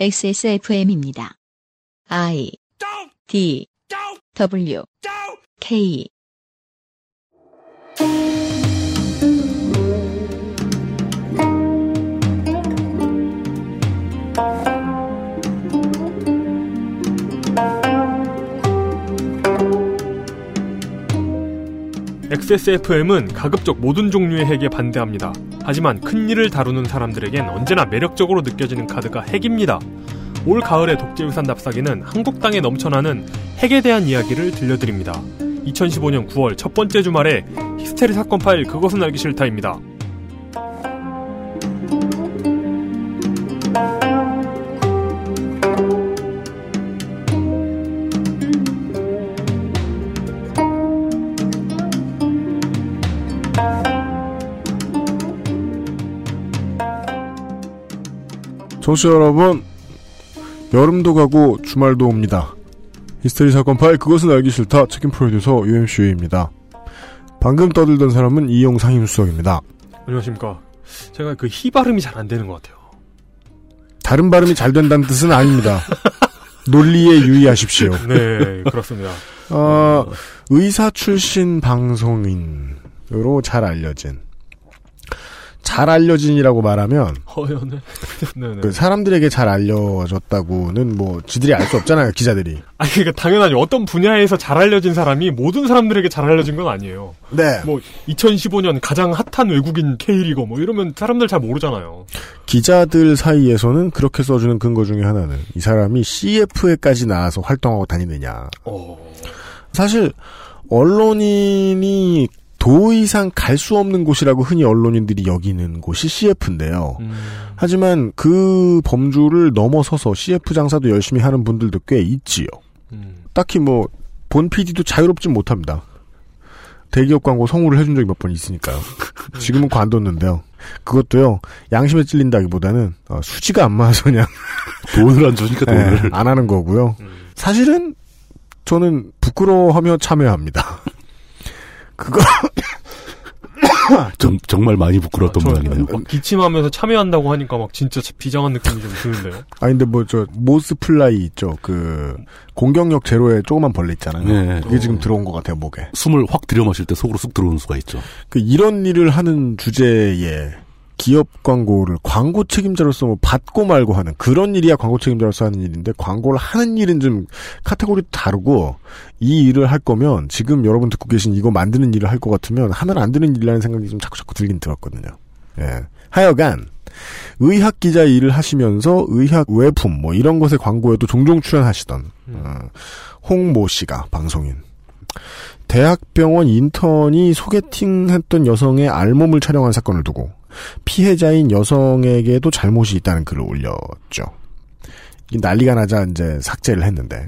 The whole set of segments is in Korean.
XSFM입니다. I D W K XSFM은 가급적 모든 종류의 핵에 반대합니다. 하지만 큰 일을 다루는 사람들에겐 언제나 매력적으로 느껴지는 카드가 핵입니다. 올 가을의 독재유산 납사기는 한국 땅에 넘쳐나는 핵에 대한 이야기를 들려드립니다. 2015년 9월 첫 번째 주말에 히스테리 사건 파일 그것은 알기 싫다입니다. 청취자 여러분, 여름도 가고 주말도 옵니다. 히스테리 사건 파일 그것은 알기 싫다 책임 프로듀서 UMCU입니다. 방금 떠들던 사람은 이용 상임 수석입니다. 안녕하십니까. 제가 그희 발음이 잘 안 되는 것 같아요. 다른 발음이 잘 된다는 뜻은 아닙니다. 논리에 유의하십시오. 네, 그렇습니다. 어, 의사 출신 방송인으로 잘 알려진 잘 알려진이라고 말하면 허연해. 네네. 그 사람들에게 잘 알려졌다고는 뭐 지들이 알 수 없잖아요 기자들이. 아니, 그러니까 당연하죠. 어떤 분야에서 잘 알려진 사람이 모든 사람들에게 잘 알려진 건 아니에요. 네. 뭐 2015년 가장 핫한 외국인 K리거 뭐 이러면 사람들 잘 모르잖아요. 기자들 사이에서는 그렇게 써주는 근거 중에 하나는 이 사람이 CF에까지 나와서 활동하고 다니느냐. 어. 사실 언론인이 도 이상 갈 수 없는 곳이라고 흔히 언론인들이 여기는 곳이 CF인데요. 음. 하지만 그 범주를 넘어서서 CF 장사도 열심히 하는 분들도 꽤 있지요. 음. 딱히 뭐 본 PD도 자유롭진 못합니다. 대기업 광고 성우를 해준 적이 몇 번 있으니까요. 지금은 관뒀는데요. 그것도요 양심에 찔린다기보다는 어, 수지가 안 맞아서 그냥 돈을 안 주니까 돈을. 예, 안 하는 거고요. 음. 사실은 저는 부끄러워하며 참여합니다. 그거 정, 정말 많이 부끄러웠던 저 모양이네요. 막 기침하면서 참여한다고 하니까 막 진짜 비장한 느낌이 좀 드는데요. 아 근데 뭐 저 moth fly 있죠. 그 공격력 제로에 조그만 벌레 있잖아요. 네. 그게 지금 들어온 것 같아요 목에. 숨을 확 들여 마실 때 속으로 쑥 들어오는 수가 있죠. 그 이런 일을 하는 주제에 기업 광고를 광고 책임자로서 뭐 받고 말고 하는 그런 일이야 광고 책임자로서 하는 일인데 광고를 하는 일은 좀 카테고리 다르고 이 일을 할 거면 지금 여러분 듣고 계신 이거 만드는 일을 할 것 같으면 하면 안 되는 일이라는 생각이 좀 자꾸 자꾸 들긴 들었거든요. 예. 하여간 의학 기자 일을 하시면서 의학 외품 뭐 이런 것의 광고에도 종종 출연하시던 어, 홍모 씨가 방송인 대학병원 인턴이 소개팅했던 여성의 알몸을 촬영한 사건을 두고 피해자인 여성에게도 잘못이 있다는 글을 올렸죠. 이 난리가 나자 이제 삭제를 했는데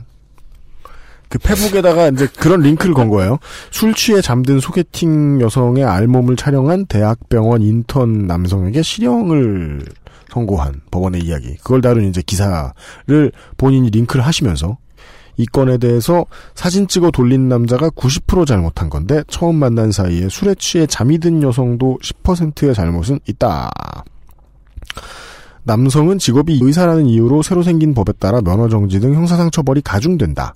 그 페북에다가 이제 그런 링크를 건 거예요. 술 취해 잠든 소개팅 여성의 알몸을 촬영한 대학병원 인턴 남성에게 실형을 선고한 법원의 이야기. 그걸 다룬 이제 기사를 본인이 링크를 하시면서 이 건에 대해서 사진 찍어 돌린 남자가 90% 잘못한 건데 처음 만난 사이에 술에 취해 잠이 든 여성도 10%의 잘못은 있다. 남성은 직업이 의사라는 이유로 새로 생긴 법에 따라 면허 정지 등 형사상 처벌이 가중된다.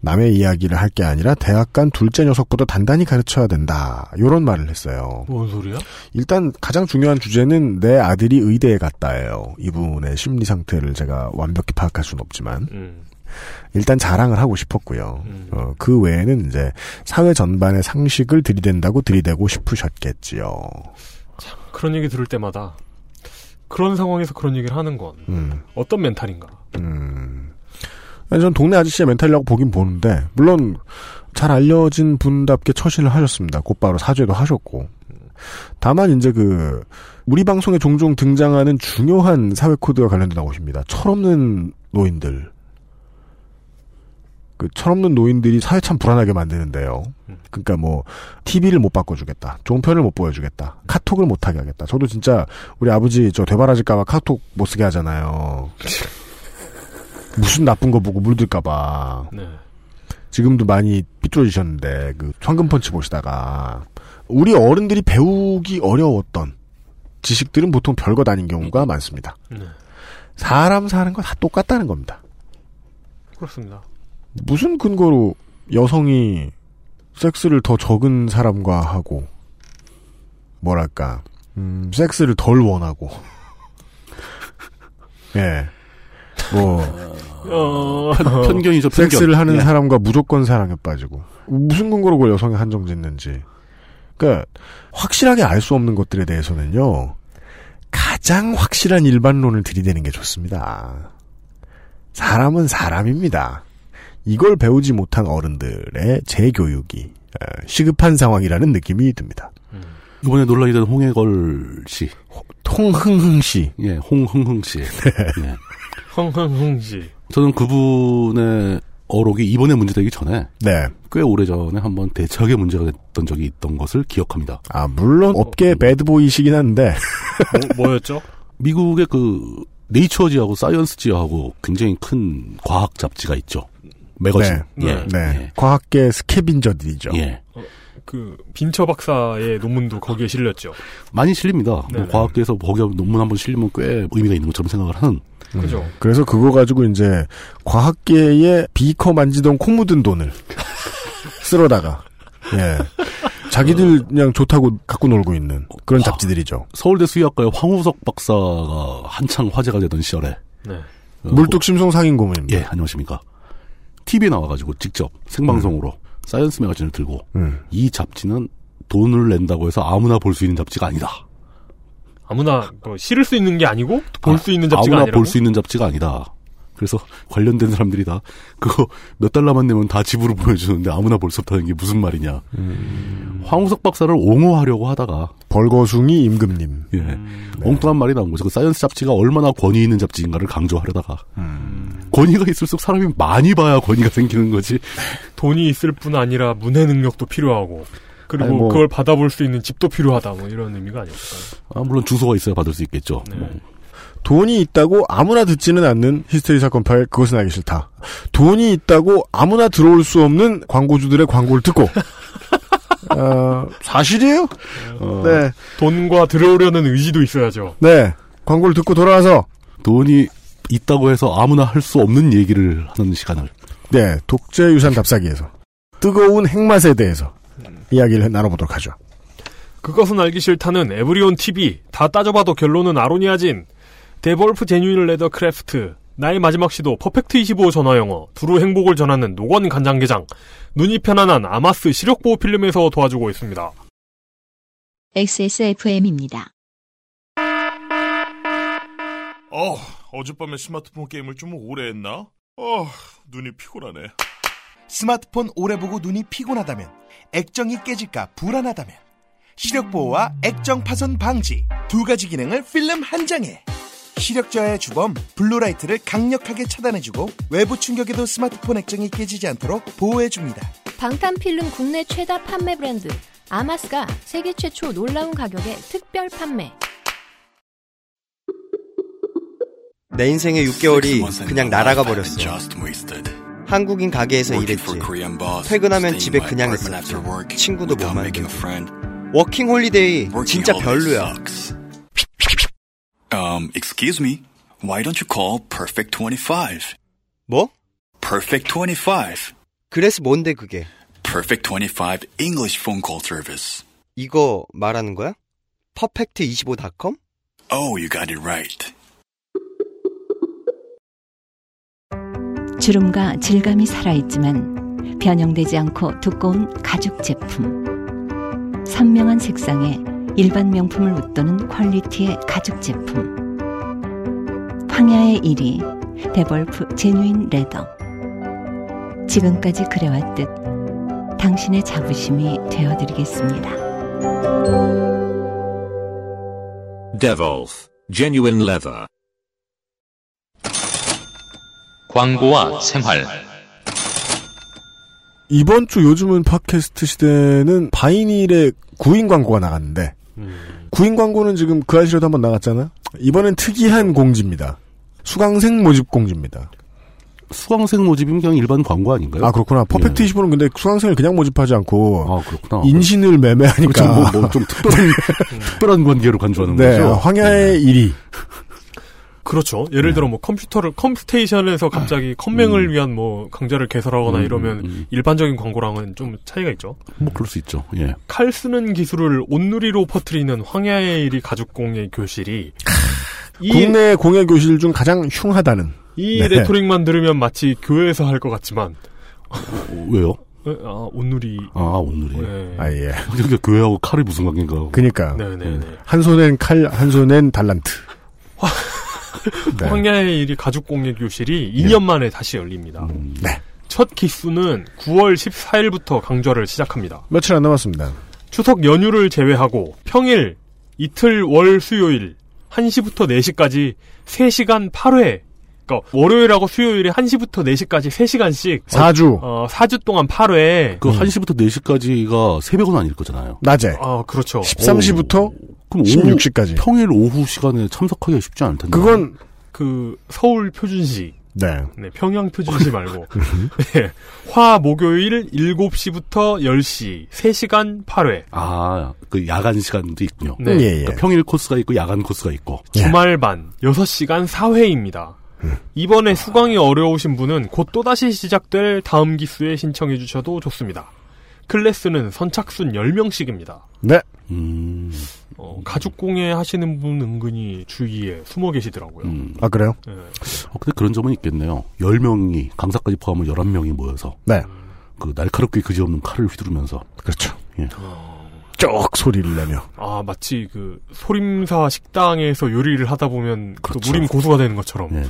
남의 이야기를 할 게 아니라 대학 간 둘째 녀석보다 단단히 가르쳐야 된다. 요런 말을 했어요. 뭔 소리야? 일단 가장 중요한 주제는 내 아들이 의대에 갔다예요. 이분의 심리 상태를 제가 완벽히 파악할 수는 없지만 음. 일단 자랑을 하고 싶었고요. 음. 어, 그 외에는 이제 사회 전반의 상식을 들이댄다고 들이대고 싶으셨겠지요. 그런 얘기 들을 때마다 그런 상황에서 그런 얘기를 하는 건 음, 어떤 멘탈인가? 음. 전 동네 아저씨의 멘탈이라고 보긴 보는데 물론 잘 알려진 분답게 처신을 하셨습니다. 곧바로 사죄도 하셨고. 다만 이제 그 우리 방송에 종종 등장하는 중요한 사회 코드와 관련된 것입니다. 철없는 노인들. 그 철없는 노인들이 사회 참 불안하게 만드는데요. 그러니까 뭐 TV를 못 바꿔주겠다, 종편을 못 보여주겠다, 카톡을 못 하게 하겠다. 저도 진짜 우리 아버지 저 되바라질까봐 카톡 못 쓰게 하잖아요. 무슨 나쁜 거 보고 물들까봐. 네. 지금도 많이 삐뚤어지셨는데 그 황금펀치 보시다가 우리 어른들이 배우기 어려웠던 지식들은 보통 별것 아닌 경우가 많습니다. 네. 사람 사는 거다 똑같다는 겁니다. 그렇습니다. 무슨 근거로 여성이 섹스를 더 적은 사람과 하고 뭐랄까 음, 섹스를 덜 원하고 예. 뭐 어, 편, 편견이죠, 편견. 섹스를 하는 예. 사람과 무조건 사랑에 빠지고 무슨 근거로 그걸 여성에 한정짓는지 그러니까 확실하게 알 수 없는 것들에 대해서는요 가장 확실한 일반론을 들이대는 게 좋습니다. 사람은 사람입니다. 이걸 배우지 못한 어른들의 재교육이 어, 시급한 상황이라는 느낌이 듭니다. 이번에 논란이 된 홍해걸 씨. 통흥흥 씨. 예, 홍흥흥 씨. 예. 흥흥흥 씨. 저는 그분의 어록이 이번에 문제되기 전에 네. 꽤 오래전에 한번 대차게 문제가 됐던 적이 있던 것을 기억합니다. 아 물론 업계 배드보이시긴 한데 뭐, 뭐였죠? 미국의 그 네이처지하고 사이언스지하고 굉장히 큰 과학 잡지가 있죠. 매거진. 네. 예. 네. 예. 과학계 스캐빈저들이죠. 예. 그 빈처 박사의 논문도 거기에 실렸죠. 많이 실립니다. 뭐 네네. 과학계에서 거기 논문 한 번 실리면 꽤 의미가 있는 것처럼 생각을 하는. 그죠? 그래서 그거 가지고 이제 과학계에 비커 만지던 코 묻은 돈을 쓸어다가 예 자기들 그냥 좋다고 갖고 놀고 있는 그런 와. 잡지들이죠. 서울대 수의학과의 황우석 박사가 한창 화제가 되던 시절에 네. 어, 물뚝심송 상인 고문입니다. 예, 안녕하십니까. TV에 나와가지고 직접 생방송으로 Science magazine을 들고 음. 이 잡지는 돈을 낸다고 해서 아무나 볼 수 있는 잡지가 아니다. 아무나 뭐 실을 수 있는 게 아니고 볼수 있는 잡지가 아무나 아니라고. 볼수 있는 잡지가 아니다. 그래서 관련된 사람들이 다 그거 몇 달러만 내면 다 집으로 보내주는데 아무나 볼 수 없다는 게 무슨 말이냐. 음. 황우석 박사를 옹호하려고 하다가 벌거숭이 임금님. 예, 음. 엉뚱한 말이 나온 거죠. 그 Science 잡지가 얼마나 권위 있는 잡지인가를 강조하려다가 권위가 있을수록 사람이 많이 봐야 권위가 생기는 거지. 돈이 있을 뿐 아니라 문해 능력도 필요하고 그리고 뭐- 그걸 받아볼 수 있는 집도 필요하다 뭐 이런 의미가 아닐까요? 아, 물론 주소가 있어야 받을 수 있겠죠. 네. 뭐, 돈이 있다고 아무나 듣지는 않는 히스테리 사건 파일 그것은 알기 싫다. 돈이 있다고 아무나 들어올 수 없는 광고주들의 광고를 듣고 어, 사실이에요? 어, 네, 돈과 들어오려는 의지도 있어야죠. 네 광고를 듣고 돌아와서 돈이 있다고 해서 아무나 할 수 없는 얘기를 하는 시간을 네 독재 유산 답사기에서 뜨거운 핵맛에 대해서 이야기를 나눠보도록 하죠. 그것은 알기 싫다는 에브리온 TV 다 따져봐도 결론은 아로니아진 데볼프 genuine leather craft 나의 마지막 시도 Perfect 25 전화영어 두루 행복을 전하는 노건 간장게장 눈이 편안한 아마스 시력보호 필름에서 도와주고 있습니다. XSFM입니다. 어, 어젯밤에 스마트폰 게임을 좀 오래 했나? 어, 눈이 피곤하네. 스마트폰 오래 보고 눈이 피곤하다면 액정이 깨질까 불안하다면 시력 보호와 액정 파손 방지 두 가지 기능을 필름 한 장에 시력 저하의 주범 blue light를 강력하게 차단해주고 외부 충격에도 스마트폰 액정이 깨지지 않도록 보호해줍니다. 방탄필름 국내 최다 판매 브랜드 아마스가 세계 최초 놀라운 가격에 특별 판매. 내 인생의 6개월이 그냥 날아가 버렸어. 한국인 가게에서 일했지. 퇴근하면 집에 그냥 있었지. 친구도 못 만들고. 워킹 홀리데이 진짜 별로야. Um, excuse me. Why don't you call Perfect 25? 뭐? Perfect 25. 그래서 뭔데 그게? Perfect 25 English phone call service. 이거 말하는 거야? Perfect25.com? Oh, you got it right. 주름과 질감이 살아있지만 변형되지 않고 두꺼운 가죽 제품. 선명한 색상에 일반 명품을 웃도는 quality의 가죽 제품. 황야의 1위 데볼프 genuine leather. 지금까지 그래왔듯 당신의 자부심이 되어드리겠습니다. Devolf Genuine Leather. 광고와 생활 이번 주 요즘은 팟캐스트 시대는 바이닐의 구인 광고가 나갔는데 구인 광고는 지금 그 아시로도 한번 나갔잖아. 이번엔 특이한 공지입니다. 수강생 모집 공지입니다. 수강생 모집이면 그냥 일반 광고 아닌가요? 아 그렇구나. 퍼펙트 예. 25는 근데 수강생을 그냥 모집하지 않고 아, 그렇구나. 인신을 매매하니까 그렇죠. 뭐, 뭐, 좀 특별한, 특별한 관계로 간주하는 네, 거죠. 황야의 1위. 그렇죠. 예를 들어 뭐 컴퓨터를 컴스테이션에서 갑자기 컴맹을 위한 뭐 강좌를 개설하거나 음, 이러면 음. 일반적인 광고랑은 좀 차이가 있죠. 뭐 그럴 수 있죠. 예. 칼 쓰는 기술을 온누리로 퍼뜨리는 황야의 일이 가죽공예 교실이 이, 국내 공예 교실 중 가장 흉하다는. 이 네. 레토릭만 들으면 마치 교회에서 할 것 같지만 어, 왜요? 아, 온누리 아, 오늘이. 네. 아, 예. 그러니까 교회하고 칼이 무슨 관계인가. 그니까. 네네네. 한 손엔 칼, 한 손엔 달란트. 네. 황야의 일이 가죽 공예 교실이 2년 만에 다시 열립니다. 음. 네. 첫 기수는 9월 14일부터 강좌를 시작합니다. 며칠 안 남았습니다. 추석 연휴를 제외하고 평일, 이틀, 월, 수요일 1시부터 4시까지 3시간 8회. 그러니까 월요일하고 수요일에 1시부터 4시까지 3시간씩 4주. 어, 4주 동안 8회. 그 1시부터 4시까지가 새벽은 아닐 거잖아요. 낮에. 아, 그렇죠. 13시부터 그럼 16시까지. 평일 오후 시간에 참석하기가 쉽지 않을 텐데. 그건, 그 서울 표준시 네. 네, 평양 표준시 말고 네, 화 목요일 7시부터 10시 3시간 8회. 아, 그 야간 시간도 있군요. 네. 예, 예. 그러니까 평일 코스가 있고 야간 코스가 있고. 예. 주말 반 6시간 4회입니다. 이번에 수강이 어려우신 분은 곧 또다시 시작될 다음 기수에 신청해 주셔도 좋습니다. 클래스는 선착순 10명씩입니다. 네. 음, 어, 가죽공예 하시는 분 은근히 주위에 숨어 계시더라고요. 음. 아, 그래요? 예. 어, 근데 그런 점은 있겠네요. 10명이, 강사까지 포함하면 11명이 모여서. 네. 그 날카롭게 그지없는 칼을 휘두르면서. 그렇죠. 예. 쩍 소리를 내며. 아, 마치 그 소림사 식당에서 요리를 하다 보면 그 그렇죠. 무림 고수가 되는 것처럼 예.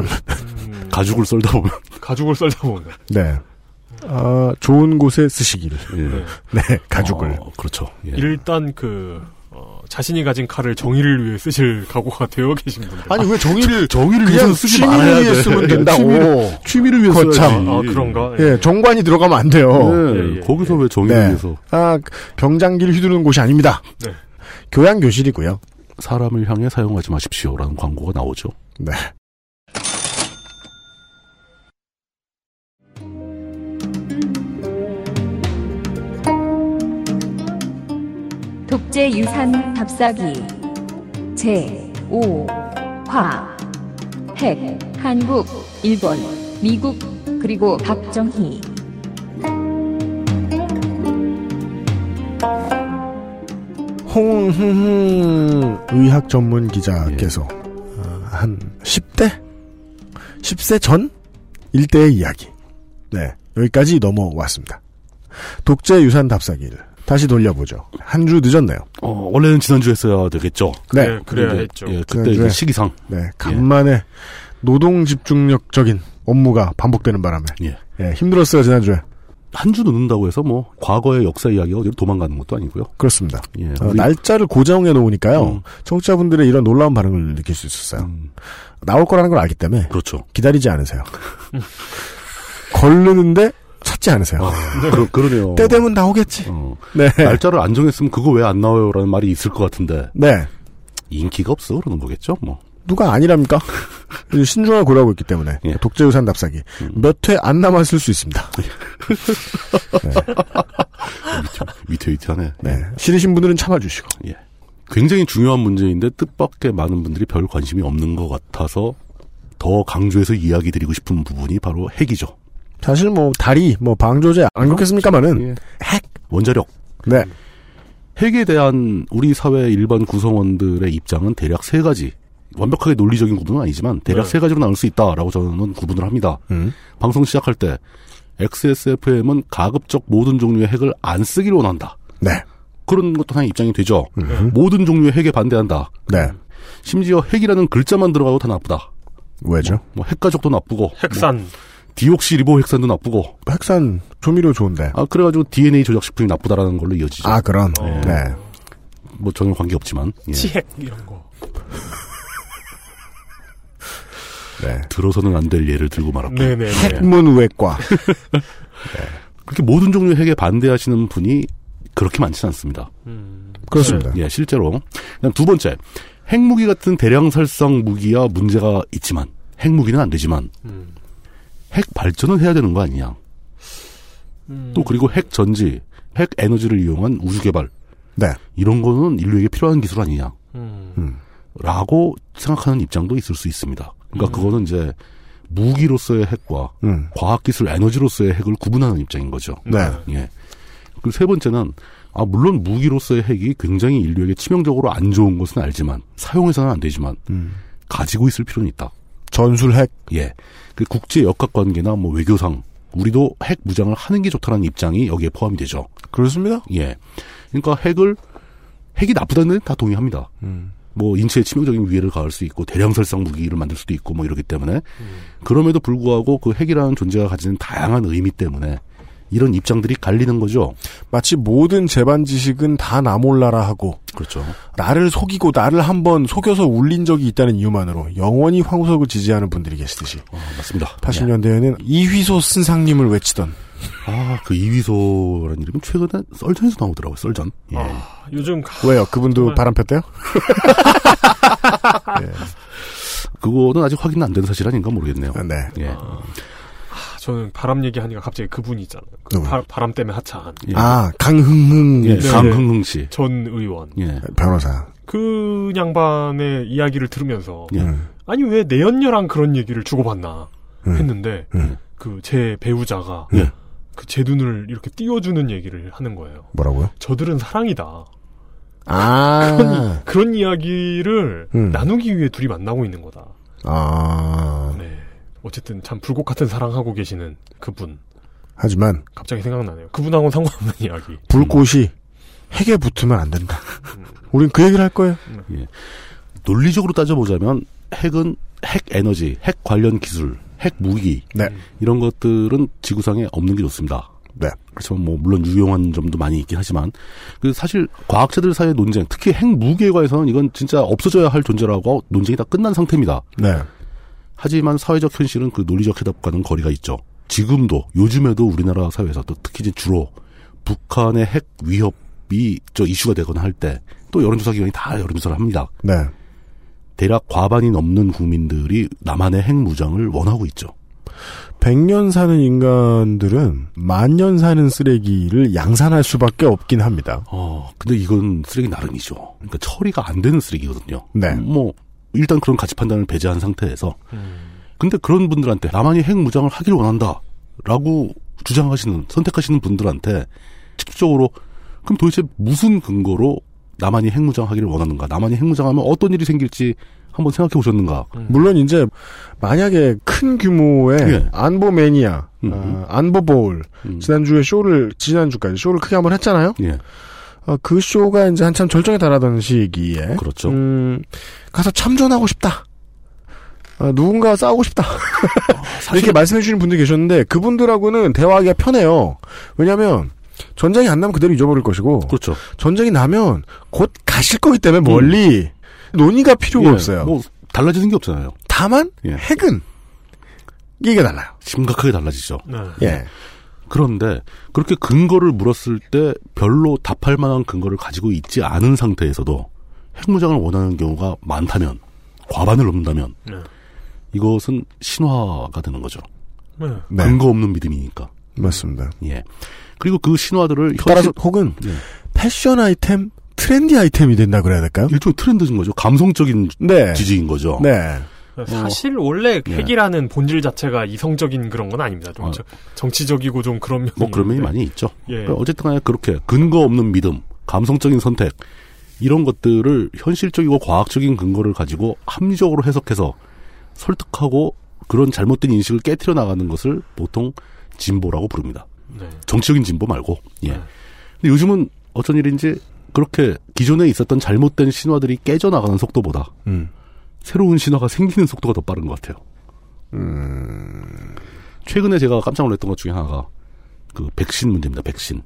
음, 가죽을 썰다 보면. 가죽을 썰다 보면 네. 아, 좋은 곳에 쓰시기를. 예. 네. 네, 가죽을. 어, 그렇죠. 예. 일단 그 어, 자신이 가진 칼을 정의를 위해 쓰실 각오가 되어 계신 분들. 아니, 왜 정의를, 정의를 그냥 위해서 쓰지 취미를 말아야 위해 돼. 쓰면 된다고. 취미를, 취미를 위해 거참. 아, 그런가? 예, 정관이 들어가면 안 돼요. 예, 예, 예, 거기서 왜 정의를 네. 위해서 아, 병장기를 휘두르는 곳이 아닙니다. 네. 교양교실이고요. 사람을 향해 사용하지 마십시오라는 광고가 나오죠. 네. 독재 유산 답사기 제 5화 핵 한국 일본 미국 그리고 박정희 홍흥 의학 전문 기자께서 어, 한 10대? 10세 전? 일대의 이야기. 네. 여기까지 넘어왔습니다. 독재 유산 답사기를 다시 돌려보죠. 한 주 늦었네요. 어, 원래는 지난주에 했어야 되겠죠. 네. 그래, 그래야 근데, 했죠. 예, 그때 지난주에. 이제 시기상. 네. 간만에 노동 집중력적인 업무가 반복되는 바람에 예. 예, 힘들었어요, 지난주에. 한 주 늦는다고 해서 뭐 과거의 역사 이야기가 어디로 도망가는 것도 아니고요. 그렇습니다. 예. 어, 우리- 날짜를 고정해 놓으니까요. 음. 청취자분들의 이런 놀라운 반응을 느낄 수 있었어요. 음, 나올 거라는 걸 알기 때문에 그렇죠. 기다리지 않으세요. 걸르는데 찾지 않으세요. 그러, 그러 네요. 때 되면 나오겠지. 어, 네. 날짜를 안 정했으면 그거 왜 안 나와요라는 말이 있을 것 같은데 네. 인기가 없어 그러는 거겠죠. 뭐 누가 아니랍니까? 신중하게 고려하고 있기 때문에 예. 독재유산 답사기 음. 몇회 안 남았을 수 있습니다. 위태위태하네. 네. 싫으신 분들은 참아주시고. 예. 굉장히 중요한 문제인데 뜻밖의 많은 분들이 별 관심이 없는 것 같아서 더 강조해서 이야기 드리고 싶은 부분이 바로 핵이죠. 사실 뭐 다리, 뭐 방조제 안 그렇겠습니까마는 예. 핵 원자력 네. 핵에 대한 우리 사회 일반 구성원들의 입장은 대략 세 가지. 완벽하게 논리적인 구분은 아니지만 대략 네. 세 가지로 나눌 수 있다라고 저는 구분을 합니다. 음. 방송 시작할 때 XSFM은 가급적 모든 종류의 핵을 안 쓰기를 원한다. 네. 그런 것도 하나의 입장이 되죠. 음. 모든 종류의 핵에 반대한다. 네. 심지어 핵이라는 글자만 들어가도 다 나쁘다. 왜죠? 뭐 핵가족도 나쁘고 핵산. 뭐 디옥시리보 핵산도 나쁘고 핵산 조미료 좋은데. 아 그래가지고 DNA 조작 식품이 나쁘다라는 걸로 이어지죠. 아, 그런. 어. 네. 뭐 전혀 관계 없지만 예. 치핵 이런 거. 네. 들어서는 안 될 예를 들고 말았고 네네. 핵문외과. 그렇게 모든 종류의 핵에 반대하시는 분이 그렇게 많지는 않습니다. 음. 그렇습니다. 예, 실제로. 그다음 두 번째, 핵무기 같은 대량 살상 무기야 문제가 있지만 핵무기는 안 되지만 음. 핵 발전은 해야 되는 거 아니냐. 음. 또 그리고 핵 전지, 핵 에너지를 이용한 우주 개발 네. 이런 거는 인류에게 필요한 기술 아니냐. 음. 음. 라고 생각하는 입장도 있을 수 있습니다. 그러니까 그거는 이제 무기로서의 핵과 음. 과학기술 에너지로서의 핵을 구분하는 입장인 거죠. 네. 예. 그리고 세 번째는 아 물론 무기로서의 핵이 굉장히 인류에게 치명적으로 안 좋은 것은 알지만 사용해서는 안 되지만 음. 가지고 있을 필요는 있다. 전술핵. 예. 그 국제 역학 관계나 뭐 외교상 우리도 핵 무장을 하는 게 좋다는 입장이 여기에 포함이 되죠. 그렇습니다. 예. 그러니까 핵을 핵이 나쁘다는 다 동의합니다. 음. 뭐 인체에 치명적인 위해를 가할 수 있고 대량 살상 무기를 만들 수도 있고 뭐 이러기 때문에 그럼에도 불구하고 그 핵이라는 존재가 가지는 다양한 의미 때문에 이런 입장들이 갈리는 거죠. 마치 모든 재반 지식은 다 나 몰라라 하고 그렇죠. 나를 속이고 나를 한번 속여서 울린 적이 있다는 이유만으로 영원히 황우석을 지지하는 분들이 계시듯이 어, 맞습니다. 80년대에는 이휘소 쓴상님을 외치던 아, 그 이위소라는 이름은 최근에 썰전에서 나오더라고요, 썰전. 예. 요즘 왜요? 그분도 바람 폈대요? 그거는 아직 확인 안 된 사실 아닌가 모르겠네요. 네. 예. 아, 저는 바람 얘기하니까 갑자기 그분이 있잖아요. 그? 바, 바람 때문에 하차한. 예. 아 강흥흥 예, 네, 강흥흥 씨. 전 의원. 예. 변호사. 그 양반의 이야기를 들으면서 예. 음. 아니 왜 내연녀랑 그런 얘기를 주고받나 음. 했는데 음. 그제 배우자가 예. 그제 눈을 이렇게 띄워주는 얘기를 하는 거예요. 뭐라고요? 저들은 사랑이다. 아. 그런, 그런 이야기를 음. 나누기 위해 둘이 만나고 있는 거다. 아. 네. 어쨌든 참 불꽃 같은 사랑하고 계시는 그분. 하지만 갑자기 생각나네요. 그분하고는 상관없는 이야기. 불꽃이 핵에 붙으면 안 된다. 우린 그 얘기를 할 거예요. 예. 논리적으로 따져보자면 핵은 핵 에너지, 핵 관련 기술, 핵 무기 네. 이런 것들은 지구상에 없는 게 좋습니다. 네. 그렇지만 뭐 물론 유용한 점도 많이 있긴 하지만 그 사실 과학자들 사이의 논쟁, 특히 핵 무기에 관해서는 이건 진짜 없어져야 할 존재라고 논쟁이 다 끝난 상태입니다. 네. 하지만 사회적 현실은 그 논리적 해답과는 거리가 있죠. 지금도 요즘에도 우리나라 사회에서 또 특히 주로 북한의 핵 위협이 저 이슈가 되거나 할 때 또 여론조사 기관이 다 여론조사를 합니다. 네. 대략 과반이 넘는 국민들이 남한의 핵 무장을 원하고 있죠. 100년 사는 인간들은 만년 사는 쓰레기를 양산할 수밖에 없긴 합니다. 어, 근데 이건 쓰레기 나름이죠. 그러니까 처리가 안 되는 쓰레기거든요. 네. 뭐 일단 그런 가치 판단을 배제한 상태에서 근데 그런 분들한테 남한이 핵 무장을 하길 원한다라고 주장하시는 선택하시는 분들한테 직접적으로 그럼 도대체 무슨 근거로 남한이 핵 무장하기를 원하는가? 남한이 핵 무장하면 어떤 일이 생길지 한번 생각해 보셨는가? 물론 이제 만약에 큰 규모의 예. 안보 매니아, 음. 어, 안보 보울 음. 지난주에 쇼를 지난주까지 쇼를 크게 한번 했잖아요. 예, 어, 그 쇼가 이제 한참 절정에 달하던 시기에 그렇죠. 음, 가서 참전하고 싶다. 어, 누군가 싸우고 싶다. 이렇게 말씀해 주시는 분들이 계셨는데 그분들하고는 대화하기가 편해요. 왜냐하면 전쟁이 안 나면 그대로 잊어버릴 것이고 그렇죠. 전쟁이 나면 곧 가실 거기 때문에 멀리 논의가 필요가 예, 없어요. 뭐 달라지는 게 없잖아요. 다만 예. 핵은 얘기가 달라요. 심각하게 달라지죠. 네. 예. 그런데 그렇게 근거를 물었을 때 별로 답할 만한 근거를 가지고 있지 않은 상태에서도 핵무장을 원하는 경우가 많다면 과반을 넘는다면 네. 이것은 신화가 되는 거죠. 네. 네. 근거 없는 믿음이니까. 맞습니다. 예. 그리고 그 신화들을 따라서 현실- 혹은 예. 패션 아이템, 트렌디 아이템이 된다 그래야 될까요? 일종의 트렌드인 거죠. 감성적인 네. 지지인 거죠. 네. 사실 원래 예. 핵이라는 본질 자체가 이성적인 그런 건 아닙니다. 좀 아. 저- 정치적이고 좀 그런 면이 뭐 그런 면이. 많이 있죠. 예. 그러니까 어쨌든 간에 그렇게 근거 없는 믿음, 감성적인 선택 이런 것들을 현실적이고 과학적인 근거를 가지고 합리적으로 해석해서 설득하고 그런 잘못된 인식을 깨트려 나가는 것을 보통 진보라고 부릅니다. 네. 정치적인 진보 말고. 예. 네. 근데 요즘은 어쩐 일인지 그렇게 기존에 있었던 잘못된 신화들이 깨져 나가는 속도보다 음. 새로운 신화가 생기는 속도가 더 빠른 것 같아요. 최근에 제가 깜짝 놀랐던 것 중에 하나가 그 백신 문제입니다. 백신.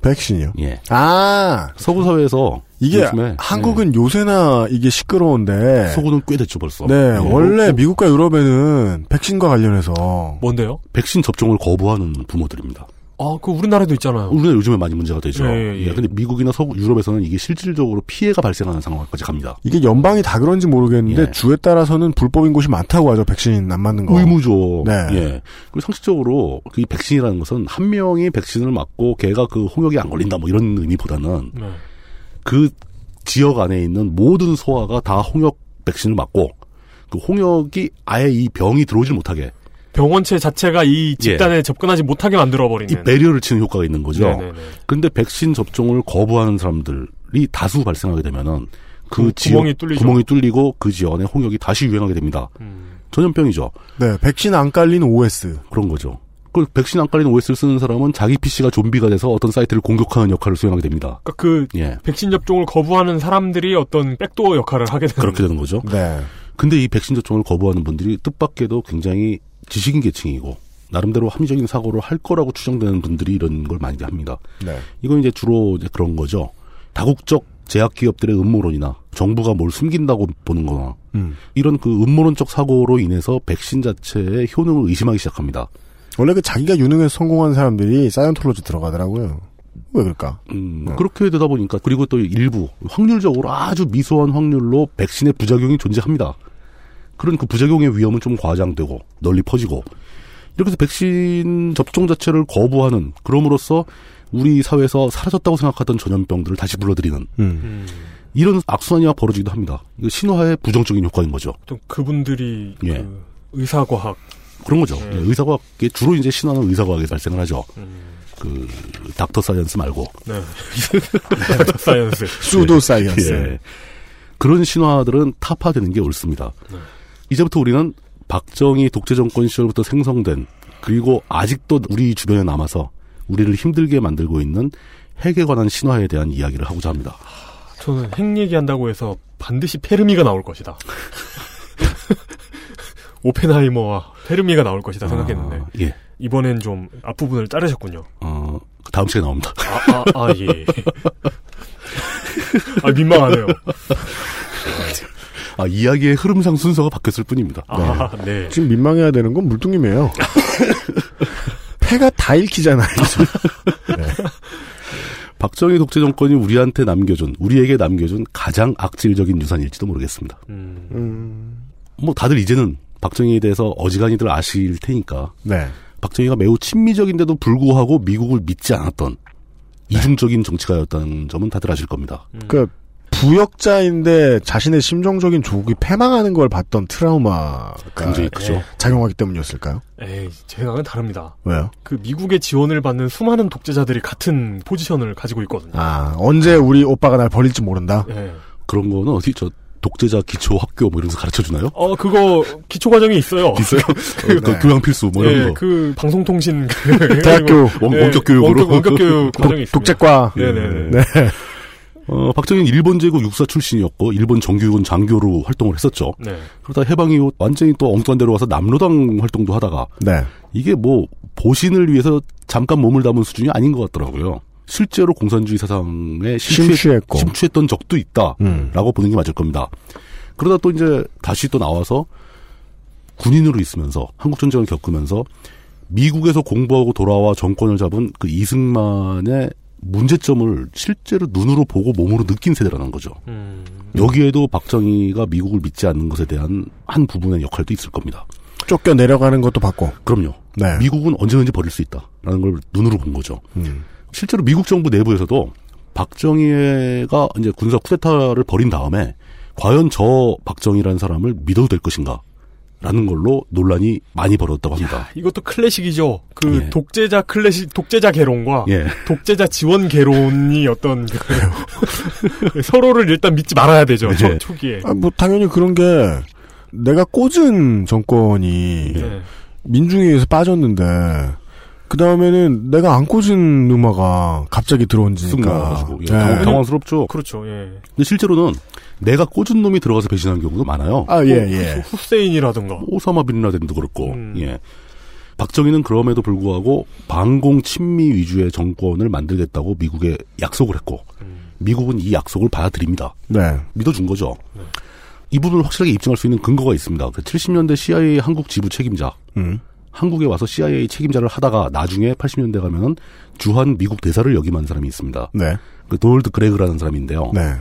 백신이요. 예. 아, 서구 사회에서 이게 요즘에, 한국은 요새나 이게 시끄러운데. 예, 서구는 꽤 됐죠 벌써. 네, 예. 원래 미국과 유럽에는 백신과 관련해서 뭔데요? 백신 접종을 거부하는 부모들입니다. 아, 그 우리나라도 있잖아요. 우리나라 요즘에 많이 문제가 되죠. 예, 예, 예. 근데 미국이나 서구 유럽에서는 이게 실질적으로 피해가 발생하는 상황까지 갑니다. 이게 연방이 다 그런지 모르겠는데 예. 주에 따라서는 불법인 곳이 많다고 하죠. 백신 안 맞는 거. 의무죠. 네. 예. 그리고 상식적으로 이 백신이라는 것은 한 명이 백신을 맞고 걔가 그 홍역이 안 걸린다 뭐 이런 의미보다는 네. 그 지역 안에 있는 모든 소아가 다 홍역 백신을 맞고 그 홍역이 아예 이 병이 들어오질 못하게 병원체 자체가 이 집단에 예. 접근하지 못하게 만들어 버리는 이 배리어를 치는 효과가 있는 거죠. 네네네. 근데 백신 접종을 거부하는 사람들이 다수 발생하게 되면은 그, 그 지역, 구멍이 뚫리죠. 구멍이 뚫리고 그 지역에 홍역이 다시 유행하게 됩니다. 음. 전염병이죠. 네, 백신 안 깔린 OS 그런 거죠. 그 백신 안 깔린 OS를 쓰는 사람은 자기 PC가 좀비가 돼서 어떤 사이트를 공격하는 역할을 수행하게 됩니다. 그러니까 그 예. 백신 접종을 거부하는 사람들이 어떤 백도어 역할을 하게 되는 그렇게 되는 거죠. 네. 근데 이 백신 접종을 거부하는 분들이 뜻밖에도 굉장히 지식인 계층이고 나름대로 합리적인 사고를 할 거라고 추정되는 분들이 이런 걸 많이 합니다. 네. 이건 이제 주로 이제 그런 거죠. 다국적 제약 기업들의 음모론이나 정부가 뭘 숨긴다고 보는 거나 음. 이런 그 음모론적 사고로 인해서 백신 자체의 효능을 의심하기 시작합니다. 원래 그 자기가 유능해서 성공한 사람들이 사이언톨로지 들어가더라고요. 왜 그럴까? 음, 네. 그렇게 되다 보니까 그리고 또 일부 확률적으로 아주 미소한 확률로 백신의 부작용이 존재합니다. 그런 그 부작용의 위험은 좀 과장되고 널리 퍼지고 이렇게 해서 백신 접종 자체를 거부하는 그럼으로써 우리 사회에서 사라졌다고 생각하던 전염병들을 다시 불러들이는 음. 이런 악순환이 벌어지기도 합니다. 이거 신화의 부정적인 효과인 거죠. 또 그분들이 예. 그 의사과학 그런 거죠. 예. 의사과학에 주로 이제 신화는 의사과학에 발생을 하죠. 음. 그 Doctor Science 말고. 네. Doctor Science. Pseudo science. 예. 그런 신화들은 타파되는 게 옳습니다. 네. 이제부터 우리는 박정희 독재 정권 시절부터 생성된 그리고 아직도 우리 주변에 남아서 우리를 힘들게 만들고 있는 핵에 관한 신화에 대한 이야기를 하고자 합니다. 저는 핵 얘기한다고 해서 반드시 페르미가 나올 것이다. 오펜하이머와 페르미가 나올 것이다 생각했는데 아, 예. 이번엔 좀 앞부분을 자르셨군요. 어, 다음 시간에 나옵니다. 아, 아, 아 예. 아, 민망하네요. 아, 이야기의 흐름상 순서가 바뀌었을 뿐입니다. 아, 네. 네. 지금 민망해야 되는 건 물뚱님이에요. 패가 다 읽히잖아요. 네. 박정희 독재 정권이 우리한테 남겨준, 우리에게 남겨준 가장 악질적인 유산일지도 모르겠습니다. 음. 음. 뭐 다들 이제는 박정희에 대해서 어지간히들 아실 테니까. 네. 박정희가 매우 친미적인데도 불구하고 미국을 믿지 않았던 네. 이중적인 정치가였다는 점은 다들 아실 겁니다. 음. 그 부역자인데 자신의 심정적인 조국이 패망하는 걸 봤던 트라우마가 굉장히 크죠. 작용하기 때문이었을까요? 에이, 제 생각은 다릅니다. 왜요? 그 미국의 지원을 받는 수많은 독재자들이 같은 포지션을 가지고 있거든요. 아, 언제 우리 오빠가 날 버릴지 모른다? 네. 그런 거는 어디 저 독재자 기초 학교 뭐 이런 데서 가르쳐 주나요? 어, 그거 기초 과정이 있어요. 있어요? 그, 어, 네. 교양 필수 뭐 이런 네, 거. 그 방송통신 그 대학교 원, 네, 원격 교육으로 원격, 원격 교육 과정이 있습니다. 독재과. 네네 네. 네. 어, 박정희는 일본 제국 육사 출신이었고 일본 정규군 장교로 활동을 했었죠. 네. 그러다 해방 이후 완전히 또 엉뚱한 데로 가서 남로당 활동도 하다가 네. 이게 뭐 보신을 위해서 잠깐 몸을 담은 수준이 아닌 것 같더라고요. 실제로 공산주의 사상에 심취했, 심취했던 적도 있다라고 음. 보는 게 맞을 겁니다. 그러다 또 이제 다시 또 나와서 군인으로 있으면서 한국 전쟁을 겪으면서 미국에서 공부하고 돌아와 정권을 잡은 그 이승만의 문제점을 실제로 눈으로 보고 몸으로 느낀 세대라는 거죠. 음. 여기에도 박정희가 미국을 믿지 않는 것에 대한 한 부분의 역할도 있을 겁니다. 쫓겨 내려가는 것도 봤고. 그럼요. 네. 미국은 언제든지 버릴 수 있다라는 걸 눈으로 본 거죠. 음. 실제로 미국 정부 내부에서도 박정희가 이제 군사 쿠데타를 벌인 다음에 과연 저 박정희라는 사람을 믿어도 될 것인가? 라는 걸로 논란이 많이 벌어졌다고 합니다. 야, 이것도 클래식이죠. 그 예. 독재자 클래식, 독재자 개론과 예. 독재자 지원 개론이 어떤 그 서로를 일단 믿지 말아야 되죠. 네. 초, 초기에. 아, 뭐 당연히 그런 게 내가 꽂은 정권이 네. 민중위에서 빠졌는데 그 다음에는 내가 안 꽂은 누마가 갑자기 들어온지니까 예, 네. 당황스럽죠. 그렇죠. 예. 근데 실제로는 내가 꽂은 놈이 들어가서 배신한 경우도 많아요. 아, 예, 뭐, 예. 후세인이라든가. 오사마 빈라덴도 그렇고, 음. 예. 박정희는 그럼에도 불구하고 반공 친미 위주의 정권을 만들겠다고 미국에 약속을 했고, 음. 미국은 이 약속을 받아들입니다. 네. 믿어준 거죠. 네. 이 부분을 확실하게 입증할 수 있는 근거가 있습니다. 그 70년대 CIA 한국 지부 책임자. 음. 한국에 와서 CIA 책임자를 하다가 나중에 80년대 가면은 주한 미국 대사를 역임한 사람이 있습니다. 네. 그 도널드 그레그라는 사람인데요. 네.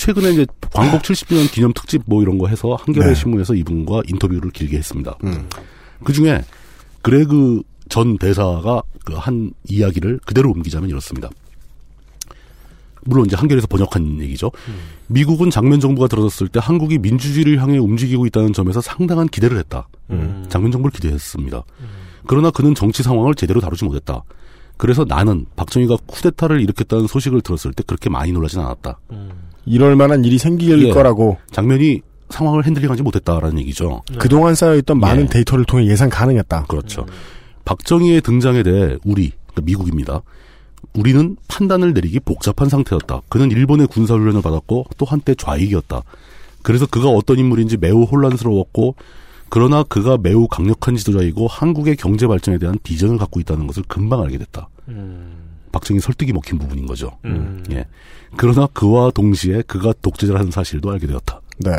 최근에 이제 광복 70주년 기념 특집 뭐 이런 거 해서 한겨레 네. 신문에서 이분과 인터뷰를 길게 했습니다. 음. 그 중에 그레그 전 대사가 그 한 이야기를 그대로 옮기자면 이렇습니다. 물론 이제 한겨레에서 번역한 얘기죠. 미국은 장면 정부가 들어섰을 때 한국이 민주주의를 향해 움직이고 있다는 점에서 상당한 기대를 했다. 음. 장면 정부를 기대했습니다. 그러나 그는 정치 상황을 제대로 다루지 못했다. 그래서 나는 박정희가 쿠데타를 일으켰다는 소식을 들었을 때 그렇게 많이 놀라진 않았다. 이럴 만한 일이 생길 예. 거라고 장면이 상황을 핸들링하지 못했다라는 얘기죠. 그동안 쌓여있던 많은 예. 데이터를 통해 예상 가능했다. 그렇죠. 박정희의 등장에 대해 우리, 그러니까 미국입니다. 우리는 판단을 내리기 복잡한 상태였다. 그는 일본의 군사훈련을 받았고 또 한때 좌익이었다. 그래서 그가 어떤 인물인지 매우 혼란스러웠고 그러나 그가 매우 강력한 지도자이고 한국의 경제 발전에 대한 비전을 갖고 있다는 것을 금방 알게 됐다. 박정희 설득이 먹힌 부분인 거죠. 음. 예. 그러나 그와 동시에 그가 독재자라는 사실도 알게 되었다. 네.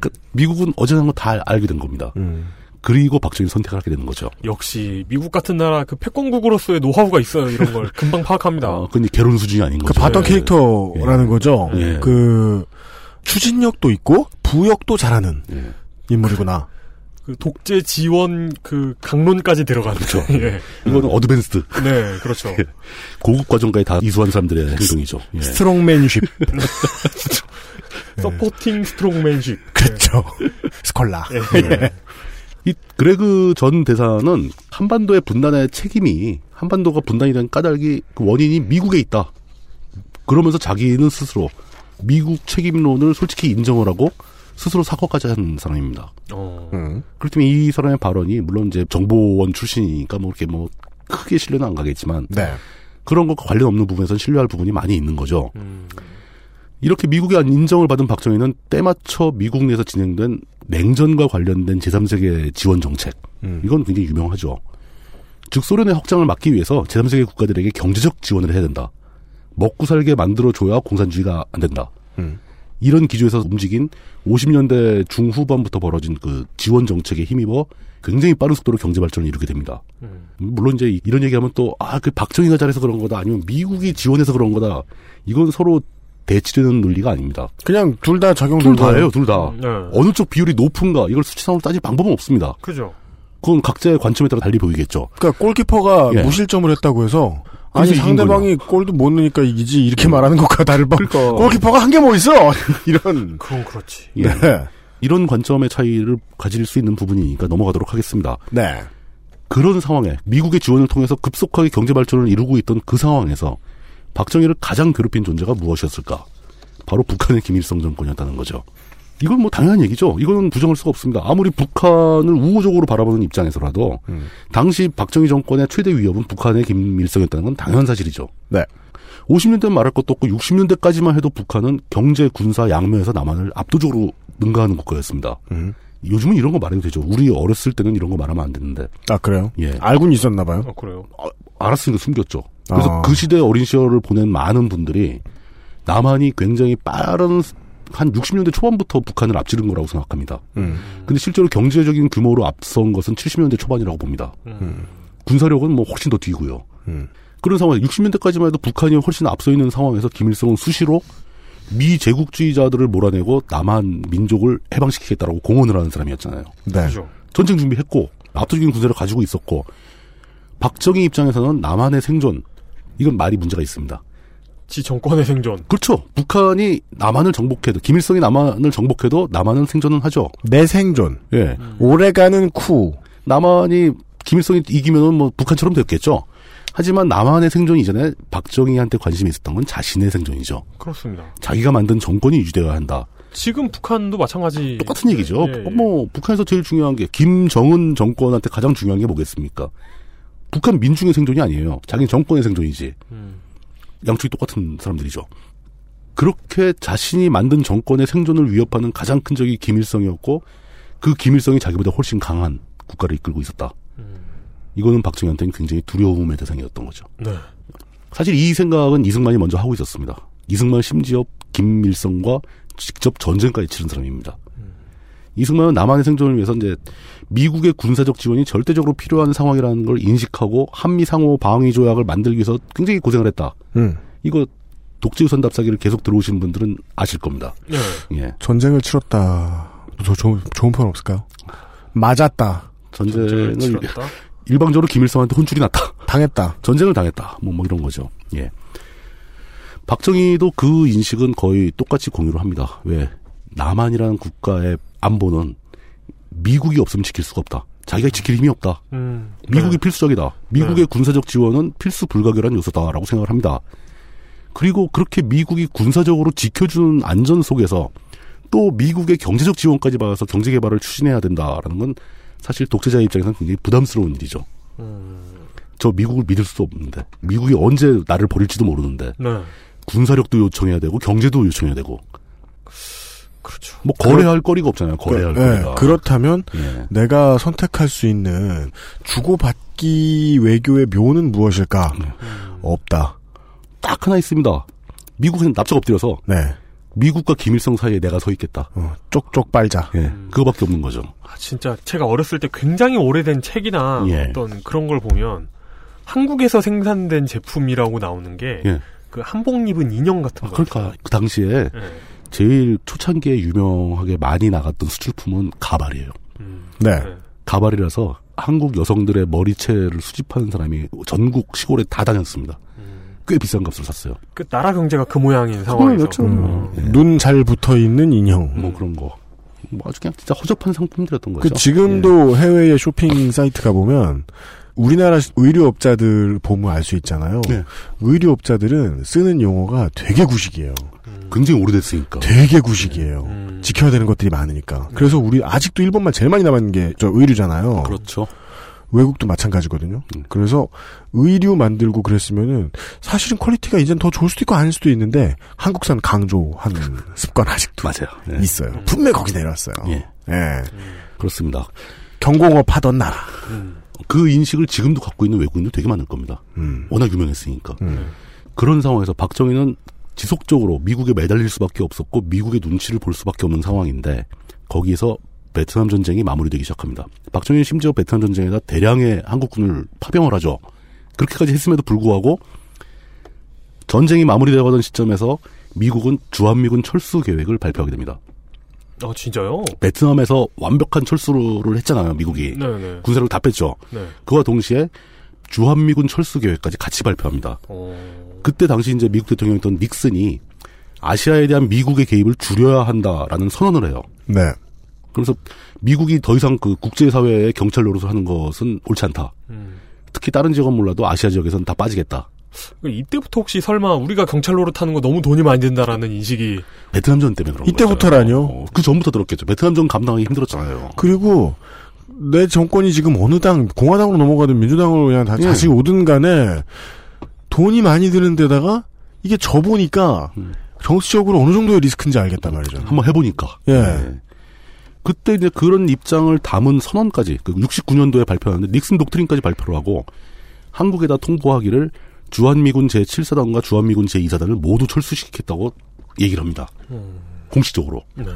그 미국은 어제는 거다 알게 된 겁니다. 음. 그리고 박정희 선택을 하게 되는 거죠. 역시 미국 같은 나라 그 패권국으로서의 노하우가 있어요. 이런 걸 금방 파악합니다. 어, 근데 개론 수준이 아닌 그 거죠. 봤던 캐릭터라는 거죠. 예. 그 추진력도 있고 부역도 잘하는 예. 인물이구나. 그 독재 지원 그 강론까지 들어가는 그렇죠. 예. 이거는 advanced. 네, 그렇죠. 고급 과정까지 다 이수한 사람들의 행동이죠. 예. strongmanship. supporting strongmanship. 그렇죠. 스콜라. 예. 이 그레그 전 대사는 한반도의 분단의 책임이 한반도가 분단이 된 까닭이 그 원인이 미국에 있다. 그러면서 자기는 스스로 미국 책임론을 솔직히 인정을 하고 스스로 사과까지 한 사람입니다. 어. 음. 그렇기 때문에 이 사람의 발언이 물론 이제 정보원 출신이니까 뭐 이렇게 뭐 크게 신뢰는 안 가겠지만 네. 그런 것과 관련 없는 부분에서는 신뢰할 부분이 많이 있는 거죠. 음. 이렇게 미국의 인정을 받은 박정희는 때맞춰 미국 내에서 진행된 냉전과 관련된 제3세계 지원 정책. 음. 이건 굉장히 유명하죠. 즉 소련의 확장을 막기 위해서 제3세계 국가들에게 경제적 지원을 해야 된다. 먹고 살게 만들어줘야 공산주의가 안 된다. 음. 이런 기조에서 움직인 50년대 중후반부터 벌어진 그 지원 정책에 힘입어 굉장히 빠른 속도로 경제 발전을 이루게 됩니다. 음. 물론 이제 이런 얘기하면 또, 아, 그 박정희가 잘해서 그런 거다. 아니면 미국이 지원해서 그런 거다. 이건 서로 대치되는 논리가 아닙니다. 그냥 둘다둘 적용된 다예요, 둘 다. 네. 어느 쪽 비율이 높은가, 이걸 수치상으로 따질 방법은 없습니다. 그죠. 그건 각자의 관점에 따라 달리 보이겠죠. 그러니까 골키퍼가 예. 무실점을 했다고 해서 아니 상대방이 골도 못 넣으니까 이기지 이렇게 말하는 것과 다를 바 그러니까. 골키퍼가 한게뭐 있어 이런 그건 그렇지. 예. 네. 이런 관점의 차이를 가질 수 있는 부분이니까 넘어가도록 하겠습니다. 네. 그런 상황에 미국의 지원을 통해서 급속하게 경제 발전을 이루고 있던 그 상황에서 박정희를 가장 괴롭힌 존재가 무엇이었을까? 바로 북한의 김일성 정권이었다는 거죠. 이건 뭐 당연한 얘기죠. 이거는 부정할 수가 없습니다. 아무리 북한을 우호적으로 바라보는 입장에서라도 음. 당시 박정희 정권의 최대 위협은 북한의 김일성이었다는 건 당연한 사실이죠. 네. 50년대 말할 것도 없고 60년대까지만 해도 북한은 경제, 군사, 양면에서 남한을 압도적으로 능가하는 국가였습니다. 음. 요즘은 이런 거 말해도 되죠. 우리 어렸을 때는 이런 거 말하면 안 되는데. 아 그래요? 예. 알고는 있었나 봐요. 어, 그래요. 알았으니까 숨겼죠. 그래서 아. 그 시대 어린 시절을 보낸 많은 분들이 남한이 굉장히 빠른 한 60년대 초반부터 북한을 앞지른 거라고 생각합니다. 음. 근데 실제로 경제적인 규모로 앞선 것은 70년대 초반이라고 봅니다. 음. 군사력은 뭐 훨씬 더 뒤고요. 음. 그런 상황에 60년대까지만 해도 북한이 훨씬 앞서 있는 상황에서 김일성은 수시로 미 제국주의자들을 몰아내고 남한 민족을 해방시키겠다라고 공언을 하는 사람이었잖아요. 네. 그죠. 전쟁 준비했고 압도적인 군사를 가지고 있었고 박정희 입장에서는 남한의 생존 이건 말이 문제가 있습니다. 지 정권의 생존. 그렇죠. 북한이 남한을 정복해도 김일성이 남한을 정복해도 남한은 생존은 하죠. 내 생존. 예. 오래가는 쿠. 남한이 김일성이 이기면은 뭐 북한처럼 됐겠죠. 하지만 남한의 생존 이전에 박정희한테 관심이 있었던 건 자신의 생존이죠. 그렇습니다. 자기가 만든 정권이 유지되어야 한다. 지금 북한도 마찬가지. 똑같은 얘기죠. 예, 예. 뭐 북한에서 제일 중요한 게 김정은 정권한테 가장 중요한 게 뭐겠습니까? 북한 민중의 생존이 아니에요. 자기 정권의 생존이지. 음. 양쪽이 똑같은 사람들이죠. 그렇게 자신이 만든 정권의 생존을 위협하는 가장 큰 적이 김일성이었고 그 김일성이 자기보다 훨씬 강한 국가를 이끌고 있었다. 이거는 박정희한테는 굉장히 두려움의 대상이었던 거죠. 네. 사실 이 생각은 이승만이 먼저 하고 있었습니다. 이승만은 심지어 김일성과 직접 전쟁까지 치른 사람입니다. 이승만은 남한의 생존을 위해서 이제 미국의 군사적 지원이 절대적으로 필요한 상황이라는 걸 인식하고 한미 상호 방위 조약을 만들기 위해서 굉장히 고생을 했다. 음. 이거 독재우선 답사기를 계속 들어오신 분들은 아실 겁니다. 네. 예. 전쟁을 치렀다. 더 좋은 좋은 표현 없을까요? 맞았다. 전쟁을 치렀다. 일방적으로 김일성한테 혼쭐이 났다. 당했다. 전쟁을 당했다. 뭐, 뭐 이런 거죠. 예. 박정희도 그 인식은 거의 똑같이 공유를 합니다. 왜? 남한이라는 국가의 안보는 미국이 없으면 지킬 수가 없다. 자기가 지킬 힘이 없다. 음. 미국이 네. 필수적이다. 미국의 네. 군사적 지원은 필수 불가결한 요소다라고 생각을 합니다. 그리고 그렇게 미국이 군사적으로 지켜주는 안전 속에서 또 미국의 경제적 지원까지 받아서 경제 개발을 추진해야 된다라는 건 사실 독재자의 입장에서는 굉장히 부담스러운 일이죠. 음. 저 미국을 믿을 수 없는데 미국이 언제 나를 버릴지도 모르는데 네. 군사력도 요청해야 되고 경제도 요청해야 되고 그렇죠. 뭐 거래할 거리가 없잖아요. 거래할 그, 거리가. 예, 그렇다면 예. 내가 선택할 수 있는 주고받기 외교의 묘는 무엇일까? 네. 없다. 딱 하나 있습니다. 미국은 납작 엎드려서 네. 미국과 김일성 사이에 내가 서 있겠다. 어, 쪽쪽 빨자. 예, 그거밖에 없는 거죠. 아, 진짜 제가 어렸을 때 굉장히 오래된 책이나 예. 어떤 그런 걸 보면 한국에서 생산된 제품이라고 나오는 게그 예. 한복 입은 인형 같은 거. 그러니까 그 당시에 예. 제일 초창기에 유명하게 많이 나갔던 수출품은 가발이에요. 네. 가발이라서 한국 여성들의 머리채를 수집하는 사람이 전국 시골에 다 다녔습니다. 꽤 비싼 값을 샀어요. 그 나라 경제가 그 모양인 상황에서. 음, 눈잘 붙어 있는 인형. 뭐 그런 거. 뭐 아주 그냥 진짜 허접한 상품들이었던 거죠. 그 지금도 해외의 쇼핑 사이트 가 보면 우리나라 의류업자들 보면 알 수 있잖아요. 네. 의류업자들은 쓰는 용어가 되게 구식이에요. 굉장히 오래됐으니까. 되게 구식이에요. 음. 지켜야 되는 것들이 많으니까. 그래서 우리 아직도 일본말 제일 많이 남은 게저 의류잖아요. 그렇죠. 외국도 마찬가지거든요. 음. 그래서 의류 만들고 그랬으면은 사실은 퀄리티가 이젠 더 좋을 수도 있고 아닐 수도 있는데 한국산 강조하는 습관 아직도 맞아요. 예. 있어요. 분명히 거기 내려왔어요. 예. 예. 그렇습니다. 경공업 하던 나라. 그 인식을 지금도 갖고 있는 외국인도 되게 많을 겁니다. 음. 워낙 유명했으니까. 음. 그런 상황에서 박정희는 지속적으로 미국에 매달릴 수밖에 없었고 미국의 눈치를 볼 수밖에 없는 상황인데 거기에서 베트남 전쟁이 마무리되기 시작합니다. 박정희는 심지어 베트남 전쟁에다 대량의 한국군을 파병을 하죠. 그렇게까지 했음에도 불구하고 전쟁이 마무리되어 가던 시점에서 미국은 주한미군 철수 계획을 발표하게 됩니다. 아 진짜요? 베트남에서 완벽한 철수를 했잖아요, 미국이. 네네. 군사를 다 뺐죠. 네. 그와 동시에 주한미군 철수 계획까지 같이 발표합니다. 어. 그때 당시 이제 미국 대통령이었던 닉슨이 아시아에 대한 미국의 개입을 줄여야 한다라는 선언을 해요. 네. 그래서 미국이 더 이상 그 국제사회의 경찰 노릇을 하는 것은 옳지 않다. 음. 특히 다른 지역은 몰라도 아시아 지역에서는 다 빠지겠다. 그 이때부터 혹시 설마 우리가 경찰 노릇하는 거 너무 돈이 많이 든다라는 인식이 베트남전 때문에 그런 거예요. 이때부터라뇨. 그 전부터 들었겠죠. 베트남전 감당하기 힘들었잖아요. 그리고 내 정권이 지금 어느 당 공화당으로 넘어가든 민주당으로 그냥 다 예. 오든 간에 돈이 많이 드는 데다가 이게 져 보니까 정치적으로 어느 정도의 리스크인지 알겠단 말이죠. 한번 해보니까. 예. 네. 그때 이제 그런 입장을 담은 선언까지 그 69년도에 발표하는데 닉슨 독트린까지 발표를 하고 한국에다 통보하기를 주한미군 제7사단과 주한미군 제2사단을 모두 철수시키겠다고 얘기를 합니다. 공식적으로. 네.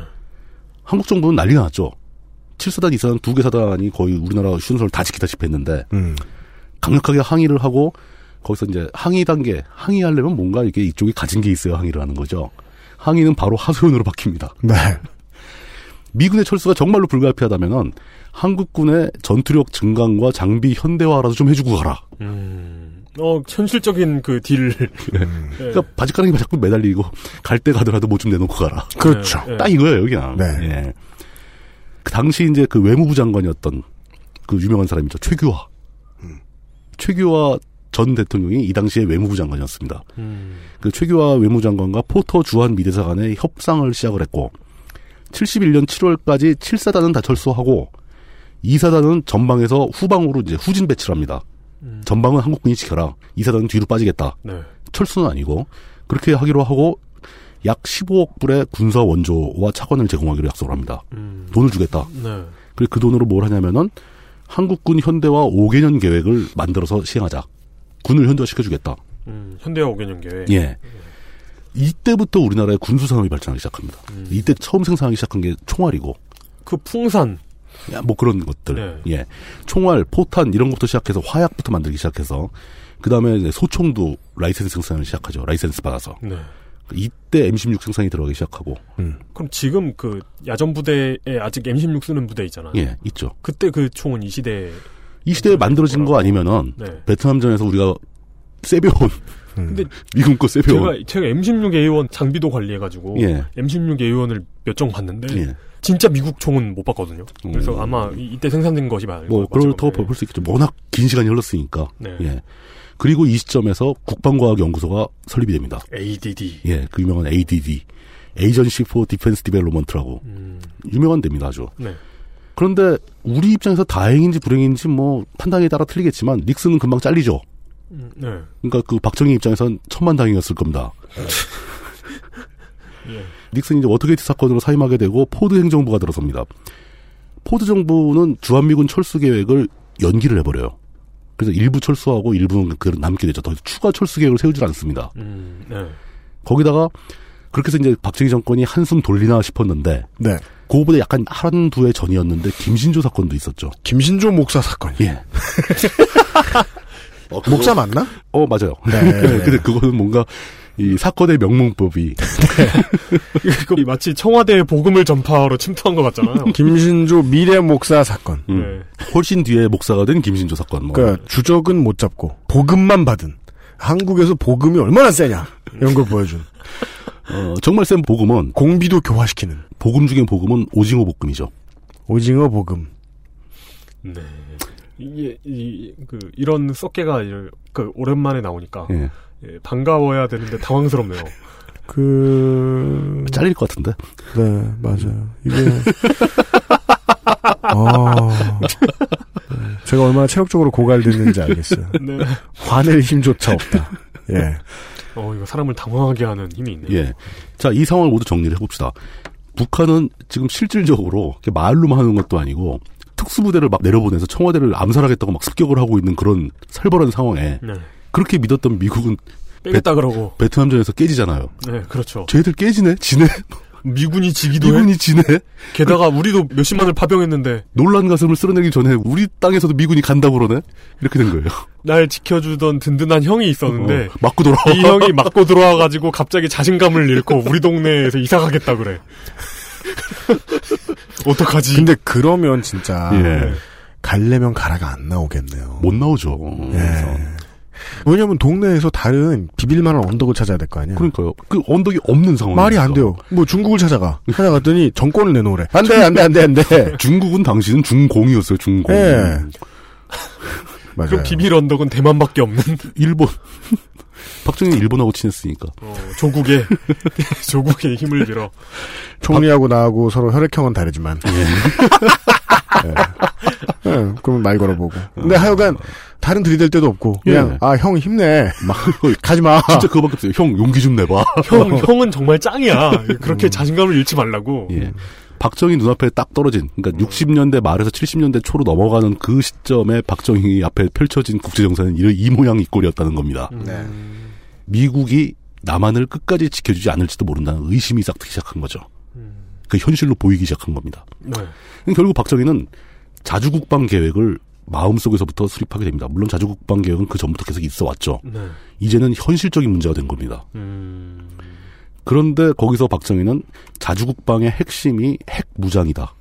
한국 정부는 난리가 났죠. 7사단, 2사단, 두개 사단이 거의 우리나라 순서를 다 지키다시피 했는데 음. 강력하게 항의를 하고 거기서 이제 항의 단계, 항의하려면 뭔가 이렇게 이쪽이 가진 게 있어야 항의를 하는 거죠. 항의는 바로 하소연으로 바뀝니다. 네. 미군의 철수가 정말로 불가피하다면은 한국군의 전투력 증강과 장비 현대화라도 좀 해주고 가라. 음. 어 현실적인 그 딜. 네. 그러니까 바지가랑이만 자꾸 매달리고 갈 때 가더라도 뭐 좀 내놓고 가라. 그렇죠. 네. 딱 이거예요, 그냥. 네. 예. 그 당시 이제 그 외무부 장관이었던 그 유명한 사람이죠. 최규화. 최규화 전 대통령이 이 당시에 외무부 장관이었습니다. 음. 그 최규화 외무장관과 포터 주한 미대사 간의 협상을 시작을 했고 71년 7월까지 7사단은 다 철수하고 2사단은 전방에서 후방으로 이제 후진 배치를 합니다. 전방은 한국군이 지켜라. 2사단은 뒤로 빠지겠다. 네. 철수는 아니고 그렇게 하기로 하고 약 15억 불의 군사 원조와 차관을 제공하기로 약속을 합니다. 음. 돈을 주겠다. 네. 그리고 그 돈으로 뭘 하냐면은 한국군 현대화 5개년 계획을 만들어서 시행하자. 군을 현대화시켜주겠다. 음. 현대화 5개년 계획. 예. 이때부터 우리나라의 군수 산업이 발전하기 시작합니다. 음. 이때 처음 생산하기 시작한 게 총알이고, 그 풍산. 야, 뭐 그런 것들. 네. 예. 총알, 포탄 이런 것부터 시작해서 화약부터 만들기 시작해서 그 다음에 소총도 라이센스 생산을 시작하죠. 라이센스 받아서. 네. 이때 M16 생산이 들어가기 시작하고, 그럼 지금 그 야전 부대에 아직 M16 쓰는 부대 있잖아요. 예, 있죠. 그때 그 총은 이 시대 이 시대에 만들어진 거 아니면은 네. 베트남전에서 우리가 세배온 근데 미군 거 세표. 제가 제가 M16A1 장비도 관리해가지고 예. M16A1을 몇 정 봤는데 예. 진짜 미국 총은 못 봤거든요. 그래서 음. 아마 이- 이때 생산된 것이 맞을 뭐것 같죠. 그렇다고 볼수 있겠죠. 워낙 긴 시간이 흘렀으니까. 네. 예. 그리고 이 시점에서 국방과학연구소가 설립이 됩니다. ADD. 예, 그 유명한 ADD, Agency for Defense Development라고 유명한 데입니다, 아주. 네. 그런데 우리 입장에서 다행인지 불행인지 뭐 판단에 따라 틀리겠지만 닉슨은 금방 잘리죠. 음, 네. 그러니까 그 박정희 입장에선 천만 다행이었을 겁니다. 예. 닉슨이 이제 워터게이트 사건으로 사임하게 되고 포드 행정부가 들어섭니다. 포드 정부는 주한미군 철수 계획을 연기를 해버려요. 그래서 일부 철수하고 일부는 그 남게 되죠. 더 추가 철수 계획을 세우질 않습니다. 음, 네. 거기다가 그렇게 해서 이제 박정희 정권이 한숨 돌리나 싶었는데 네. 그거보다 약간 한두 해 전이었는데 김신조 사건도 있었죠. 김신조 목사 사건. 예. 어, 그거- 목사 맞나? 어 맞아요. 네. 근데 그거는 뭔가 이 사건의 명문법이 그 마치 청와대의 복음을 전파로 침투한 것 같잖아요. 김신조 미래 목사 사건. 네. 음. 훨씬 뒤에 목사가 된 김신조 사건. 뭐. 그러니까 주적은 못 잡고 복음만 받은 한국에서 복음이 얼마나 세냐 이런 걸 보여준 어, 정말 센 복음은 공비도 교화시키는 복음 중에 복음은 오징어 볶음이죠. 오징어 복음. 네. 이게 이, 그 이런 썩개가 이제 그 오랜만에 나오니까 예. 예, 반가워야 되는데 당황스럽네요. 그 잘릴 것 같은데. 네 맞아요. 이게 아 네, 제가 얼마나 체력적으로 고갈됐는지 알겠어요. 네. 화낼 힘조차 없다. 예. 어 이거 사람을 당황하게 하는 힘이 있네요. 예. 자, 이 상황을 모두 정리를 해봅시다. 북한은 지금 실질적으로 말로만 하는 것도 아니고 특수부대를 막 내려보내서 청와대를 암살하겠다고 막 습격을 하고 있는 그런 살벌한 상황에 네. 그렇게 믿었던 미국은 빼겠다 그러고. 베트남전에서 깨지잖아요. 네, 그렇죠. 쟤들 깨지네? 지네? 미군이 지기도 해. 미군이 지네? 게다가 우리도 몇십만을 파병했는데 놀란 가슴을 쓸어내기 전에 우리 땅에서도 미군이 간다 그러네? 이렇게 된 거예요. 날 지켜주던 든든한 형이 있었는데 어, 맞고 돌아와. 이 형이 맞고 들어와 가지고 갑자기 자신감을 잃고 우리 동네에서 이사 가겠다 그래. 어떡하지? 근데 그러면 진짜 예. 갈래면 가라가 안 나오겠네요. 못 나오죠. 예. 왜냐면 동네에서 다른 비빌만한 언덕을 찾아야 될 거 아니야. 그러니까요. 그 언덕이 없는 상황. 말이 안 돼요. 뭐 중국을 찾아가. 찾아갔더니 정권을 내놓으래. 안 돼, 안 돼, 안 돼, 안 돼. 중국은 당시는 중공이었어요, 중공. 예. 맞아요. 그럼 비밀 언덕은 대만밖에 없는 일본. 박정희 일본하고 친했으니까. 어, 조국의 조국의 힘을 빌어. 총리하고 나하고 서로 혈액형은 다르지만. 예. 예, 그러면 말 걸어보고. 근데 하여간 다른 들이댈 데도 없고 그냥 예. 아형 힘내. 막 가지 마. 진짜 그거밖에 없어요. 형 용기 좀 내봐. 형 형은 정말 짱이야. 그렇게 자신감을 잃지 말라고. 예. 박정희 눈앞에 딱 떨어진, 그러니까 60년대 말에서 70년대 초로 넘어가는 그 시점에 박정희 앞에 펼쳐진 국제정세는 이, 이 모양 이 꼴이었다는 겁니다. 네. 미국이 남한을 끝까지 지켜주지 않을지도 모른다는 의심이 싹트기 시작한 거죠. 그 현실로 보이기 시작한 겁니다. 네. 결국 박정희는 자주국방 계획을 마음속에서부터 수립하게 됩니다. 물론 자주국방 계획은 그 전부터 계속 있어 왔죠. 네. 이제는 현실적인 문제가 된 겁니다. 음, 그런데 거기서 박정희는 자주국방의 핵심이 핵무장이다.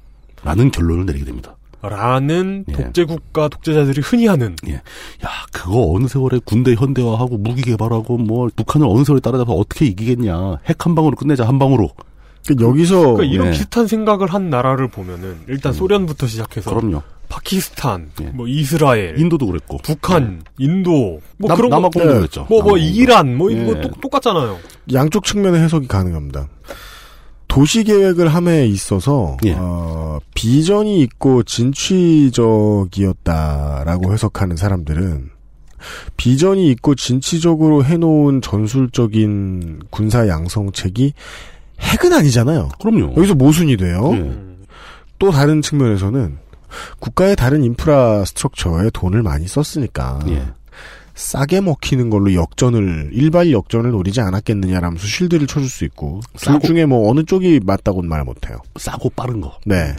라는 결론을 내리게 됩니다. 라는 예. 독재국가 독재자들이 흔히 하는. 야, 그거 어느 세월에 군대 현대화하고 무기 개발하고 뭐 북한을 어느 세월에 따라잡아 어떻게 이기겠냐. 핵 한 방으로 끝내자, 한 방으로. 여기서 그러니까 이런 예. 비슷한 생각을 한 나라를 보면은 일단 소련부터 시작해서 그럼요. 파키스탄, 예. 뭐 이스라엘, 인도도 그랬고. 북한, 인도, 뭐 남- 그런 거, 남아공도 그랬죠. 뭐, 뭐. 이란, 뭐 예. 이거 똑- 똑같잖아요. 양쪽 측면의 해석이 가능합니다. 도시 계획을 함에 있어서 예. 어, 비전이 있고 진취적이었다라고 해석하는 사람들은 비전이 있고 진취적으로 해놓은 전술적인 군사 양성책이 핵은 아니잖아요. 그럼요. 여기서 모순이 돼요. 예. 또 다른 측면에서는 국가의 다른 인프라 스트럭처에 돈을 많이 썼으니까 예. 싸게 먹히는 걸로 역전을 일발 역전을 노리지 않았겠느냐라면서 쉴드를 쳐줄 수 있고 둘 싸고- 중에 뭐 어느 쪽이 맞다고는 말 못해요. 싸고 빠른 거. 네.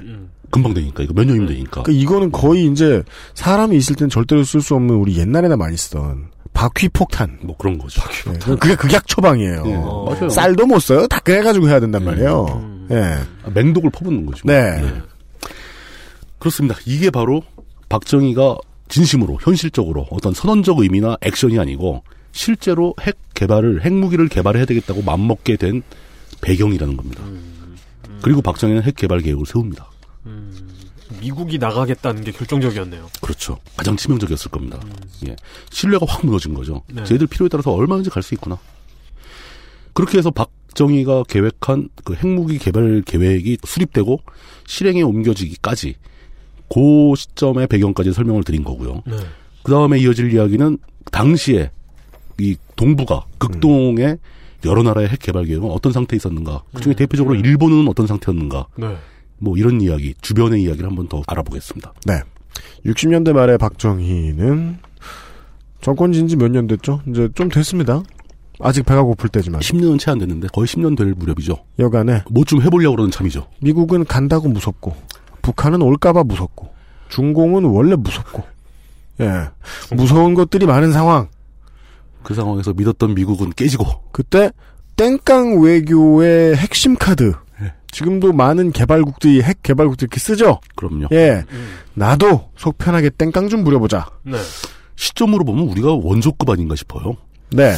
금방 되니까. 이거 몇 년이면 되니까. 그러니까 이거는 거의 이제 사람이 있을 땐 절대로 쓸 수 없는 우리 옛날에나 많이 쓰던 바퀴 폭탄. 뭐 그런 거죠. 네, 그게 극약 처방이에요. 예, 맞아요. 쌀도 못 써요. 다 꺼내가지고 해야 된단 말이에요. 예. 아, 맹독을 퍼붓는 거죠. 네. 예. 그렇습니다. 이게 바로 박정희가 진심으로 현실적으로 어떤 선언적 의미나 액션이 아니고 실제로 핵 개발을 핵무기를 개발해야 되겠다고 맘먹게 된 배경이라는 겁니다. 그리고 박정희는 핵 개발 계획을 세웁니다. 미국이 나가겠다는 게 결정적이었네요. 그렇죠. 가장 치명적이었을 겁니다. 예. 신뢰가 확 무너진 거죠. 네. 쟤들 필요에 따라서 얼마든지 갈 수 있구나. 그렇게 해서 박정희가 계획한 그 핵무기 개발 계획이 수립되고 실행에 옮겨지기까지 그 시점의 배경까지 설명을 드린 거고요. 네. 그 다음에 이어질 이야기는 당시에 이 동북아 극동의 여러 나라의 핵 개발 계획은 어떤 상태에 있었는가. 그 중에 대표적으로 일본은 어떤 상태였는가. 네. 뭐 이런 이야기, 주변의 이야기를 한번 더 알아보겠습니다. 네. 60년대 말에 박정희는 정권 진지 몇 년 됐죠? 이제 좀 됐습니다. 아직 배가 고플 때지만. 10년은 채 안 됐는데 거의 10년 될 무렵이죠. 여간에 뭐 좀 해보려고 그러는 참이죠. 미국은 간다고 무섭고 북한은 올까봐 무섭고 중공은 원래 무섭고 예 무서운 것들이 많은 상황. 그 상황에서 믿었던 미국은 깨지고 그때 땡깡 외교의 핵심 카드. 예. 지금도 많은 개발국들이 핵 개발국들 이렇게 쓰죠. 그럼요. 예, 나도 속 편하게 땡깡 좀 부려보자. 네. 시점으로 보면 우리가 원조급 아닌가 싶어요. 네.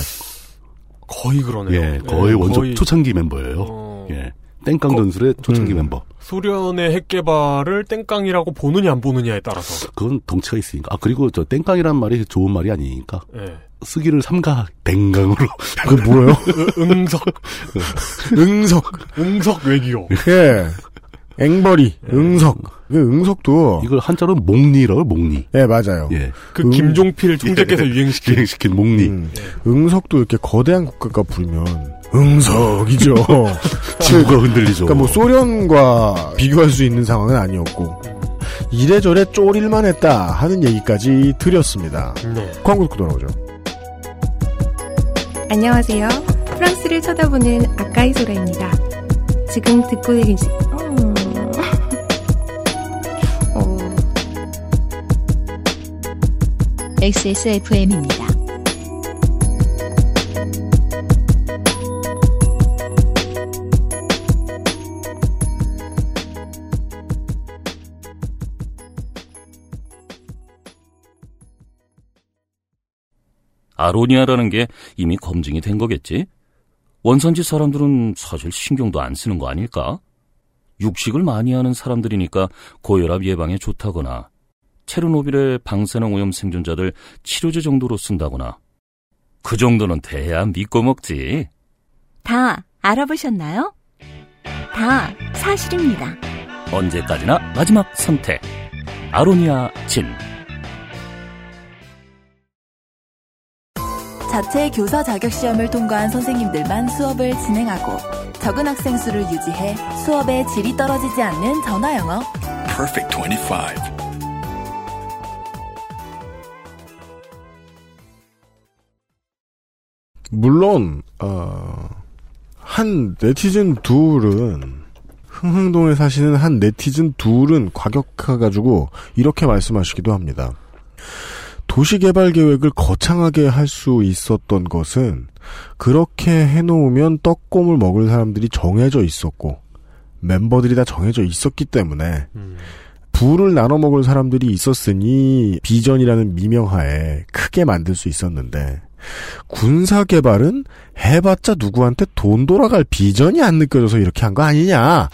거의 그러네요. 예, 거의 예, 원조 거의 초창기 멤버예요. 어. 예. 땡깡 전술의 초창기 멤버. 소련의 핵 개발을 땡깡이라고 보느냐 안 보느냐에 따라서. 그건 덩치가 있으니까. 아, 그리고 저 땡깡이란 말이 좋은 말이 아니니까. 예. 쓰기를 삼가 땡강으로. 그 뭐예요? 응석. 응석. 응석 외교. 예. 앵벌이, 응석. 그 응석도. 이걸 한자로 목리라고 목리. 예, 맞아요. 예. 그 응. 김종필 총재께서 예. 유행시킨. 유행시킨 목리. 음. 응석도 이렇게 거대한 국가가 부르면 응석이죠. 지구가 흔들리죠. 그러니까 뭐 소련과 비교할 수 있는 상황은 아니었고 이래저래 쪼릴만 했다 하는 얘기까지 드렸습니다. 네. 광고 듣고 돌아오죠. 안녕하세요. 프랑스를 쳐다보는 아까이 소라입니다. 지금 듣고 계신 음. 어, XSFM입니다. 아로니아라는 게 이미 검증이 된 거겠지? 원산지 사람들은 사실 신경도 안 쓰는 거 아닐까? 육식을 많이 하는 사람들이니까 고혈압 예방에 좋다거나 체르노빌의 방사능 오염 생존자들 치료제 정도로 쓴다거나 그 정도는 돼야 믿고 먹지. 다 알아보셨나요? 다 사실입니다. 언제까지나 마지막 선택. 아로니아 진. 자체 교사 자격 시험을 통과한 선생님들만 수업을 진행하고 적은 학생 수를 유지해 수업의 질이 떨어지지 않는 전화 영어. Perfect 25. 물론 어, 한 네티즌 둘은 흥흥동에 사시는 한 네티즌 둘은 과격해가지고 이렇게 말씀하시기도 합니다. 도시개발 계획을 거창하게 할 수 있었던 것은 그렇게 해놓으면 떡곰을 먹을 사람들이 정해져 있었고 멤버들이 다 정해져 있었기 때문에 부를 나눠 먹을 사람들이 있었으니 비전이라는 미명하에 크게 만들 수 있었는데 군사 개발은 해봤자 누구한테 돈 돌아갈 비전이 안 느껴져서 이렇게 한 거 아니냐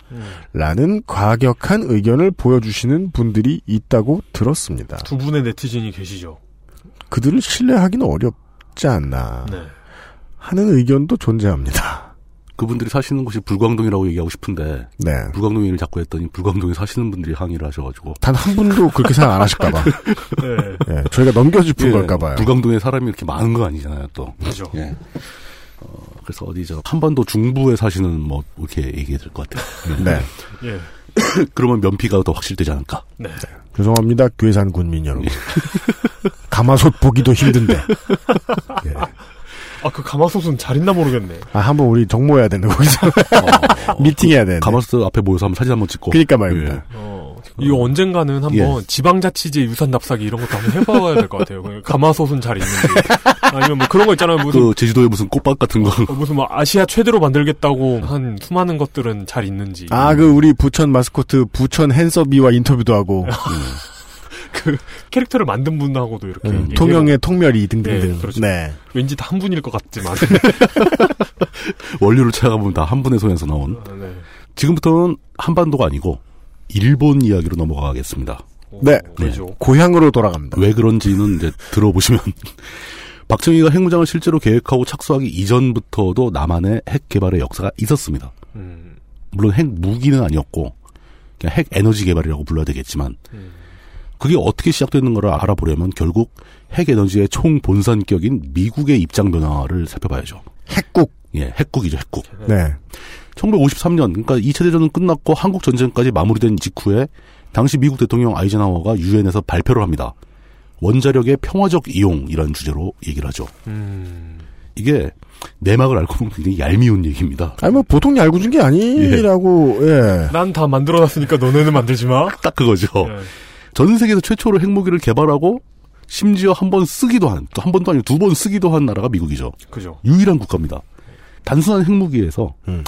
라는 과격한 의견을 보여주시는 분들이 있다고 들었습니다. 두 분의 네티즌이 계시죠. 그들을 신뢰하기는 어렵지 않나 네. 하는 의견도 존재합니다. 그분들이 사시는 곳이 불광동이라고 얘기하고 싶은데 네. 불광동 얘기를 자꾸 했더니 불광동에 사시는 분들이 항의를 하셔가지고 단 한 분도 그렇게 생각 안 하실까봐. 네. 예, 저희가 넘겨짚은 예, 걸까봐요. 불광동에 사람이 이렇게 많은 거 아니잖아요 또. 그죠. 예. 어, 그래서 어디 저 한반도 중부에 사시는 뭐 이렇게 얘기해야 될것 같아요. 네. 예. 그러면 면피가 더 확실되지 않을까. 네. 죄송합니다, 괴산 군민 여러분. 가마솥 보기도 힘든데. 아, 그 가마솥은 잘 있나 모르겠네. 아, 한번 우리 정모해야 되는 거기서. 미팅해야 되는. 가마솥 앞에 모여서 한번 사진 한번 찍고. 그니까 말입니다. 어, 이거 언젠가는 한번 예. 지방자치제 유산 납사기 이런 것도 한번 해봐야 될 것 같아요. 그 가마솥은 잘 있는지. 아니면 뭐 그런 거 있잖아요. 무슨, 그 제주도에 무슨 꽃밭 같은 거. 어, 무슨 뭐 아시아 최대로 만들겠다고 한 수많은 것들은 잘 있는지. 아, 그 우리 부천 마스코트 부천 핸서비와 인터뷰도 하고. 그 캐릭터를 만든 분하고도 이렇게 음. 통영의 통멸이 등등등. 네, 그렇죠. 네. 왠지 다 한 분일 것 같지만. 원료를 찾아보면 다 한 분의 손에서 나온. 네. 지금부터는 한반도가 아니고 일본 이야기로 넘어가겠습니다. 네. 그렇죠. 고향으로 돌아갑니다. 왜 그런지는 이제 들어보시면 박정희가 핵무장을 실제로 계획하고 착수하기 이전부터도 남한의 핵 개발의 역사가 있었습니다. 음. 물론 핵 무기는 아니었고 그냥 핵 에너지 개발이라고 불러야 되겠지만 음. 그게 어떻게 시작되는 걸 알아보려면 결국 핵 에너지의 총 본산격인 미국의 입장 변화를 살펴봐야죠. 핵국. 예, 핵국이죠, 핵국. 네. 1953년, 그러니까 2차 대전은 끝났고 한국 전쟁까지 마무리된 직후에 당시 미국 대통령 아이젠하워가 유엔에서 발표를 합니다. 원자력의 평화적 이용이라는 주제로 얘기를 하죠. 음. 이게 내막을 알고 보면 굉장히 얄미운 얘기입니다. 아니 뭐 보통 얄궂은 게 아니라고. 예. 난 다 만들어놨으니까 너네는 만들지 마. 딱 그거죠. 예. 전 세계에서 최초로 핵무기를 개발하고 심지어 한 번 쓰기도 한, 또 한 번도 아니고 두 번 쓰기도 한 나라가 미국이죠. 그죠. 유일한 국가입니다. 단순한 핵무기에서 음.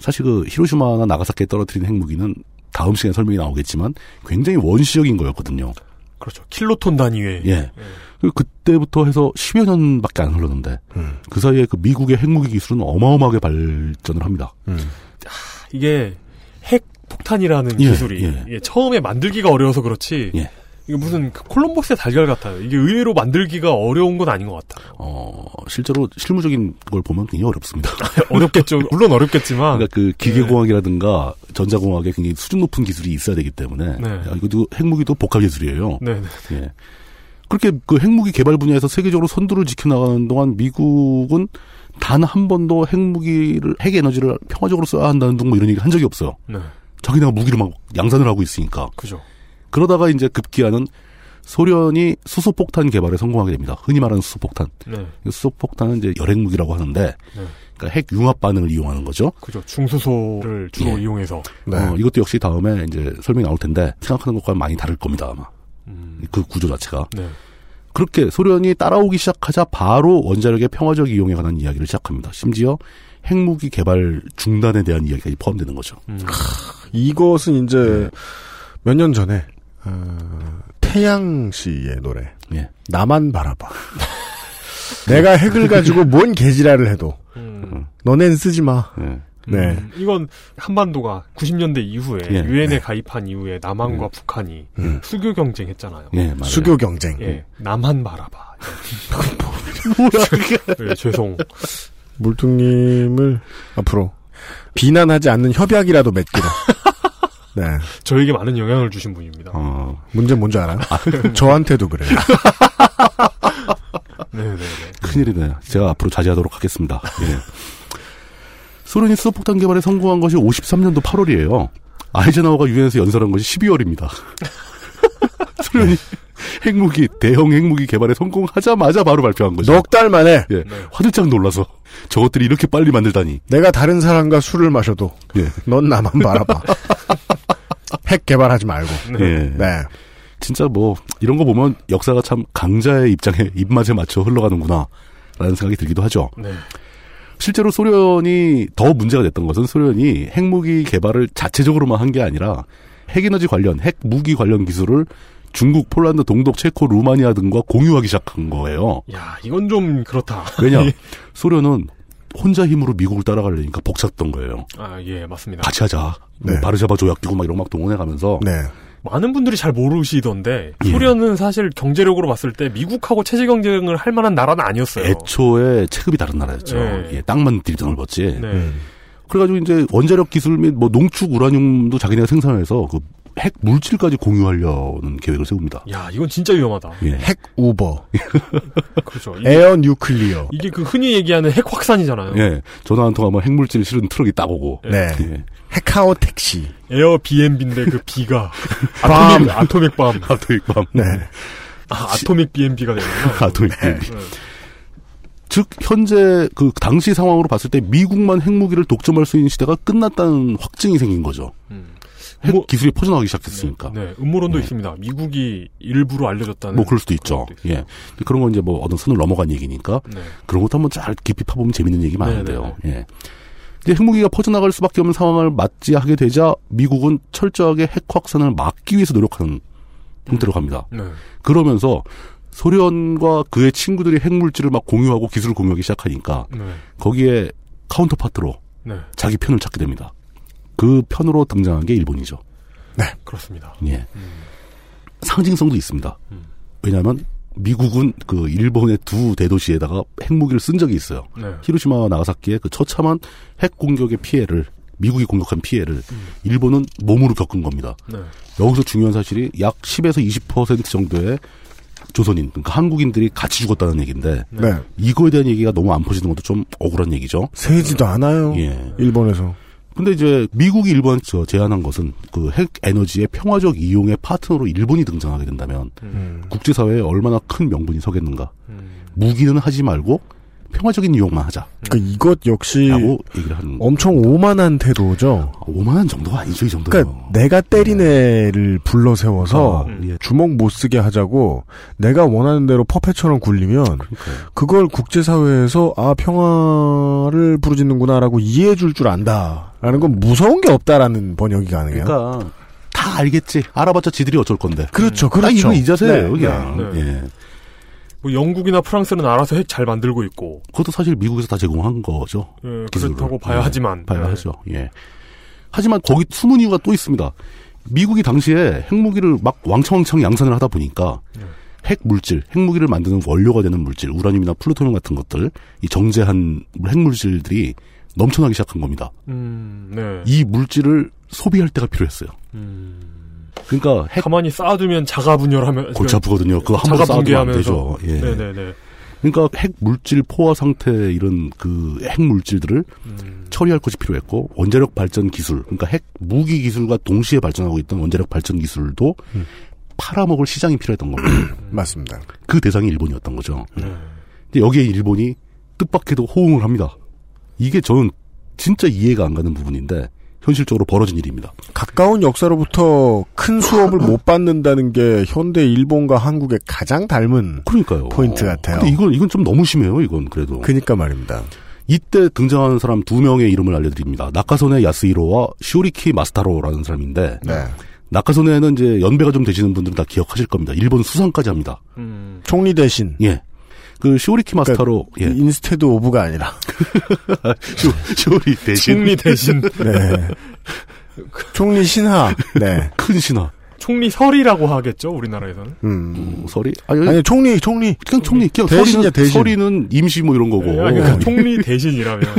사실 그 히로시마나 나가사키에 떨어뜨린 핵무기는 다음 시간에 설명이 나오겠지만 굉장히 원시적인 거였거든요. 그렇죠. 킬로톤 단위의. 예. 그 그때부터 해서 10여 년밖에 안 흘렀는데 음. 그 사이에 그 미국의 핵무기 기술은 어마어마하게 발전을 합니다. 음. 이게 핵 폭탄이라는 예, 기술이 예. 이게 처음에 만들기가 어려워서 그렇지. 예. 이게 무슨 그 콜럼버스의 달걀 같아요. 이게 의외로 만들기가 어려운 건 아닌 것 같아요. 어, 실제로 실무적인 걸 보면 굉장히 어렵습니다. 어렵겠죠. 물론 어렵겠지만. 그러니까 그 기계공학이라든가 전자공학에 굉장히 수준 높은 기술이 있어야 되기 때문에 네. 야, 이것도 핵무기도 복합 기술이에요. 네. 예. 그렇게 그 핵무기 개발 분야에서 세계적으로 선두를 지켜나가는 동안 미국은 단 한 번도 핵무기를 핵 에너지를 평화적으로 써야 한다는 등뭐 이런 얘기 한 적이 없어요. 네. 자기네가 무기를 막 양산을 하고 있으니까. 그죠. 그러다가 이제 급기야는 소련이 수소폭탄 개발에 성공하게 됩니다. 흔히 말하는 수소폭탄. 네. 수소폭탄은 이제 열핵무기라고 하는데, 네. 그러니까 핵 융합 반응을 이용하는 거죠. 그죠. 중수소를 주로 예. 이용해서. 네. 어, 이것도 역시 다음에 이제 설명이 나올 텐데 생각하는 것과 많이 다를 겁니다 아마. 그 구조 자체가. 네. 그렇게 소련이 따라오기 시작하자 바로 원자력의 평화적 이용에 관한 이야기를 시작합니다. 심지어 핵무기 개발 중단에 대한 이야기까지 포함되는 거죠. 이것은 이제 몇 년 전에 어, 태양 씨의 노래. 예. 나만 바라봐. 내가 핵을 가지고 뭔 개지랄을 해도 음. 너넨 쓰지 마. 예. 네. 음, 이건 한반도가 90년대 이후에 예. 유엔에 네. 가입한 이후에 남한과 북한이 음. 수교 경쟁했잖아요. 예, 맞아요. 수교 경쟁. 예, 남한 바라봐. 뭐야 예, 죄송. 물뚱님을 앞으로 비난하지 않는 협약이라도 맺기로. 네. 저에게 많은 영향을 주신 분입니다. 어, 문제 뭔지 알아요? 저한테도 그래요. 네네네. 큰일이네. 제가 앞으로 자제하도록 하겠습니다. 예. 소련이 수소폭탄 개발에 성공한 것이 53년도 8월이에요. 아이젠하워가 유엔에서 연설한 것이 12월입니다. 소련이 핵무기, 대형 핵무기 개발에 성공하자마자 바로 발표한 거죠. 넉 달 만에 예, 화들짝 놀라서 저것들이 이렇게 빨리 만들다니. 내가 다른 사람과 술을 마셔도 예. 넌 나만 바라봐. 핵 개발하지 말고. 예. 네. 진짜 뭐 이런 거 보면 역사가 참 강자의 입장에 입맛에 맞춰 흘러가는구나라는 생각이 들기도 하죠. 네. 실제로 소련이 더 문제가 됐던 것은 소련이 핵무기 개발을 자체적으로만 한 게 아니라 핵에너지 관련, 핵무기 관련 기술을 중국, 폴란드, 동독, 체코, 루마니아 등과 공유하기 시작한 거예요. 야, 이건 좀 그렇다. 왜냐? 소련은 혼자 힘으로 미국을 따라가려니까 벅찼던 거예요. 아, 예, 맞습니다. 같이 하자. 네. 뭐 바르샤바 조약 끼고 막 이런 거막 동원해 가면서 네. 많은 분들이 잘 모르시던데 예. 소련은 사실 경제력으로 봤을 때 미국하고 체제 경쟁을 할 만한 나라는 아니었어요. 애초에 체급이 다른 나라였죠. 네. 예, 땅만 들이 넓었지. 네. 그래가지고 이제 원자력 기술 및 뭐 농축 우라늄도 자기네가 생산해서 그 핵 물질까지 공유하려는 계획을 세웁니다. 야, 이건 진짜 위험하다. 예. 핵 우버. 그렇죠. 이게, air nuclear. 이게 그 흔히 얘기하는 핵 확산이잖아요. 예. 전화 한 통 하면 핵물질 실은 트럭이 딱 오고. 네. 예. 핵카오 택시. 에어BMB인데 그 B가 bomb. atomic atomic bomb. atomic bomb. 네. 아, atomic BMB가 되는구나. atomic 네. BMB. 즉 현재 그 당시 상황으로 봤을 때 미국만 핵무기를 독점할 수 있는 시대가 끝났다는 확증이 생긴 거죠. 음. 핵 뭐- 기술이 퍼져나가기 시작했으니까. 네, 음모론도 네. 있습니다. 미국이 일부러 알려졌다는. 뭐 그럴 수도 있죠. 예. 그런 건 이제 뭐 어느 선을 넘어간 얘기니까 네. 그런 것도 한번 잘 깊이 파보면 재밌는 얘기 네, 많은데요. 예. 이제 핵무기가 퍼져나갈 수밖에 없는 상황을 맞이하게 되자 미국은 철저하게 핵 확산을 막기 위해서 노력하는 형태로 갑니다. 네. 그러면서 소련과 그의 친구들이 핵물질을 막 공유하고 기술을 공유하기 시작하니까 네. 거기에 카운터파트로 네. 자기 편을 찾게 됩니다. 그 편으로 등장한 게 일본이죠. 그렇습니다. 예. 상징성도 있습니다. 왜냐하면 미국은 그 일본의 두 대도시에다가 핵무기를 쓴 적이 있어요. 네. 히로시마와 나가사키의 그 처참한 핵 공격의 피해를 미국이 공격한 피해를 일본은 몸으로 겪은 겁니다. 네. 여기서 중요한 사실이 약 10에서 20% 정도의 조선인, 그러니까 한국인들이 같이 죽었다는 얘기인데 네. 이거에 대한 얘기가 너무 안 퍼지는 것도 좀 억울한 얘기죠. 세지도 않아요. 예. 일본에서. 근데 이제 미국이 일본 저 제안한 것은 그 핵 에너지의 평화적 이용의 파트너로 일본이 등장하게 된다면 음. 국제사회에 얼마나 큰 명분이 서겠는가. 무기는 하지 말고 평화적인 이용만 하자. 그러니까 이것 역시 엄청 오만한 태도죠. 오만한 정도가 아니죠, 이 정도는. 그러니까 내가 때린 애를 불러 세워서 아, 예. 주먹 못 쓰게 하자고 내가 원하는 대로 퍼페처럼 굴리면 그걸 국제사회에서 아 평화를 부르짖는구나라고 이해해 줄 줄 안다라는 건 무서운 게 없다라는 번역이 가능해요. 그러니까 다 알겠지. 알아봤자 지들이 어쩔 건데. 그렇죠, 딱 그렇죠. 이거 이 자세예요, 네, 그냥. 네. 예. 뭐 영국이나 프랑스는 알아서 핵 잘 만들고 있고. 그것도 사실 미국에서 다 제공한 거죠. 예, 기술을. 그렇다고 봐야 예, 하지만. 봐야 네. 하죠. 예. 하지만 거기 숨은 이유가 또 있습니다. 미국이 당시에 핵무기를 막 왕창왕창 양산을 하다 보니까 네. 핵 물질, 핵무기를 만드는 원료가 되는 물질, 우라늄이나 플루토늄 같은 것들, 이 정제한 핵물질들이 넘쳐나기 시작한 겁니다. 음, 네. 이 물질을 소비할 때가 필요했어요. 그러니까 핵 가만히 쌓아두면 자가 분열하면 골치 아프거든요. 그거 한번 자가 쌓아두면 안. 되죠. 예. 네네네. 그러니까 핵 물질 포화 상태 이런 그 핵 물질들을 처리할 것이 필요했고 원자력 발전 기술, 그러니까 핵 무기 기술과 동시에 발전하고 있던 원자력 발전 기술도 팔아먹을 시장이 필요했던 겁니다. 맞습니다. 그 대상이 일본이었던 거죠. 근데 여기에 일본이 뜻밖에도 호응을 합니다. 이게 저는 진짜 이해가 안 가는 부분인데 현실적으로 벌어진 일입니다. 가까운 역사로부터 큰 수업을 못 받는다는 게 현대 일본과 한국의 가장 닮은 그러니까요. 포인트 같아요. 근데 이건 이건 좀 너무 심해요. 이건 그래도. 그니까 말입니다. 이때 등장하는 사람 두 명의 이름을 알려드립니다. 나카소네 야스히로와 쇼리키 마스타로라는 사람인데 네. 나카소네는 이제 연배가 좀 되시는 분들은 다 기억하실 겁니다. 일본 수상까지 합니다. 총리 대신 예. 그 쇼리키 마쓰타로 예. instead of가 아니라 쇼, 쇼리 대신 총리 대신. 네. 총리 신하. 네. 큰 신하. 총리 서리라고 하겠죠, 우리나라에서는. 음. 서리 아니, 총리 총리 그냥 총리 그냥 대신이야, 서리는, 대신. 서리는 임시 뭐 이런 거고. 예, 아니, 그러니까 총리 대신이라면.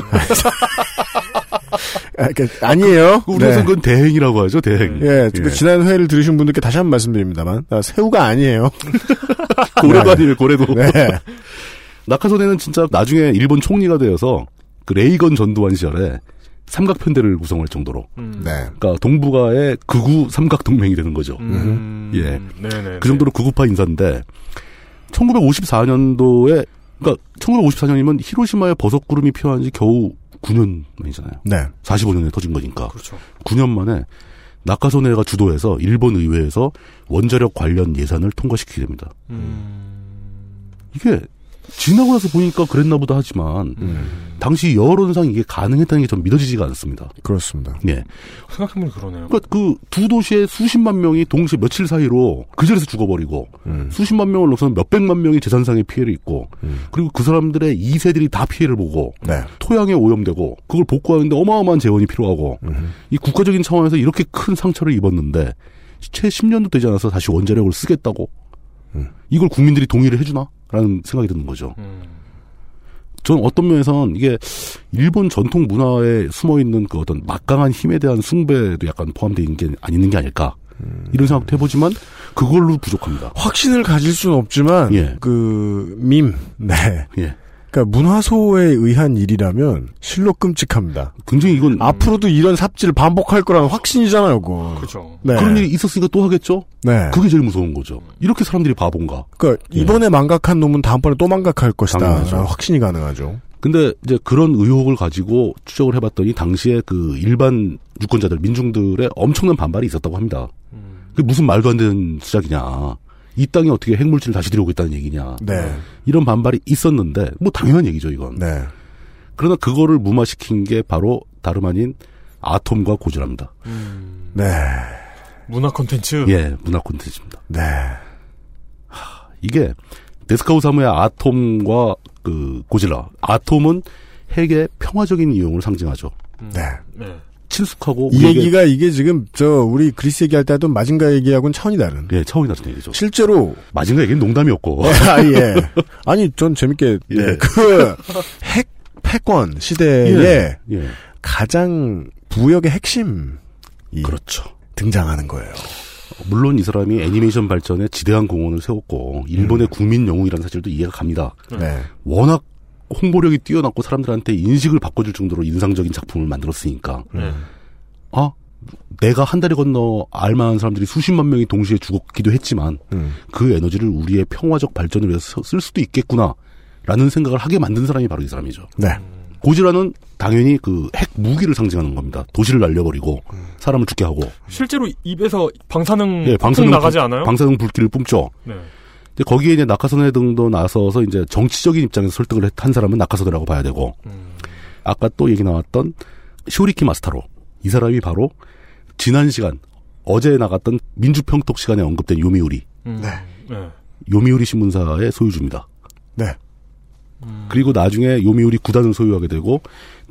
아, 그러니까 아니에요. 우리에서 네. 그건 대행이라고 하죠. 대행. 예, 그 지난 회를 들으신 분들께 다시 한 번 말씀드립니다만 아, 새우가 아니에요. 고래도 네. 아니에요. 고래도. 네. 나카소네는 진짜 나중에 일본 총리가 되어서 그 레이건 전두환 시절에 삼각편대를 구성할 정도로. 네. 그러니까 동북아의 극우 삼각 동맹이 되는 거죠. 음, 예. 네네. 그 정도로 극우파 인사인데 1954년도에 그러니까 1954년이면 히로시마에 버섯 구름이 피어난 지 겨우 9년 만이잖아요. 네. 45년에 터진 거니까. 그렇죠. 9년 만에 나카소네가 주도해서 일본 의회에서 원자력 관련 예산을 통과시키게 됩니다. 이게 지나고 나서 보니까 그랬나 보다 하지만 당시 여론상 이게 가능했다는 게좀 믿어지지가 않습니다. 그렇습니다. 예. 생각해보니 그러네요. 그러니까 그 두 도시의 수십만 명이 동시에 며칠 사이로 그 자리에서 죽어버리고 수십만 명을 넘어서는 몇백만 명이 재산상의 피해를 입고 그리고 그 사람들의 2세들이 다 피해를 보고 네. 토양에 오염되고 그걸 복구하는데 어마어마한 재원이 필요하고 이 국가적인 차원에서 이렇게 큰 상처를 입었는데 채 10년도 되지 않아서 다시 원자력을 쓰겠다고 이걸 국민들이 동의를 해주나? 라는 생각이 드는 거죠. 저는 어떤 면에선 이게 일본 전통 문화에 숨어 있는 그 어떤 막강한 힘에 대한 숭배도 약간 포함되어 있는 게 안 있는 게 아닐까. 이런 생각도 해보지만 그걸로 부족합니다. 확신을 가질 수는 없지만 예. 그 밈. 네. 예. 그러니까 문화소에 의한 일이라면 실로 끔찍합니다. 굉장히 이건 앞으로도 이런 삽질을 반복할 거라는 확신이잖아요, 그거. 그렇죠. 네. 그런 일이 있었으니까 또 하겠죠? 네. 그게 제일 무서운 거죠. 이렇게 사람들이 바본가. 그러니까 이번에 망각한 놈은 다음번에 또 망각할 것이다. 당연하죠. 확신이 가능하죠. 근데 이제 그런 의혹을 가지고 추적을 해봤더니 당시에 그 일반 유권자들, 민중들의 엄청난 반발이 있었다고 합니다. 그게 무슨 말도 안 되는 수작이냐. 이 땅에 어떻게 핵물질을 다시 들여오겠다는 얘기냐. 네. 이런 반발이 있었는데, 뭐 당연한 얘기죠, 이건. 네. 그러나 그거를 무마시킨 게 바로 다름 아닌 아톰과 고지랍니다. 네. 문화 콘텐츠. 예, 문화 콘텐츠입니다. 네. 하, 이게 데스카우 사무의 아톰과 그 고질라. 아톰은 핵의 평화적인 이용을 상징하죠. 네. 네. 친숙하고 이 우리에게- 얘기가 이게 지금 저 우리 그리스 얘기할 때도 마징가 얘기하고는 차원이 다른. 예, 차원이 다른 얘기죠. 실제로 마징가 얘기는 농담이었고. 아, 예. 아니, 전 재밌게, 예. 네, 그, 핵, 패권 시대에 예, 예. 가장 부역의 핵심이 그렇죠. 등장하는 거예요. 물론 이 사람이 애니메이션 발전에 지대한 공헌을 세웠고 일본의 국민 영웅이라는 사실도 이해가 갑니다. 네. 워낙 홍보력이 뛰어났고 사람들한테 인식을 바꿔줄 정도로 인상적인 작품을 만들었으니까 네. 아 내가 한 달에 건너 알만한 사람들이 수십만 명이 동시에 죽었기도 했지만 음. 그 에너지를 우리의 평화적 발전을 위해서 쓸 수도 있겠구나라는 생각을 하게 만든 사람이 바로 이 사람이죠. 네. 고지라는 당연히 그 핵 무기를 상징하는 겁니다. 도시를 날려버리고 사람을 죽게 하고 실제로 입에서 방사능 예, 방사능 방사능 나가지 불- 않아요? 방사능 불길을 뿜죠. 네. 근데 거기에 이제 낙하선회 등도 나서서 이제 정치적인 입장에서 설득을 했- 한 사람은 낙하선회라고 봐야 되고 아까 또 얘기 나왔던 쇼리키 마스타로 이 사람이 바로 지난 시간 어제 나갔던 민주평톡 시간에 언급된 요미우리 음. 네. 요미우리 신문사의 소유주입니다. 네. 그리고 나중에 요미우리 구단을 소유하게 되고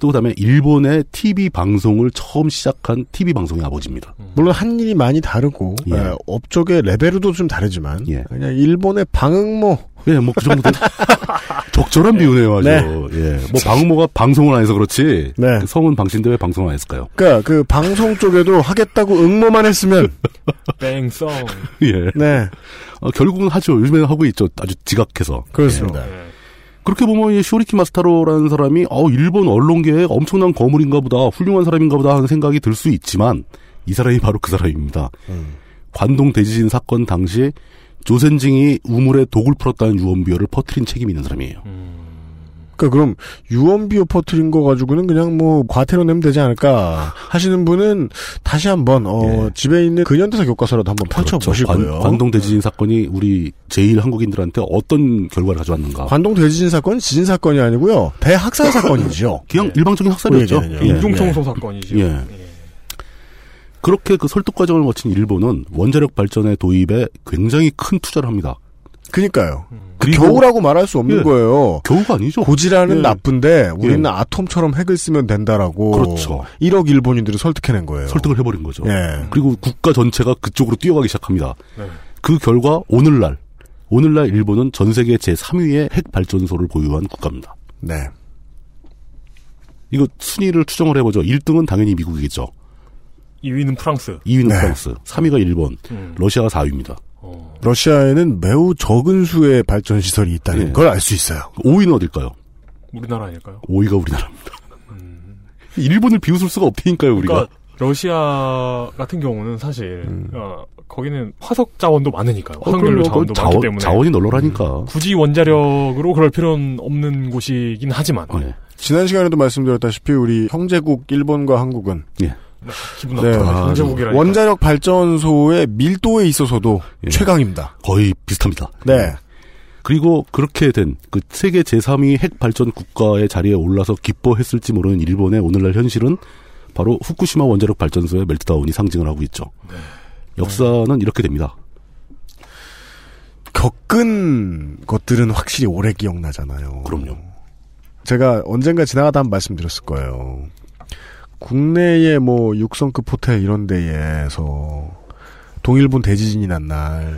또 그다음에 일본의 TV 방송을 처음 시작한 TV 방송의 아버지입니다. 물론 한 일이 많이 다르고, 예. 예, 업적의 레벨도 좀 다르지만, 그냥 일본의 방응모. 예, 뭐 그 정도 적절한 비유네요, 아주. 네. 예, 뭐 방모가 방송을 안 해서 그렇지. 네. 그 성은 방신데 왜 방송을 안 했을까요? 그니까, 그, 방송 쪽에도 하겠다고 응모만 했으면, 뺑성. 예. 네. 어, 결국은 하죠. 요즘에는 하고 있죠. 아주 지각해서. 그렇습니다. 예. 그렇게 보면 이 쇼리키 마스타로라는 사람이 어 일본 언론계에 엄청난 거물인가 보다 훌륭한 사람인가 보다 하는 생각이 들 수 있지만 이 사람이 바로 그 사람입니다. 관동 대지진 사건 당시 조센징이 우물에 독을 풀었다는 유언비어를 퍼뜨린 책임이 있는 사람이에요. 그니까 그럼, 유언비어 퍼트린 거 가지고는 그냥 뭐, 과태료 내면 되지 않을까 하시는 분은 다시 한번, 어, 집에 있는 근현대사 교과서라도 한번 펼쳐 보시고요. 관, 관동 대지진 사건이 우리 제일 한국인들한테 어떤 결과를 가져왔는가? 관동 대지진 사건 지진 사건이 아니고요 대학살 사건이죠. 그냥 일방적인 학살이었죠. 우리 얘기는요. 예. 인종청소 사건이죠. 예. 그렇게 그 설득 과정을 거친 일본은 원자력 발전의 도입에 굉장히 큰 투자를 합니다. 그니까요. 그리고- 겨우라고 말할 수 없는 예. 거예요. 겨우가 아니죠. 고지라는 예. 나쁜데 우리는 예. 아톰처럼 핵을 쓰면 된다라고. 그렇죠. 1억 일본인들을 설득해낸 거예요. 설득을 해버린 거죠. 예. 그리고 국가 전체가 그쪽으로 뛰어가기 시작합니다. 네. 그 결과 오늘날 오늘날 일본은 전 세계 제 3위의 핵 발전소를 보유한 국가입니다. 네. 이거 순위를 추정을 해보죠. 1등은 당연히 미국이겠죠. 2위는 프랑스. 2위는 네. 프랑스, 3위가 일본, 음. 러시아가 4위입니다. 러시아에는 매우 적은 수의 발전 시설이 있다는 예. 걸알 수 있어요. 5위는 어딜까요? 우리나라 아닐까요? 5위가 우리나라입니다. 일본을 비웃을 수가 없다니까요, 우리가. 그러니까 러시아 같은 경우는 사실 어, 거기는 화석 자원도 많으니까요. 어, 화석연료 그럼요. 자원도 그건 많기 자원- 때문에 자원이 널널하니까. 굳이 원자력으로 그럴 필요는 없는 곳이긴 하지만 네. 지난 시간에도 말씀드렸다시피 우리 형제국 일본과 한국은 예. 기분 나쁘다. 형제국이라니까. 원자력 발전소의 밀도에 있어서도 최강입니다. 거의 비슷합니다. 네. 그리고 그렇게 된 그 세계 제3위 핵 발전 국가의 자리에 올라서 기뻐했을지 모르는 일본의 오늘날 현실은 바로 후쿠시마 원자력 발전소의 멜트다운이 상징을 하고 있죠. 역사는 이렇게 됩니다. 겪은 것들은 확실히 오래 기억나잖아요. 그럼요. 제가 언젠가 지나가다 한 말씀 드렸을 거예요. 국내의 뭐 육성급 호텔 이런 데에서 동일본 대지진이 난 날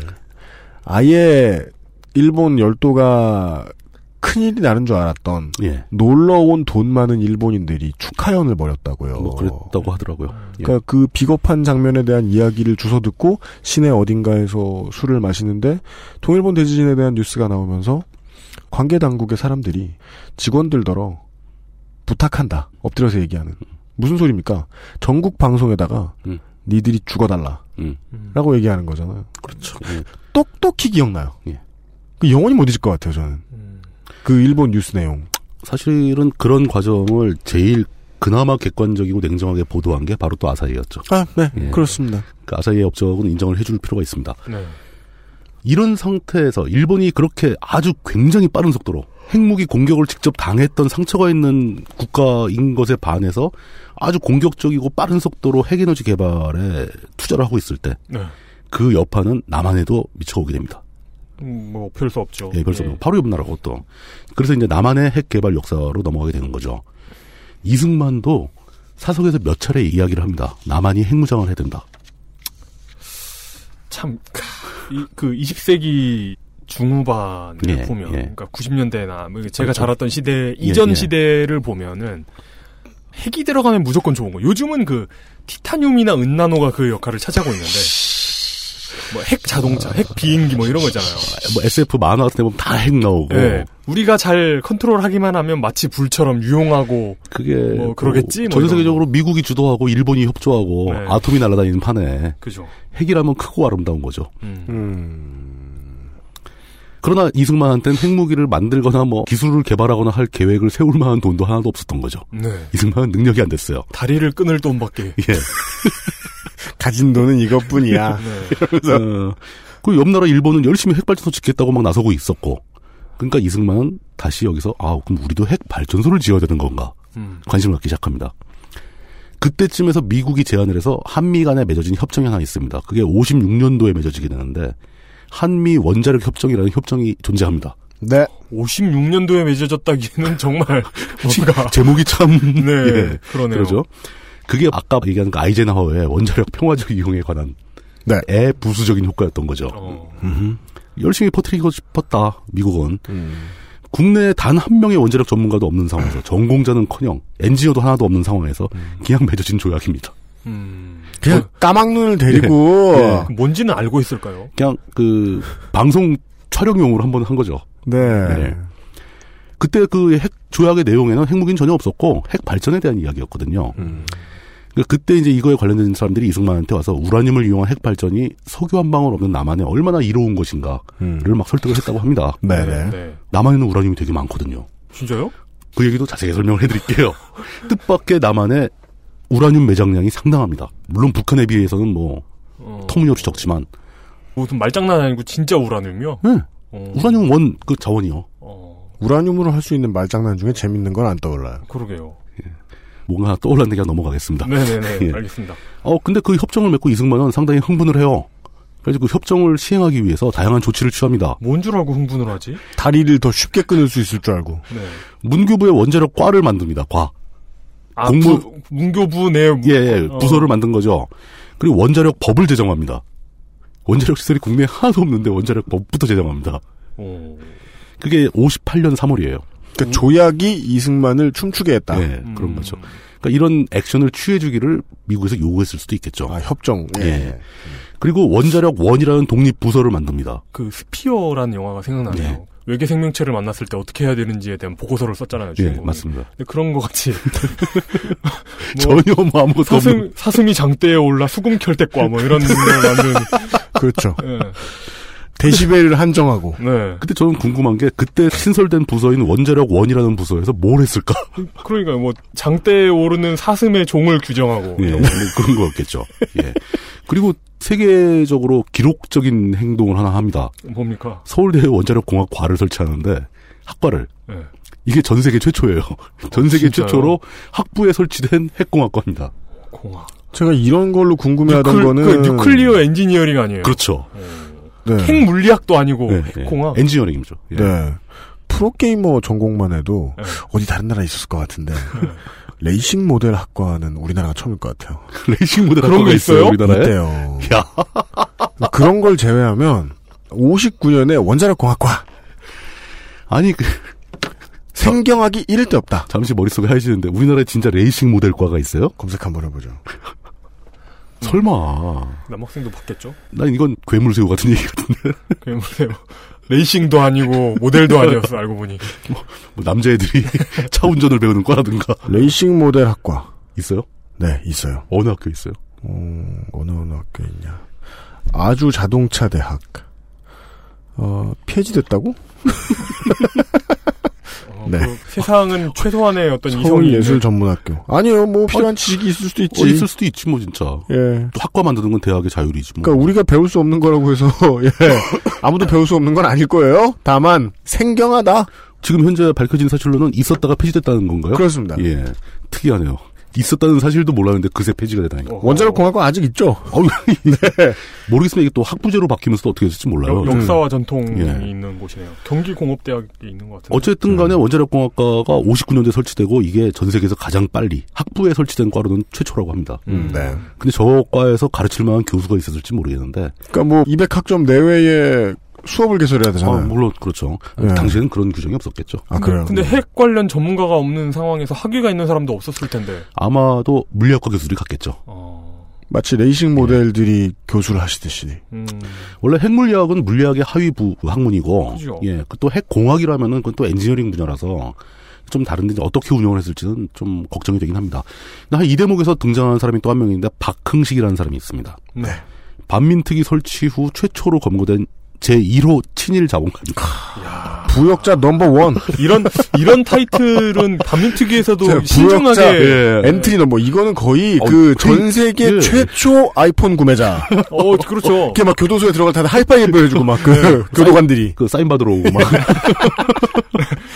아예 일본 열도가 큰일이 나는 줄 알았던 예. 놀러 온 돈 많은 일본인들이 축하연을 벌였다고요. 뭐 그랬다고 하더라고요. 예. 그러니까 그 비겁한 장면에 대한 이야기를 주워 듣고 시내 어딘가에서 술을 마시는데 동일본 대지진에 대한 뉴스가 나오면서 관계 당국의 사람들이 직원들더러 부탁한다. 엎드려서 얘기하는. 무슨 소리입니까? 전국 방송에다가 음. 니들이 죽어달라. 음. 라고 얘기하는 거잖아요. 그렇죠. 똑똑히 기억나요. 예. 그 영원히 못 잊을 것 같아요, 저는. 그 일본 뉴스 내용. 사실은 그런 과정을 제일 그나마 객관적이고 냉정하게 보도한 게 바로 또 아사히였죠. 아, 네. 예. 그렇습니다. 그 아사히의 업적은 인정을 해줄 필요가 있습니다. 네. 이런 상태에서 일본이 그렇게 아주 굉장히 빠른 속도로 핵무기 공격을 직접 당했던 상처가 있는 국가인 것에 반해서 아주 공격적이고 빠른 속도로 핵에너지 개발에 투자를 하고 있을 때그 네. 여파는 남한에도 미쳐오게 됩니다. 음, 뭐, 별 수 없죠. 예, 별수 없는 바로 옆 나라고 또. 그래서 이제 남한의 핵 개발 역사로 넘어가게 되는 거죠. 이승만도 사석에서 몇 차례 이야기를 합니다. 남한이 핵무장을 해야 된다. 참, 이, 그 20세기 중후반을 예, 보면, 예. 그러니까 90년대나 뭐 제가 그렇죠. 자랐던 시대 예, 이전 예. 시대를 보면은 핵이 들어가면 무조건 좋은 거. 요즘은 그 티타늄이나 은나노가 그 역할을 차지하고 있는데, 뭐 핵 자동차, 핵 비행기 뭐 이런 거 있잖아요. 뭐 SF 만화 같은 데 보면 다 핵 나오고. 예. 우리가 잘 컨트롤하기만 하면 마치 불처럼 유용하고 그게 뭐 그러겠지. 뭐 전 세계적으로 미국이 주도하고 일본이 협조하고 네. 아톰이 날아다니는 판에 그죠. 핵이라면 크고 아름다운 거죠. 음. 그러나 이승만한테는 핵무기를 만들거나 뭐 기술을 개발하거나 할 계획을 세울 만한 돈도 하나도 없었던 거죠. 네. 이승만은 능력이 안 됐어요. 다리를 끊을 돈밖에. 예. 가진 돈은 이것뿐이야. 네. 어, 그 옆 나라 일본은 열심히 핵발전소 짓겠다고 막 나서고 있었고. 그러니까 이승만은 다시 여기서 아 그럼 우리도 핵 발전소를 지어야 되는 건가 음. 관심을 갖기 시작합니다. 그때쯤에서 미국이 제안을 해서 한미 간에 맺어진 협정이 하나 있습니다. 그게 56년도에 맺어지게 되는데 한미 원자력 협정이라는 협정이 존재합니다. 네. 56년도에 맺어졌다기에는 정말 뭔가 제목이 참 네, 예, 그러네요. 그러죠. 그게 아까 얘기한 그 아이젠하워의 원자력 평화적 이용에 관한 네. 애 부수적인 효과였던 거죠. 어. 열심히 퍼뜨리고 싶었다 미국은. 음. 국내에 단 한 명의 원자력 전문가도 없는 상황에서 전공자는커녕 엔지니어도 하나도 없는 상황에서 그냥 맺어진 조약입니다. 음. 그냥 까막눈을 데리고 예. 뭔지는 알고 있을까요? 그냥 그 방송 촬영용으로 한 번 한 거죠. 네. 네. 그때 그 핵 조약의 내용에는 핵무기는 전혀 없었고 핵 발전에 대한 이야기였거든요. 그러니까 그때 이제 이거에 관련된 사람들이 이승만한테 와서 우라늄을 이용한 핵 발전이 석유 한 방울 없는 남한에 얼마나 이로운 것인가를 막 설득을 했다고 합니다. 네네. 네. 남한에는 우라늄이 되게 많거든요. 진짜요? 그 얘기도 자세히 설명을 해드릴게요. 뜻밖의 남한의 우라늄 매장량이 상당합니다. 물론 북한에 비해서는 뭐 어. 터무니없이 적지만 무슨 말장난 아니고 진짜 우라늄이요? 네. 어. 우라늄 원 그 자원이요. 우라늄으로 할 수 있는 말장난 중에 재밌는 건 안 떠올라요. 그러게요. 뭔가 하나 떠올랐는데 그냥 넘어가겠습니다. 네네네. 예. 알겠습니다. 어, 근데 그 협정을 맺고 이승만은 상당히 흥분을 해요. 그래서 그 협정을 시행하기 위해서 다양한 조치를 취합니다. 뭔 줄 알고 흥분을 하지? 다리를 더 쉽게 끊을 수 있을 줄 알고. 네. 문교부의 원자력 과를 만듭니다. 과. 아, 공무- 부, 문교부 내 예, 예, 어. 부서를 만든 거죠. 그리고 원자력 법을 제정합니다. 원자력 시설이 국내에 하나도 없는데 원자력 법부터 제정합니다. 어. 그게 58년 3월이에요. 그 조약이 이승만을 춤추게 했다. 예, 그런 거죠. 그러니까 이런 액션을 취해주기를 미국에서 요구했을 수도 있겠죠. 아, 협정. 예. 예. 그리고 원자력 원이라는 독립 부서를 만듭니다. 그 스피어라는 영화가 생각나네요. 예. 외계 생명체를 만났을 때 어떻게 해야 되는지에 대한 보고서를 썼잖아요. 예. 맞습니다. 근데 그런 거 같이 전혀 뭐 아무것도 사슴 없는. 사슴이 장대에 올라 수금 켤때과 뭐 이런 걸 만든 그렇죠. 예. 데시벨을 한정하고. 네. 근데 저는 궁금한 게 그때 신설된 부서인 원자력 원이라는 부서에서 뭘 했을까? 그러니까 뭐 장대에 오르는 사슴의 종을 규정하고 예, 뭐 거. 그런 거였겠죠. 예. 그리고 세계적으로 기록적인 행동을 하나 합니다. 뭡니까? 서울대 원자력 공학 과를 설치하는데 학과를 예. 이게 전 세계 최초예요. 전 세계 진짜요? 최초로 학부에 설치된 핵공학과입니다. 공학. 제가 이런 걸로 궁금해하던 뉴클, 거는 그 뉴클리어 엔지니어링 아니에요? 그렇죠. 네. 핵 물리학도 아니고 네, 예. 공학. 엔지니어링이죠. 예. 네. 프로게이머 전공만 해도 네. 어디 다른 나라에 있었을 것 같은데 레이싱 모델 학과는 우리나라가 처음일 것 같아요. 레이싱 모델 그런 게 있어요? 우리나라에? 있대요. 야. 그런 걸 제외하면 59년에 원자력 공학과 아니 그 생경함이 이를 데 없다. 잠시 머릿속에 하얘지는데 우리나라에 진짜 레이싱 모델과가 있어요? 검색 한번 해보죠. 설마. 남학생도 받겠죠? 난 이건 괴물새우 같은 얘기 같은데. 괴물새우. 레이싱도 아니고 모델도 아니었어 알고 보니. 뭐 남자애들이 차 운전을 배우는 과라든가. 레이싱 모델 학과 있어요? 네 있어요. 어느 학교 있어요? 어, 어느 어느 학교 있냐? 아주 자동차 대학. 어 폐지됐다고? 어, 네. 그 세상은 최소한의 어떤 이성이 서울예술 전문학교. 아니요, 뭐 필요한 지식이 있을 수도 있지. 어, 있을 수도 있지 뭐 진짜. 예. 또 학과 만드는 건 대학의 자율이지 뭐. 그러니까 우리가 배울 수 없는 거라고 해서 예. 아무도 배울 수 없는 건 아닐 거예요. 다만 생경하다. 지금 현재 밝혀진 사실로는 있었다가 폐지됐다는 건가요? 그렇습니다. 예. 특이하네요. 있었다는 사실도 몰랐는데 그새 폐지가 되다니까. 원자력 공학과 아직 있죠. 어우, 모르겠으면 이게 또 학부제로 바뀌면서 또 어떻게 될지 몰라요. 역, 사와 전통이 예. 있는 곳이네요. 경기공업대학에 있는 것 같은데. 어쨌든 간에 원자력 공학과가 59년도에 설치되고 이게 전 세계에서 가장 빨리 학부에 설치된 과로는 최초라고 합니다. 음, 네. 근데 저 과에서 가르칠 만한 교수가 있었을지 모르겠는데. 그러니까 뭐 200학점 내외의 수업을 개설해야 되잖아요. 아, 물론 그렇죠. 네. 당시에는 그런 규정이 없었겠죠. 아, 그래요? 근데 핵 관련 전문가가 없는 상황에서 학위가 있는 사람도 없었을 텐데. 아마도 물리학과 교수들이 갔겠죠. 마치 레이싱 모델들이 교수를 하시듯이. 음. 원래 핵물리학은 물리학의 하위부 학문이고, 그죠. 예, 또 핵공학이라면은 그건 또 엔지니어링 분야라서 좀 다른데 어떻게 운영을 했을지는 좀 걱정이 되긴 합니다. 이 대목에서 등장하는 사람이 또 한 명인데 박흥식이라는 사람이 있습니다. 네. 반민특위 설치 후 최초로 검거된 제1호 친일 자본가입니다. 부역자 넘버 원. 이런 이런 타이틀은 반민특위에서도 신중하게 예. 엔트리 넘버 이거는 거의 어, 그 거의- 전 세계 예. 최초 아이폰 구매자. 어 그렇죠. 이렇게 막 교도소에 들어갈 때 하이파이브 해주고 막그 교도관들이 그 사인 받으러 오고 막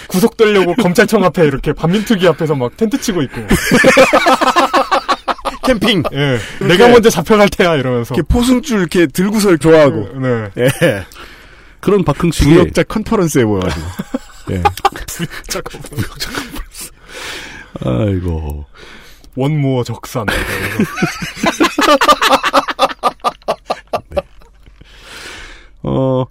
구속되려고 검찰청 앞에 이렇게 반민특위 앞에서 막 텐트 치고 있고. 캠핑. 예. 내가 먼저 잡혀갈 테야 이러면서. 이렇게 포승줄 이렇게 들고서 좋아하고. 네. 예. 그런 박흥식이 부역자 컨퍼런스에 모여가지고. 예. 부역자 컨퍼런스. 아이고 원무어 적산. 이러면서. 어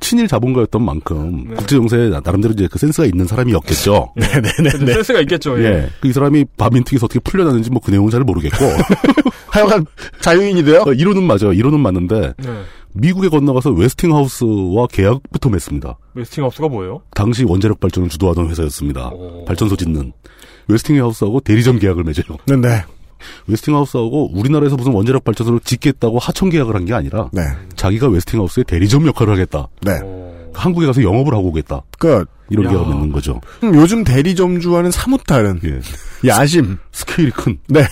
친일 자본가였던 만큼 네. 국제 정세에 나름대로 이제 그 센스가 있는 사람이었겠죠. 네네네. 센스가 있겠죠. 예. 예. 그이 사람이 반민특위에서 어떻게 풀려났는지 뭐 그 내용은 잘 모르겠고. 하여간 자유인이 돼요? 어, 이론은 맞아요. 이론은 맞는데 네. 미국에 건너가서 웨스팅하우스와 계약부터 맺습니다. 웨스팅하우스가 뭐예요? 당시 원자력 발전을 주도하던 회사였습니다. 발전소 짓는 웨스팅하우스하고 대리점 계약을 맺어요. 네. 웨스팅하우스하고 우리나라에서 무슨 원자력 발전소를 짓겠다고 하청 계약을 한 게 아니라 네. 자기가 웨스팅하우스의 대리점 역할을 하겠다. 네. 한국에 가서 영업을 하고 오겠다. 그 이런 야. 계약을 맺는 거죠. 음, 요즘 대리점주와는 사뭇 다른 야심. 스케일이 큰. 네.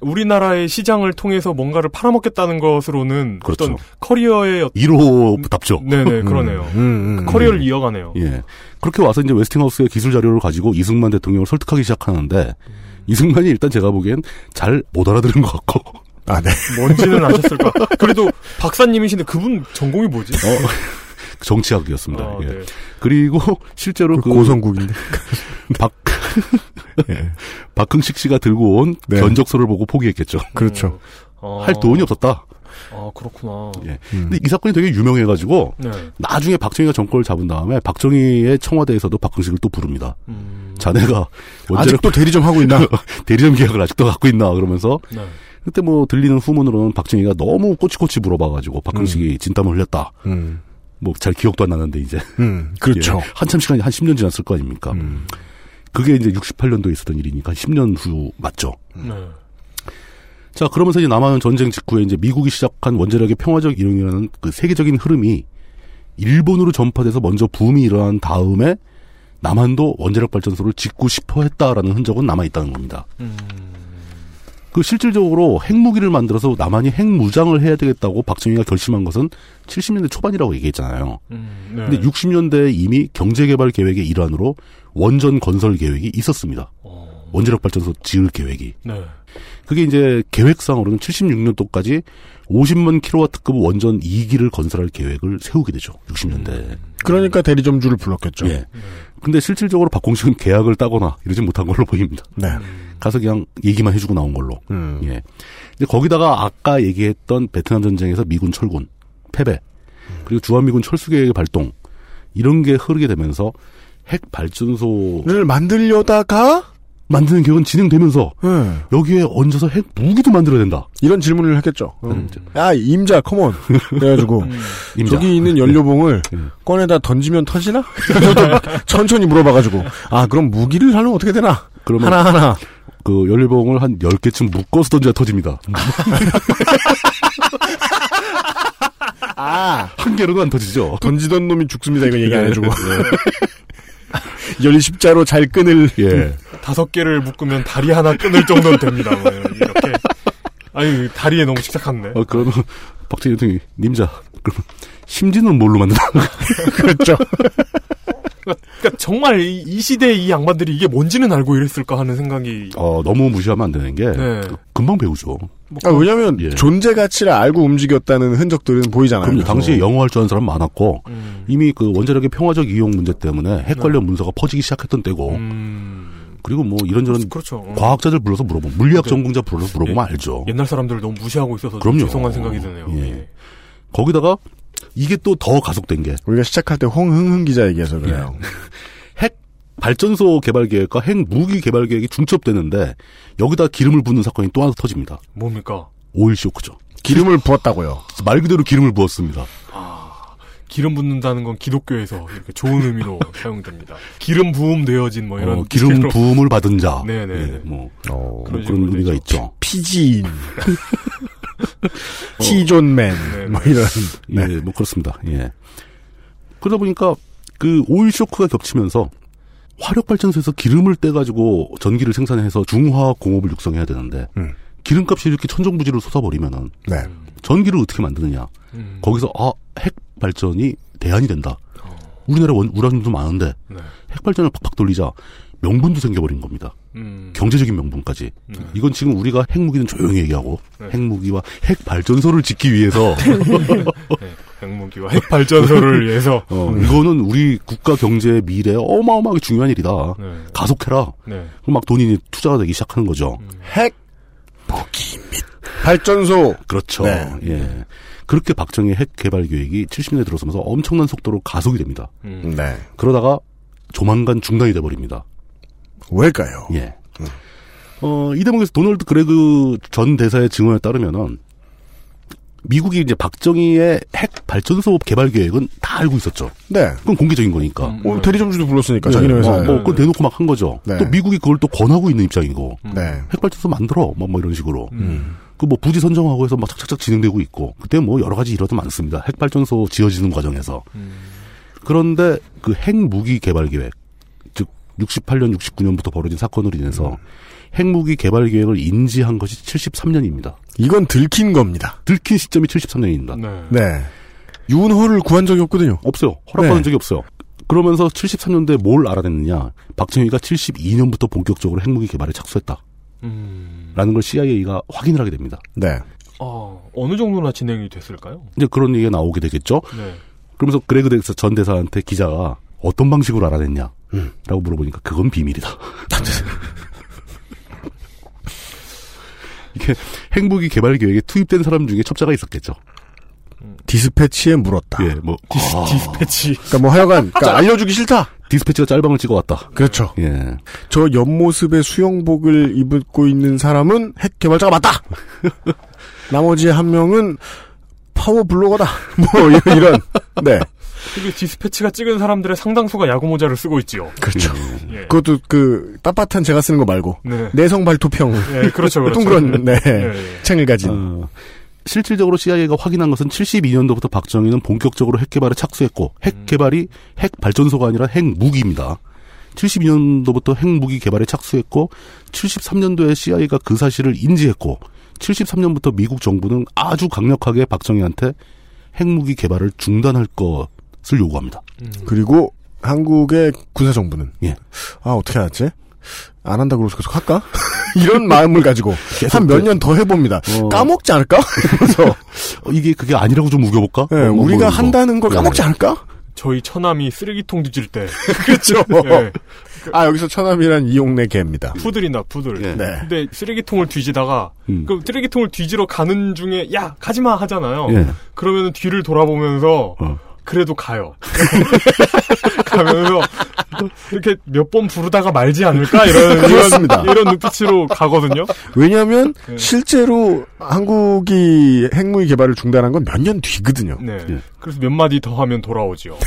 우리나라의 시장을 통해서 뭔가를 팔아먹겠다는 것으로는 그렇죠. 어떤 커리어의 1호 답죠. 네네 그러네요. 그 커리어를 이어가네요. 예. 그렇게 와서 이제 웨스팅하우스의 기술 자료를 가지고 이승만 대통령을 설득하기 시작하는데 이승만이 일단 제가 보기엔 잘 못 알아들은 것 같고. 아, 네. 뭔지는 아셨을 까? 그래도 박사님이신데 그분 전공이 뭐지? 정치학이었습니다. 아, 예. 네. 그리고 실제로 그 고성국인데. 박 박흥식 씨가 들고 온 네. 견적서를 보고 포기했겠죠. 그렇죠. 어. 할 돈이 없었다. 아 그렇구나. 예. 근데 이 사건이 되게 유명해가지고 네. 나중에 박정희가 정권을 잡은 다음에 박정희의 청와대에서도 박흥식을 또 부릅니다. 자네가 아직도 대리점 하고 있나? 대리점 계약을 아직도 갖고 있나 그러면서 네. 그때 뭐 들리는 후문으로는 박정희가 너무 꼬치꼬치 물어봐가지고 박흥식이 진땀을 흘렸다. 음. 뭐잘 기억도 안 나는데 이제 음, 그렇죠. 예, 한참 시간이 한 10년 지났을 거 아닙니까? 그게 이제 68년도에 있었던 일이니까 10년 후 맞죠. 네. 자, 그러면서 이제 남한 전쟁 직후에 이제 미국이 시작한 원자력의 평화적 이용이라는 그 세계적인 흐름이 일본으로 전파돼서 먼저 붐이 일어난 다음에 남한도 원자력 발전소를 짓고 싶어 했다라는 흔적은 남아 있다는 겁니다. 그 실질적으로 핵무기를 만들어서 남한이 핵무장을 해야 되겠다고 박정희가 결심한 것은 70년대 초반이라고 얘기했잖아요. 음, 네. 근데 60년대에 이미 경제개발 계획의 일환으로 원전 건설 계획이 있었습니다. 원자력 발전소 지을 계획이. 네. 그게 이제 계획상으로는 76년도까지 50만 킬로와트급 원전 2기를 건설할 계획을 세우게 되죠. 60년대. 그러니까 대리점주를 불렀겠죠. 예. 근데 실질적으로 박공식은 계약을 따거나 이러지 못한 걸로 보입니다. 네. 가서 그냥 얘기만 해주고 나온 걸로. 음. 예. 근데 거기다가 아까 얘기했던 베트남 전쟁에서 미군 철군 패배 그리고 주한미군 철수계획의 발동 이런 게 흐르게 되면서 핵 발전소를 를 만들려다가 만드는 계획은 진행되면서 네. 여기에 얹어서 핵 무기도 만들어야 된다. 이런 질문을 했겠죠. 음. 야 임자 컴온 그래가지고 임자. 저기 있는 연료봉을 꺼내다 던지면 터지나? 천천히 물어봐가지고 아 그럼 무기를 하면 어떻게 되나? 그러면 하나 하나 그 연료봉을 한 10개쯤 묶어서 던져야 터집니다. 아 한 개로도 안 터지죠. 던지던 놈이 죽습니다. 이건 얘기 안 해주고 열십자로 잘 끈을 예. 다섯 개를 묶으면 다리 하나 끊을 정도는 됩니다. 뭐 이렇게. 아니 다리에 너무 식착한네. 어, 그러면 박정희 대통령이 님자 그러면 심지는 뭘로 만드나? 그렇죠. 그러니까 정말 이, 이 시대의 이 양반들이 이게 뭔지는 알고 이랬을까 하는 생각이. 어, 너무 무시하면 안 되는 게 네. 금방 배우죠. 아, 왜냐하면 예. 존재 가치를 알고 움직였다는 흔적들은 보이잖아요. 그럼요. 당시에. 영어할 줄 아는 사람 많았고 이미 그 원자력의 평화적 이용 문제 때문에 핵 관련 문서가 퍼지기 시작했던 때고 그리고 뭐 이런저런 그렇죠. 어. 과학자들 불러서 물어보면 물리학 그- 전공자 불러서 물어보면 예, 알죠. 옛날 사람들 너무 무시하고 있어서 좀 그럼요. 죄송한 생각이 드네요. 예. 거기다가 이게 또 더 가속된 게 우리가 시작할 때 홍흥흥 기자 얘기해서 그래요. 핵 발전소 개발 계획과 핵 무기 개발 계획이 중첩되는데 여기다 기름을 붓는 사건이 또 하나 터집니다. 뭡니까? 오일 쇼크죠. 기름을 부었다고요. 말 그대로 기름을 부었습니다. 기름 붓는다는 건 기독교에서 이렇게 좋은 의미로 사용됩니다. 기름 부음 되어진 뭐 이런 어, 기름 뜻으로. 부음을 받은 자. 네네. 예, 뭐, 뭐 그런 그런 의미가 되죠. 있죠. 피지인. 티존맨. 뭐 이런. 예, 뭐 그렇습니다. 예. 그러다 보니까 그 오일 쇼크가 겹치면서 화력 발전소에서 기름을 떼가지고 전기를 생산해서 중화학 공업을 육성해야 되는데 기름값이 이렇게 천정부지로 솟아버리면은 네. 전기를 어떻게 만드느냐? 거기서 아 핵 발전이 대안이 된다. 우리나라 원, 우라늄도 많은데 핵 발전을 팍팍 돌리자 명분도 생겨버린 겁니다. 경제적인 명분까지. 이건 지금 우리가 핵무기는 조용히 얘기하고 핵무기와 핵 발전소를 짓기 위해서 핵무기와 핵 발전소를 위해서 어, 이거는 우리 국가 경제의 미래에 어마어마하게 중요한 일이다. 네. 가속해라. 네. 그럼 막 돈이 투자가 되기 시작하는 거죠. 핵 무기 및 발전소. 그렇죠. 네. 예. 그렇게 박정희 핵 개발 계획이 70년대 들어서면서 엄청난 속도로 가속이 됩니다. 네. 그러다가 조만간 중단이 돼버립니다. 왜일까요? 예. 어, 이 대목에서 도널드 그레그 전 대사의 증언에 따르면은 미국이 이제 박정희의 핵 발전소 개발 계획은 다 알고 있었죠. 네. 그건 공개적인 거니까. 어, 대리점주도 불렀으니까, 네. 자기네 회사에. 어, 뭐, 그건 대놓고 막 한 거죠. 네. 또 미국이 그걸 또 권하고 있는 입장이고. 네. 핵 발전소 만들어. 뭐, 뭐 이런 식으로. 음. 그뭐 부지 선정하고 해서 막 착착착 진행되고 있고. 그때 뭐 여러 가지 일화도 많습니다. 핵 발전소 지어지는 과정에서. 그런데 그 핵무기 개발 계획. 즉, 68년, 69년부터 벌어진 사건으로 인해서 핵무기 개발 계획을 인지한 것이 73년입니다. 이건 들킨 겁니다. 들킨 시점이 73년입니다. 네. 윤호를 구한 적이 없거든요. 없어요. 허락받은 네. 적이 없어요. 그러면서 73년도에 뭘 알아냈느냐. 박정희가 72년부터 본격적으로 핵무기 개발에 착수했다. 라는 걸 CIA가 확인을 하게 됩니다. 네. 어, 어느 정도나 진행이 됐을까요? 이제 그런 얘기가 나오게 되겠죠. 네. 그러면서 그레그 덱스 전 대사한테 기자가 어떤 방식으로 알아냈냐? 음. 라고 물어보니까 그건 비밀이다. 이게 핵무기 개발 계획에 투입된 사람 중에 첩자가 있었겠죠. 디스패치에 물었다. 예, 뭐 디스, 아. 디스패치. 그러니까 뭐 하여간 그러니까 알려주기 싫다. 디스패치가 짤방을 찍어왔다. 그렇죠. 예. 저 옆모습의 수영복을 입고 있는 사람은 핵 개발자가 맞다. 나머지 한 명은 파워 블로거다. 뭐 이런, 이런. 네. 이게 디스패치가 찍은 사람들의 상당수가 야구 모자를 쓰고 있지요. 그렇죠. 예. 그것도 그 빳빳한 제가 쓰는 거 말고 네. 내성 발토평. 예, 그렇죠, 그렇죠. 둥그런 네. 예, 예. 챙을 가진. 어, 실질적으로 CIA가 확인한 것은 72년도부터 박정희는 본격적으로 핵 개발에 착수했고 핵 개발이 핵 발전소가 아니라 핵 무기입니다. 72년도부터 핵 무기 개발에 착수했고 73년도에 CIA가 그 사실을 인지했고 73년부터 미국 정부는 아주 강력하게 박정희한테 핵무기 개발을 중단할 것 을 요구합니다. 그리고 한국의 군사정부는 예. 아 어떻게 하지? 안 한다고 그래서 계속 할까? 이런 마음을 가지고 한 몇 년 더 해봅니다. 어. 까먹지 않을까? 그래서 어, 이게 그게 아니라고 좀 우겨볼까? 네, 뭐, 뭐 우리가. 한다는 걸 까먹지 네. 않을까? 저희 처남이 쓰레기통 뒤질 때. 그렇죠. 예. 아 여기서 처남이란 이용래 개입니다. 푸들이나 푸들. 네. 근데 쓰레기통을 뒤지다가 음. 그 쓰레기통을 뒤지러 가는 중에 야 가지마 하잖아요. 예. 그러면은 뒤를 돌아보면서 어. 그래도 가요. 가면서 이렇게 몇 번 부르다가 말지 않을까 이런 그렇습니다. 이런, 이런 눈빛으로 가거든요. 왜냐하면 네. 실제로 한국이 핵무기 개발을 중단한 건 몇 년 뒤거든요. 네. 예. 그래서 몇 마디 더 하면 돌아오지요.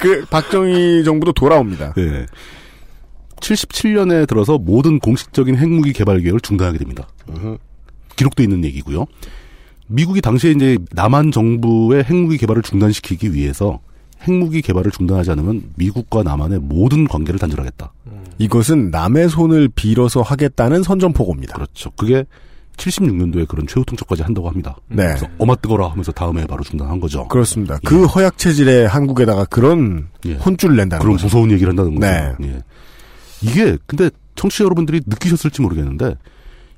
그 박정희 정부도 돌아옵니다. 네. 77년에 들어서 모든 공식적인 핵무기 개발 계획을 중단하게 됩니다. 기록돼 있는 얘기고요. 미국이 당시에 이제 남한 정부의 핵무기 개발을 중단시키기 위해서 핵무기 개발을 중단하지 않으면 미국과 남한의 모든 관계를 단절하겠다. 이것은 남의 손을 빌어서 하겠다는 선전포고입니다. 그렇죠. 그게 76년도에 그런 최후 통첩까지 한다고 합니다. 네. 그래서 어마 뜨거라 하면서 다음에 바로 중단한 거죠. 그렇습니다. 그 허약 체질의 한국에다가 그런 예. 혼쭐을 낸다는 그런 거죠. 무서운 얘기를 한다는 거죠. 네. 예. 이게 근데 청취자 여러분들이 느끼셨을지 모르겠는데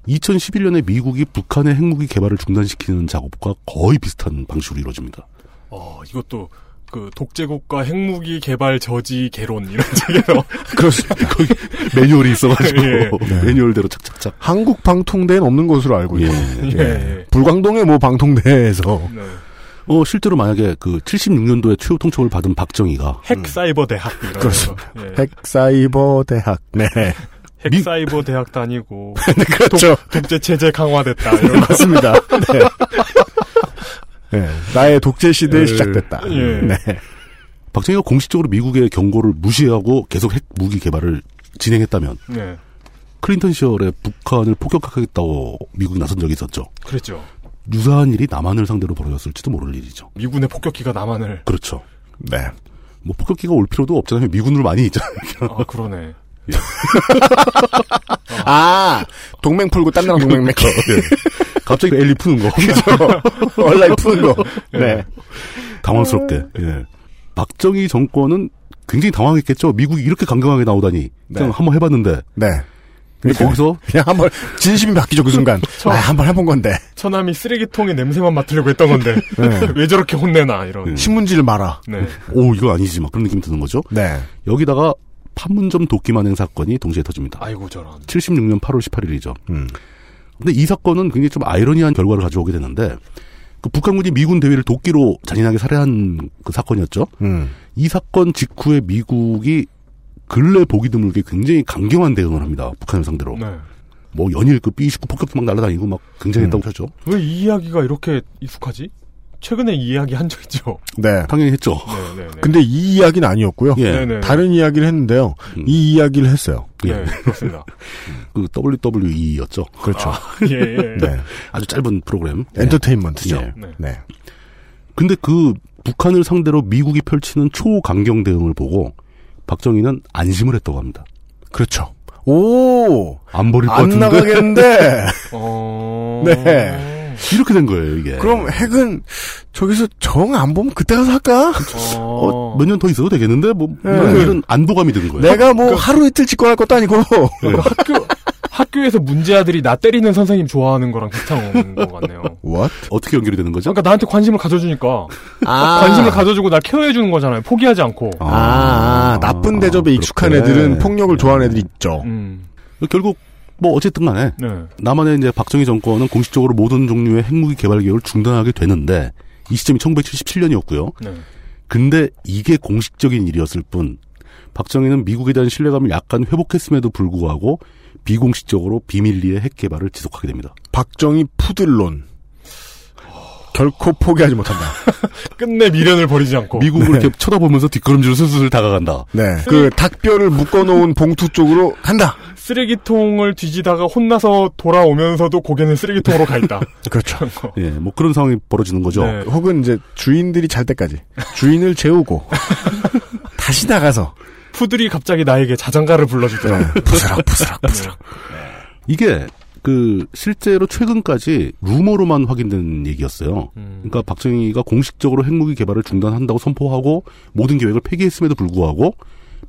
2011년에 미국이 북한의 핵무기 개발을 중단시키는 작업과 거의 비슷한 방식으로 이루어집니다. 어, 이것도 그 독재국가 핵무기 개발 저지 개론 이런 책에서 그렇습니다. 거기 매뉴얼이 있어가지고 예. 네. 매뉴얼대로 착착착. 한국 방통대는 없는 것으로 알고 있거든요. 예. 예. 불광동의 뭐 방통대에서 네. 어 실제로 만약에 그 76년도에 최후 통첩을 받은 박정희가 핵 사이버 대학 음. 그렇습니다. 거. 예. 핵사이버 대학. 네. 핵 사이버 대학 다니고 그렇죠. 독, 독재 체제 강화됐다 이런 거. 맞습니다. 네. 네. 나의 독재 시대 예. 시작됐다. 예. 네. 박정희가 공식적으로 미국의 경고를 무시하고 계속 핵 무기 개발을 진행했다면 네. 클린턴 시절에 북한을 폭격하겠다고 미국이 나선 적이 있었죠. 그랬죠. 유사한 일이 남한을 상대로 벌어졌을지도 모를 일이죠. 미군의 폭격기가 남한을 그렇죠. 네. 뭐 폭격기가 올 필요도 없잖아요. 미군으로 많이 있잖아요. 아 그러네. 아, 동맹 풀고 딴 나라 동맹 맺기. 갑자기 엘리 푸는 거. 그죠. 얼라이 푸는 거. 네. 당황스럽게. 예. 박정희 정권은 굉장히 당황했겠죠. 미국이 이렇게 강경하게 나오다니. 그냥 네. 한번 해봤는데. 네. 근데 거기서 그냥 한번 진심이 바뀌죠 그 순간. 아, 한번 해본 건데. 처남이 쓰레기통에 냄새만 맡으려고 했던 건데 네. 왜 저렇게 혼내나 이런. 신문지를 말아. 네. 오 이거 아니지 막 그런 느낌 드는 거죠. 네. 여기다가 판문점 도끼만행 사건이 동시에 터집니다. 아이고 저런. 76년 8월 18일이죠. 음. 근데 이 사건은 굉장히 좀 아이러니한 결과를 가져오게 되는데 그 북한군이 미군 대위를 도끼로 잔인하게 살해한 그 사건이었죠. 음. 이 사건 직후에 미국이 근래 보기 드물게 굉장히 강경한 대응을 합니다. 북한을 상대로. 네. 뭐 연일 그 B29 폭격기 막 날아다니고 막 굉장했다고 하죠. 왜 이 이야기가 이렇게 익숙하지? 최근에 이 이야기 한 적 있죠. 네. 당연히 했죠. 네, 네, 네. 근데 이 이야기는 아니었고요. 예. 네, 네. 다른 이야기를 했는데요. 음. 이 이야기를 했어요. 네, 그렇습니다. 그 WWE였죠. 그렇죠. 예, 예. 네. 아주 짧은 프로그램. 네. 엔터테인먼트죠. 예. 네. 네. 근데 그 북한을 상대로 미국이 펼치는 초강경 대응을 보고 박정희는 안심을 했다고 합니다. 그렇죠. 오! 안 버릴 것 안 같은데. 나가겠는데! 어... 네. 이렇게 된 거예요, 이게. 그럼 핵은 저기서 정 안 보면 그때 가서 할까? 어, 몇 년 더 있어도 되겠는데? 뭐, 네. 이런, 이런 안도감이 든 거예요. 내가 뭐 하루 이틀 집권할 것도 아니고. 네. 그 학교 학교에서 문제 아들이 나 때리는 선생님 좋아하는 거랑 비슷한 것 같네요. What? 어떻게 연결이 되는 거죠? 그러니까 나한테 관심을 가져주니까 아. 관심을 가져주고 날 케어해 주는 거잖아요. 포기하지 않고. 아, 아, 나쁜 대접에 익숙한 그렇게. 애들은 폭력을 좋아하는 애들이 있죠. 음. 결국, 뭐, 어쨌든 간에, 네. 남한의 이제 박정희 정권은 공식적으로 모든 종류의 핵무기 개발 계획을 중단하게 되는데, 이 시점이 1977년이었고요. 네. 근데 이게 공식적인 일이었을 뿐, 박정희는 미국에 대한 신뢰감을 약간 회복했음에도 불구하고, 비공식적으로 비밀리에 핵 개발을 지속하게 됩니다. 박정희 푸들론. 결코 포기하지 못한다. 끝내 미련을 버리지 않고. 미국을 네. 이렇게 쳐다보면서 뒷걸음질을 슬슬 다가간다. 네. 그 닭뼈를 묶어놓은 봉투 쪽으로 간다. 쓰레기통을 뒤지다가 혼나서 돌아오면서도 고개는 쓰레기통으로 가 있다. 그렇죠. 예, 뭐 그런 상황이 벌어지는 거죠. 네. 혹은 이제 주인들이 잘 때까지 주인을 재우고 다시 나가서 푸들이 갑자기 나에게 자장가를 불러주더라. 네. 부스럭 부스럭 부스럭. 이게 그 실제로 최근까지 루머로만 확인된 얘기였어요. 음. 그러니까 박정희가 공식적으로 핵무기 개발을 중단한다고 선포하고 모든 계획을 폐기했음에도 불구하고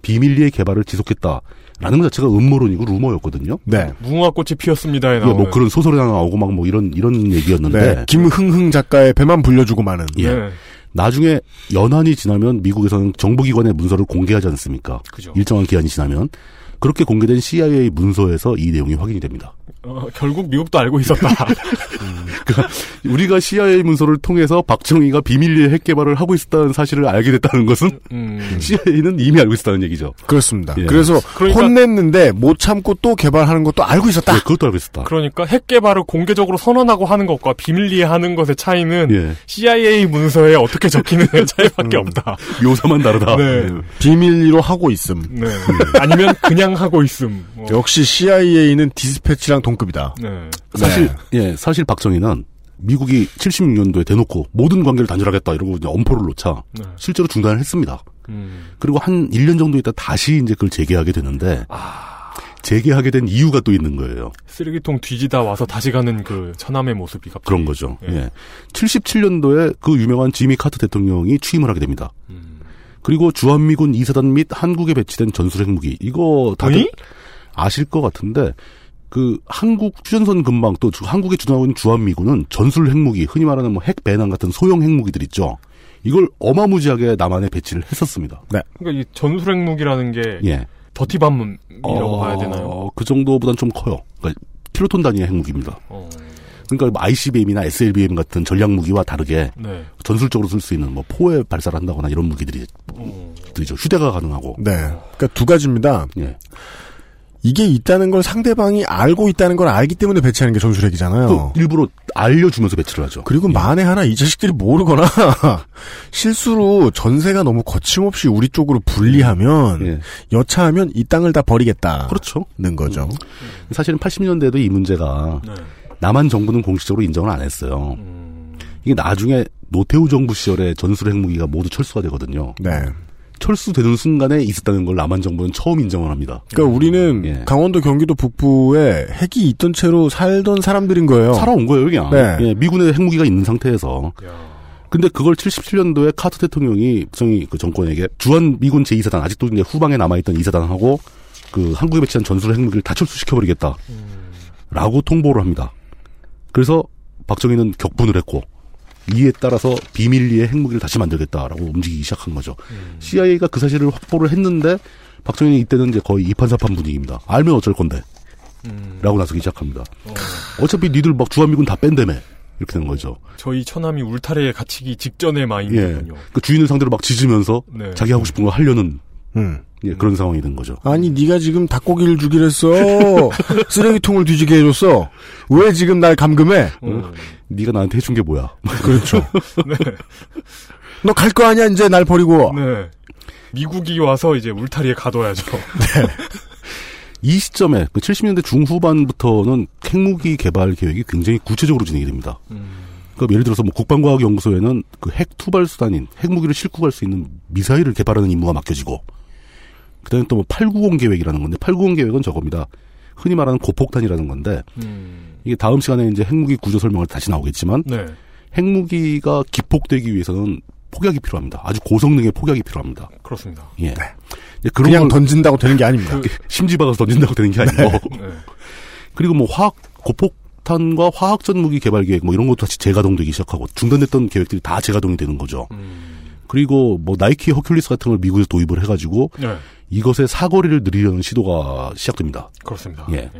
비밀리에 개발을 지속했다 라는 것 자체가 음모론이고 루머였거든요. 네. 무궁화꽃이 피었습니다에 예, 나오는. 뭐 그런 소설이 하나 나오고 막 뭐 이런 이런 얘기였는데 네. 김흥흥 작가의 배만 불려주고 마는. 예. 네. 나중에 연한이 지나면 미국에서는 정부기관의 문서를 공개하지 않습니까? 그죠. 일정한 기한이 지나면 그렇게 공개된 CIA 문서에서 이 내용이 확인이 됩니다. 어, 결국 미국도 알고 있었다. 그러니까 우리가 CIA 문서를 통해서 박정희가 비밀리에 핵 개발을 하고 있었다는 사실을 알게 됐다는 것은 음. CIA는 이미 알고 있었다는 얘기죠. 그렇습니다. 예. 그래서 그러니까- 혼냈는데 못 참고 또 개발하는 것도 알고 있었다. 네, 그것도 알고 있었다. 그러니까 핵 개발을 공개적으로 선언하고 하는 것과 비밀리에 하는 것의 차이는 예. CIA 문서에 어떻게 적히느냐의 차이밖에 없다. 묘사만 다르다. 네. 예. 비밀리로 하고 있음. 네. 아니면 그냥 하고 있음. 뭐. 역시 CIA는 디스패치랑 동급이다. 네. 사실 예, 사실 박정희는 미국이 76년도에 대놓고 모든 관계를 단절하겠다 이러고 이제 엄포를 놓자 네. 실제로 중단을 했습니다. 음. 그리고 한 1년 정도 있다 다시 이제 그걸 재개하게 되는데 아. 재개하게 된 이유가 또 있는 거예요. 쓰레기통 뒤지다 와서 다시 가는 그 천함의 모습이 갑자기 그런 거죠. 예. 77년도에 그 유명한 지미 카트 대통령이 취임을 하게 됩니다. 음. 그리고 주한미군 이사단 및 한국에 배치된 전술 핵무기 이거 다들 어이? 아실 것 같은데 그 한국 휴전선 근방 또 주- 한국에 주둔하고 있는 주한미군은 전술 핵무기 흔히 말하는 뭐 핵 배낭 같은 소형 핵무기들 있죠. 이걸 어마무지하게 남한에 배치를 했었습니다. 네. 그러니까 이 전술 핵무기라는 게 예. 더티밤이라고 봐야 되나요? 어, 그 정도보단 좀 커요. 그러니까 킬로톤 단위의 핵무기입니다. 어. 그러니까 뭐 ICBM이나 SLBM 같은 전략 무기와 다르게 네. 전술적으로 쓸 수 있는 뭐 포에 발사를 한다거나 이런 무기들이 어. 들이죠. 휴대가 가능하고. 네. 그러니까 두 가지입니다. 예. 이게 있다는 걸 상대방이 알고 있다는 걸 알기 때문에 배치하는 게 전술핵이잖아요. 또 일부러 알려주면서 배치를 하죠. 그리고 만에 하나 이 자식들이 모르거나 실수로 전세가 너무 거침없이 우리 쪽으로 분리하면 예. 여차하면 이 땅을 다 버리겠다. 그렇죠. 는 거죠. 사실은 80년대에도 이 문제가 네. 남한 정부는 공식적으로 인정을 안 했어요. 음. 이게 나중에 노태우 정부 시절에 전술 핵무기가 모두 철수가 되거든요. 네. 철수되는 순간에 있었다는 걸 남한 정부는 처음 인정을 합니다. 그러니까 우리는 예. 강원도 경기도 북부에 핵이 있던 채로 살던 사람들인 거예요. 살아온 거예요, 그냥. 네. 예, 미군의 핵무기가 있는 상태에서. 근데 그걸 77년도에 카트 대통령이 정이 그 정권에게 주한 미군 제2사단 아직도 이제 후방에 남아 있던 이사단하고 그 한국에 배치한 전술 핵무기를 다 철수시켜 버리겠다. 라고 통보를 합니다. 그래서 박정희는 격분을 했고 이에 따라서 비밀리에 핵무기를 다시 만들겠다라고 움직이기 시작한 거죠. CIA가 그 사실을 확보를 했는데 박정희는 이때는 이제 거의 이판사판 분위기입니다. 알면 어쩔 건데. 라고 나서기 시작합니다. 어 차피 니들 막 주한미군 다 뺀다며. 이렇게 된 거죠. 저희 처남이 울타리에 갇히기 직전의 예. 마인드군요. 그 주인을 상대로 막 짖으면서 네. 자기 하고 싶은 걸 하려는 음. 예, 그런 상황이 된 거죠. 아니 네가 지금 닭고기를 주기로 했어. 쓰레기통을 뒤지게 해줬어. 왜 지금 날 감금해? 어. 네가 나한테 해준 게 뭐야? 그렇죠. 네. 너갈 거 아니야 이제 날 버리고. 네. 미국이 와서 이제 울타리에 가둬야죠. 이 시점에 그 70년대 중후반부터는 핵무기 개발 계획이 굉장히 구체적으로 진행이 됩니다. 그러니까 예를 들어서 뭐 국방과학연구소에는 그 핵 투발 수단인 핵무기를 싣고 갈 수 있는 미사일을 개발하는 임무가 맡겨지고 그다음에 또 뭐 890 계획이라는 건데 890 계획은 저겁니다. 흔히 말하는 고폭탄이라는 건데 이게 다음 시간에 이제 핵무기 구조 설명을 다시 나오겠지만 네. 핵무기가 기폭되기 위해서는 폭약이 필요합니다. 아주 고성능의 폭약이 필요합니다. 그렇습니다. 예. 이제 그런 그냥 걸 던진다고 되는 게 아닙니다. 심지 박아서 던진다고 되는 게 아니고 네. 그리고 뭐 화학 고폭탄과 화학 전 무기 개발 계획 뭐 이런 것도 다시 재가동되기 시작하고 중단됐던 계획들이 다 재가동이 되는 거죠. 그리고 뭐 나이키 허큘리스 같은 걸 미국에서 도입을 해가지고 네. 이것의 사거리를 늘리려는 시도가 시작됩니다. 그렇습니다. 예.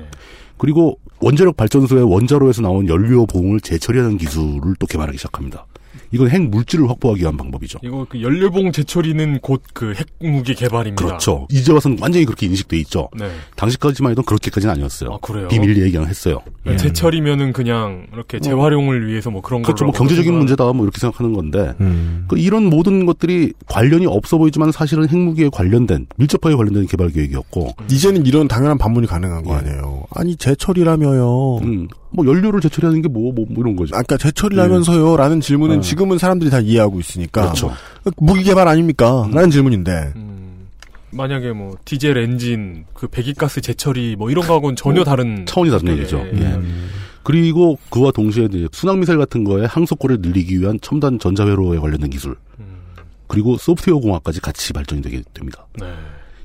그리고 원자력 발전소의 원자로에서 나온 연료 봉을 재처리하는 기술을 또 개발하기 시작합니다. 이건 핵 물질을 확보하기 위한 방법이죠. 이거 그 연료봉 제철이는 곧 그 핵무기 개발입니다. 그렇죠. 이제 와서는 완전히 그렇게 인식돼 있죠. 네. 당시까지만 해도 그렇게까지는 아니었어요. 그래요? 비밀 얘기는 했어요. 네, 제철이면은 그냥 이렇게 재활용을 위해서 뭐 그런 그렇죠. 뭐 경제적인 문제다 뭐 이렇게 생각하는 건데 음. 그 이런 모든 것들이 관련이 없어 보이지만 사실은 핵무기에 관련된 밀접하게 관련된 개발 계획이었고 이제는 이런 당연한 반문이 가능한 거 아니에요. 아니 제철이라며요. 음, 뭐 연료를 제철하는 게 뭐 뭐 이런 거죠. 아까 제철이라면서요라는 질문은 어. 지금은 사람들이 다 이해하고 있으니까 그렇죠. 무기 개발 아닙니까? 라는 질문인데 만약에 뭐 디젤 엔진 그 배기가스 제철이 뭐 이런 거하고는 전혀 다른 차원이 다른 예, 얘기죠. 예. 예. 그리고 그와 동시에 이제 순항 미사일 같은 거에 항속고를 늘리기 위한 첨단 전자회로에 관련된 기술. 그리고 소프트웨어 공학까지 같이 발전이 되게 됩니다. 네.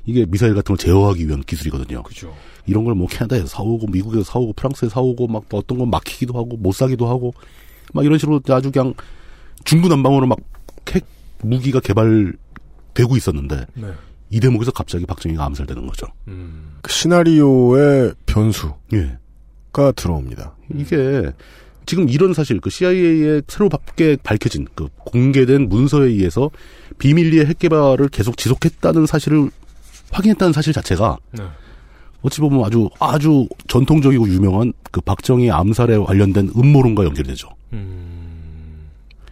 이게 미사일 같은 걸 제어하기 위한 기술이거든요. 그죠. 이런 걸 뭐 캐나다에서 사오고 미국에서 사오고 프랑스에서 사오고 막또 어떤 건 막히기도 하고 못 사기도 하고 막 이런 식으로 아주 그냥 중구난방으로 막 핵 무기가 개발되고 있었는데 네. 이 대목에서 갑자기 박정희가 암살되는 거죠. 그 시나리오의 변수가 예. 들어옵니다. 이게 지금 이런 사실 그 CIA의 새롭게 밝혀진 그 공개된 문서에 의해서 비밀리에 핵 개발을 계속 지속했다는 사실을 확인했다는 사실 자체가 네. 어찌 보면 아주 아주 전통적이고 유명한 그 박정희 암살에 관련된 음모론과 연결되죠.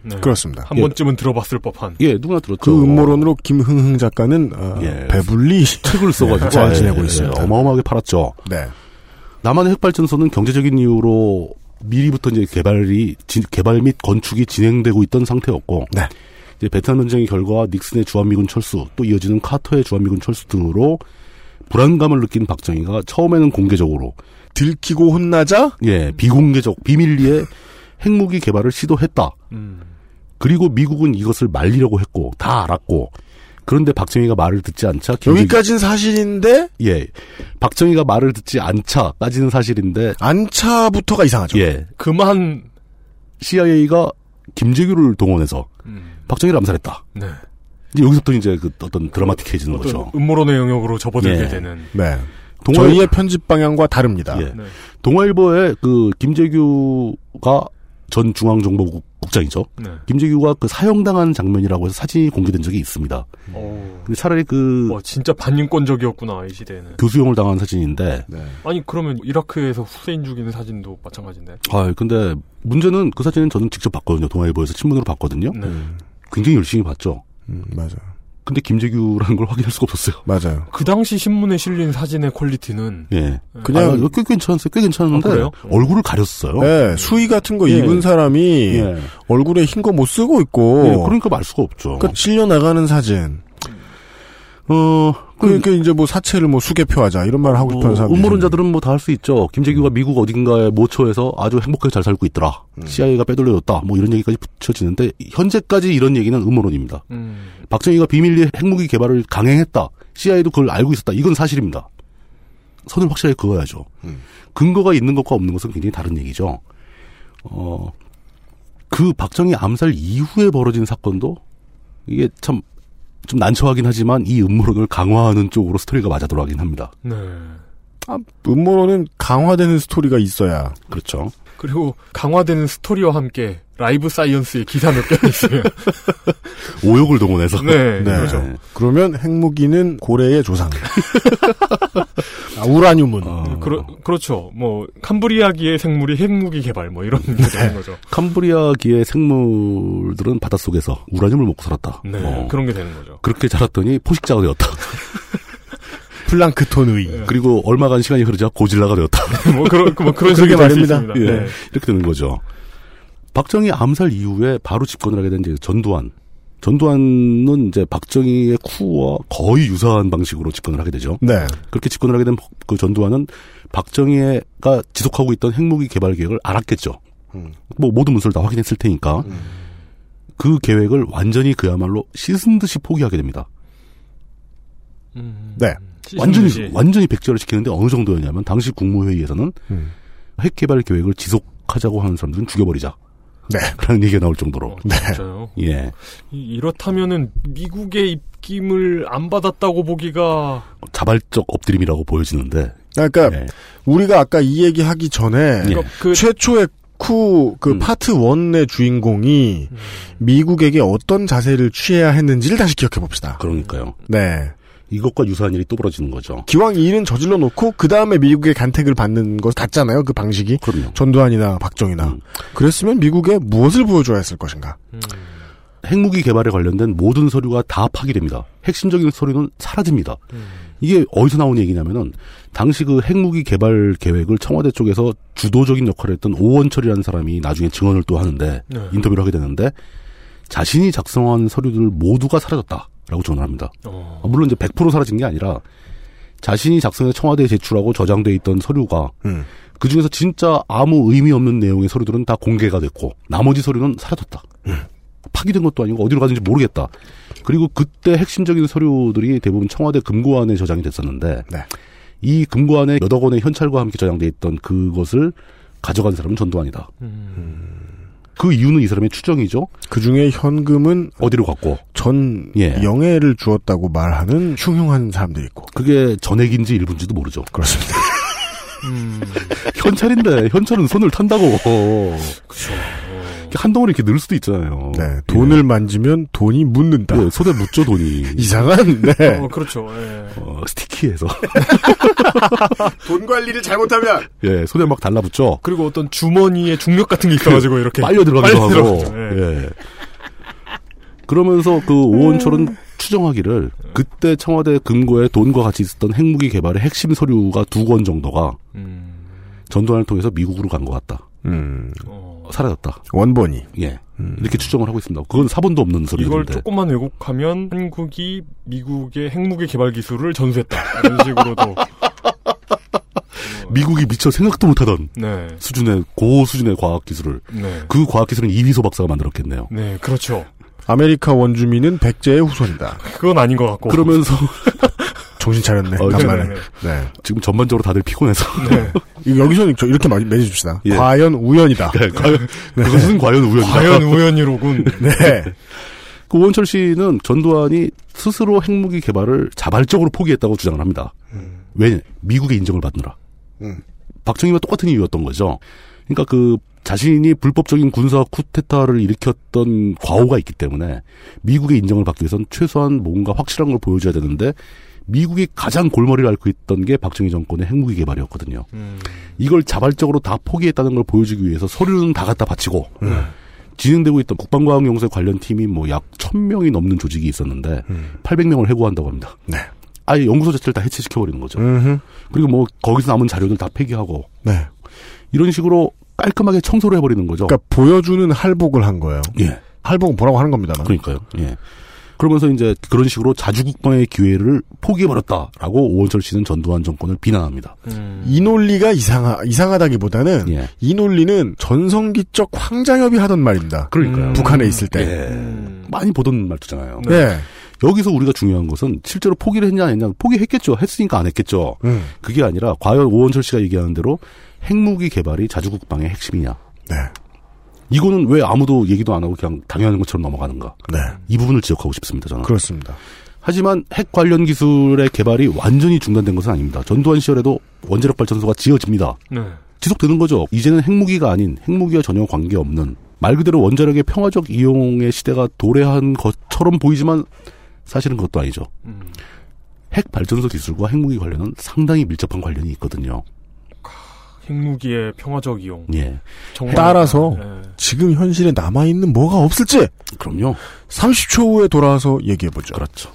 네. 그렇습니다. 한 번쯤은 들어봤을 법한. 예, 누구나 들었죠. 그 음모론으로 김흥흥 작가는 어, 예. 배불리 책을 써가지고 잘 예, 지내고 예, 있습니다. 어마어마하게 팔았죠. 네. 남한의 핵발전소는 경제적인 이유로 미리부터 이제 개발이 진, 개발 및 건축이 진행되고 있던 상태였고 네. 이제 베트남 전쟁의 결과 닉슨의 주한미군 철수 또 이어지는 카터의 주한미군 철수 등으로 불안감을 느낀 박정희가 처음에는 공개적으로 들키고 혼나자 예 비공개적 비밀리에 핵무기 개발을 시도했다. 음. 그리고 미국은 이것을 말리려고 했고 다 알았고 그런데 박정희가 말을 듣지 않자 김정일- 여기까지는 사실인데 예 박정희가 말을 듣지 않자까지는 사실인데 안차부터가 이상하죠. 예 그만 CIA가 김재규를 동원해서 박정희를 암살했다. 네. 이제 여기서부터 이제 그 어떤 드라마틱해지는 어떤 거죠. 음모론의 영역으로 접어들게 예. 되는. 네. 동아일- 저희의 편집 방향과 다릅니다. 예. 동아일보의 그 김재규가 전 중앙정보국 국장이죠. 네. 김재규가 그 사형당한 장면이라고 해서 사진이 공개된 적이 있습니다. 어. 근데 차라리 그 와, 진짜 반인권적이었구나, 이 시대에는. 교수형을 당한 사진인데 아니, 그러면 이라크에서 후세인 죽이는 사진도 마찬가지인데. 아 근데 문제는 그 사진은 저는 직접 봤거든요. 동아일보에서 친문으로 봤거든요. 네. 굉장히 열심히 봤죠. 음, 맞아요. 근데 김재규라는 걸 확인할 수가 없었어요. 맞아요. 그 당시 신문에 실린 사진의 퀄리티는. 예. 그냥- 아, 꽤 괜찮았어요. 꽤 괜찮은데 아, 그래요? 얼굴을 가렸어요. 네, 수의 같은 거 예. 입은 사람이 예. 얼굴에 흰 거 못 쓰고 있고. 예, 그러니까 말 수가 없죠. 그러니까 실려 나가는 사진. 어, 그러니까 이제 뭐 사체를 뭐 수개표하자 이런 말을 하고 싶어하는 사람. 음모론자들은 뭐 다 할 수 있죠. 김재규가 미국 어딘가의 모처에서 아주 행복하게 잘 살고 있더라. CIA가 빼돌려줬다. 뭐 이런 얘기까지 붙여지는데 현재까지 이런 얘기는 음모론입니다. 음. 박정희가 비밀리에 핵무기 개발을 강행했다. CIA도 그걸 알고 있었다. 이건 사실입니다. 선을 확실하게 그어야죠. 근거가 있는 것과 없는 것은 굉장히 다른 얘기죠. 어, 그 박정희 암살 이후에 벌어진 사건도 이게 참 좀 난처하긴 하지만 이 음모론을 강화하는 쪽으로 스토리가 맞아 돌아가긴 합니다. 네. 아, 음모론은 강화되는 스토리가 있어야. 그렇죠. 그리고 강화되는 스토리와 함께 Live Science의 기사 몇 개 있으면. 오역을 동원해서. 네, 그렇죠. 그러면 핵무기는 고래의 조상. 아, 우라늄은. 어. 그러, 그렇죠. 뭐, 캄브리아기의 생물이 핵무기 개발, 뭐, 이런 게 되는 거죠. 캄브리아기의 생물들은 바닷속에서 우라늄을 먹고 살았다. 네, 어. 그런 게 되는 거죠. 그렇게 자랐더니 포식자가 되었다. 플랑크톤의. 그리고 얼마간 시간이 흐르자 고질라가 되었다. 뭐, 그런, 뭐, 그런 됩니다. 있습니다. 예, 네. 이렇게 되는 거죠. 박정희 암살 이후에 바로 집권을 하게 된 이제 전두환. 전두환은 이제 박정희의 쿠와 거의 유사한 방식으로 집권을 하게 되죠. 네. 그렇게 집권을 하게 된 그 전두환은 박정희가 지속하고 있던 핵무기 개발 계획을 알았겠죠. 뭐 모든 문서를 다 확인했을 테니까 그 계획을 완전히 그야말로 씻은 듯이 포기하게 됩니다. 네. 완전히 듯이. 완전히 백지화를 시키는데 어느 정도였냐면 당시 국무회의에서는 음. 핵 개발 계획을 지속하자고 하는 사람들은 죽여버리자. 네. 라는 얘기가 나올 정도로. 진짜요? 예. 이- 이렇다면은 미국의 입김을 안 받았다고 보기가 자발적 엎드림이라고 보여지는데. 그러니까 예. 우리가 아까 이 얘기 하기 전에 예. 그 최초의 쿠그 음. 파트 1의 주인공이 미국에게 어떤 자세를 취해야 했는지를 다시 기억해 봅시다. 그러니까요. 네. 이것과 유사한 일이 또 벌어지는 거죠. 기왕 이 일은 저질러 놓고 그 다음에 미국의 간택을 받는 것 같잖아요. 그 방식이 그럼요. 전두환이나 박정희나 음. 그랬으면 미국에 무엇을 보여줘야 했을 것인가? 핵무기 개발에 관련된 모든 서류가 다 파기됩니다. 핵심적인 서류는 사라집니다. 이게 어디서 나온 얘기냐면은 당시 그 핵무기 개발 계획을 청와대 쪽에서 주도적인 역할을 했던 오원철이라는 사람이 나중에 증언을 또 하는데 네. 인터뷰를 하게 되는데 자신이 작성한 서류들 모두가 사라졌다 라고 증언을 합니다. 어. 아, 물론 이제 100% 사라진 게 아니라 자신이 작성해 청와대에 제출하고 저장돼 있던 서류가 음. 그 중에서 진짜 아무 의미 없는 내용의 서류들은 다 공개가 됐고 나머지 서류는 사라졌다. 파기된 것도 아니고 어디로 가는지 모르겠다. 그리고 그때 핵심적인 서류들이 대부분 청와대 금고안에 저장이 됐었는데 네. 이 금고안에 몇억 원의 현찰과 함께 저장돼 있던 그것을 가져간 사람은 전두환이다. 그 이유는 이 사람의 추정이죠. 그 중에 현금은 어디로 갔고 전 예. 영예를 주었다고 말하는 흉흉한 사람들이 있고 그게 전액인지 일부인지도 모르죠. 그렇습니다. 음. 현찰인데 현찰은 손을 탄다고. 그렇죠. 한 덩어리 이렇게 넣을 수도 있잖아요. 네, 돈을 만지면 돈이 묻는다. 예, 손에 묻죠 돈이. 이상한 네. 어, 그렇죠. 예. 어, 스티키해서 돈 관리를 잘못하면 예 손에 막 달라붙죠. 그리고 어떤 주머니에 중력 같은 게 있어가지고 이렇게 빨려 들어가기도 빨려 하고. 예. 예. 그러면서 그 오원철은 추정하기를 그때 청와대 금고에 돈과 같이 있었던 핵무기 개발의 핵심 서류가 두 권 정도가 음. 전두환을 통해서 미국으로 간 것 같다. 음. 사라졌다. 원본이. 예. 이렇게 추정을 하고 있습니다. 그건 사본도 없는 소리인데. 이걸 조금만 왜곡하면 한국이 미국의 핵무기 개발 기술을 전수했다. 이런 식으로도. 미국이 미처 생각도 못하던 네. 수준의 고 수준의 과학 기술을 네. 그 과학 기술은 이휘소 박사가 만들었겠네요. 네, 그렇죠. 아메리카 원주민은 백제의 후손이다. 그건 아닌 것 같고. 그러면서 정신 차렸네. 어, 간만에. 네, 네. 지금 전반적으로 다들 피곤해서 이거 여기서는 저 이렇게 마- 맺어줍시다. 예. 과연 우연이다. 네, 과연 그것은 과연 우연이다. 과연 우연이로군. 네. 그 오원철 씨는 전두환이 스스로 핵무기 개발을 자발적으로 포기했다고 주장을 합니다. 왜? 미국의 인정을 받느라. 음. 박정희와 똑같은 이유였던 거죠. 그러니까 그 자신이 불법적인 군사 쿠데타를 일으켰던 과오가 있기 때문에 미국의 인정을 받기 위해선 최소한 뭔가 확실한 걸 보여줘야 되는데 미국이 가장 골머리를 앓고 있던 게 박정희 정권의 핵무기 개발이었거든요. 이걸 자발적으로 다 포기했다는 걸 보여주기 위해서 서류는 다 갖다 바치고 진행되고 있던 국방과학연구소 관련 팀이 뭐 약 1000명이 넘는 조직이 있었는데 800명을 해고한다고 합니다. 네. 아예 연구소 자체를 다 해체시켜 버리는 거죠. 음흠. 그리고 뭐 거기서 남은 자료들 다 폐기하고 네. 이런 식으로 깔끔하게 청소를 해버리는 거죠. 그러니까 보여주는 할복을 한 거예요. 예. 할복은 뭐라고 하는 겁니다만. 그러니까요. 예. 그러면서 이제 그런 식으로 자주국방의 기회를 포기해버렸다라고 오원철 씨는 전두환 정권을 비난합니다. 이 논리가 이상하, 이상하다기보다는 예. 이 논리는 전성기적 황장엽이 하던 말입니다. 그러니까요. 북한에 있을 때. 예. 많이 보던 말투잖아요. 네. 여기서 우리가 중요한 것은 실제로 포기를 했냐 안 했냐 포기했겠죠. 했으니까 안 했겠죠. 음. 그게 아니라 과연 오원철 씨가 얘기하는 대로 핵무기 개발이 자주국방의 핵심이냐. 네. 이거는 왜 아무도 얘기도 안 하고 그냥 당연한 것처럼 넘어가는가. 네. 이 부분을 지적하고 싶습니다. 저는. 그렇습니다. 하지만 핵 관련 기술의 개발이 완전히 중단된 것은 아닙니다. 전두환 시절에도 원자력 발전소가 지어집니다. 네. 지속되는 거죠. 이제는 핵무기가 아닌 핵무기와 전혀 관계없는 말 그대로 원자력의 평화적 이용의 시대가 도래한 것처럼 보이지만 사실은 그것도 아니죠. 핵 발전소 기술과 핵무기 관련은 상당히 밀접한 관련이 있거든요. 핵무기의 평화적 이용. 예. 정말- 따라서 네. 지금 현실에 남아 있는 뭐가 없을지 그럼요. 30초 후에 돌아와서 얘기해 보죠. 그렇죠.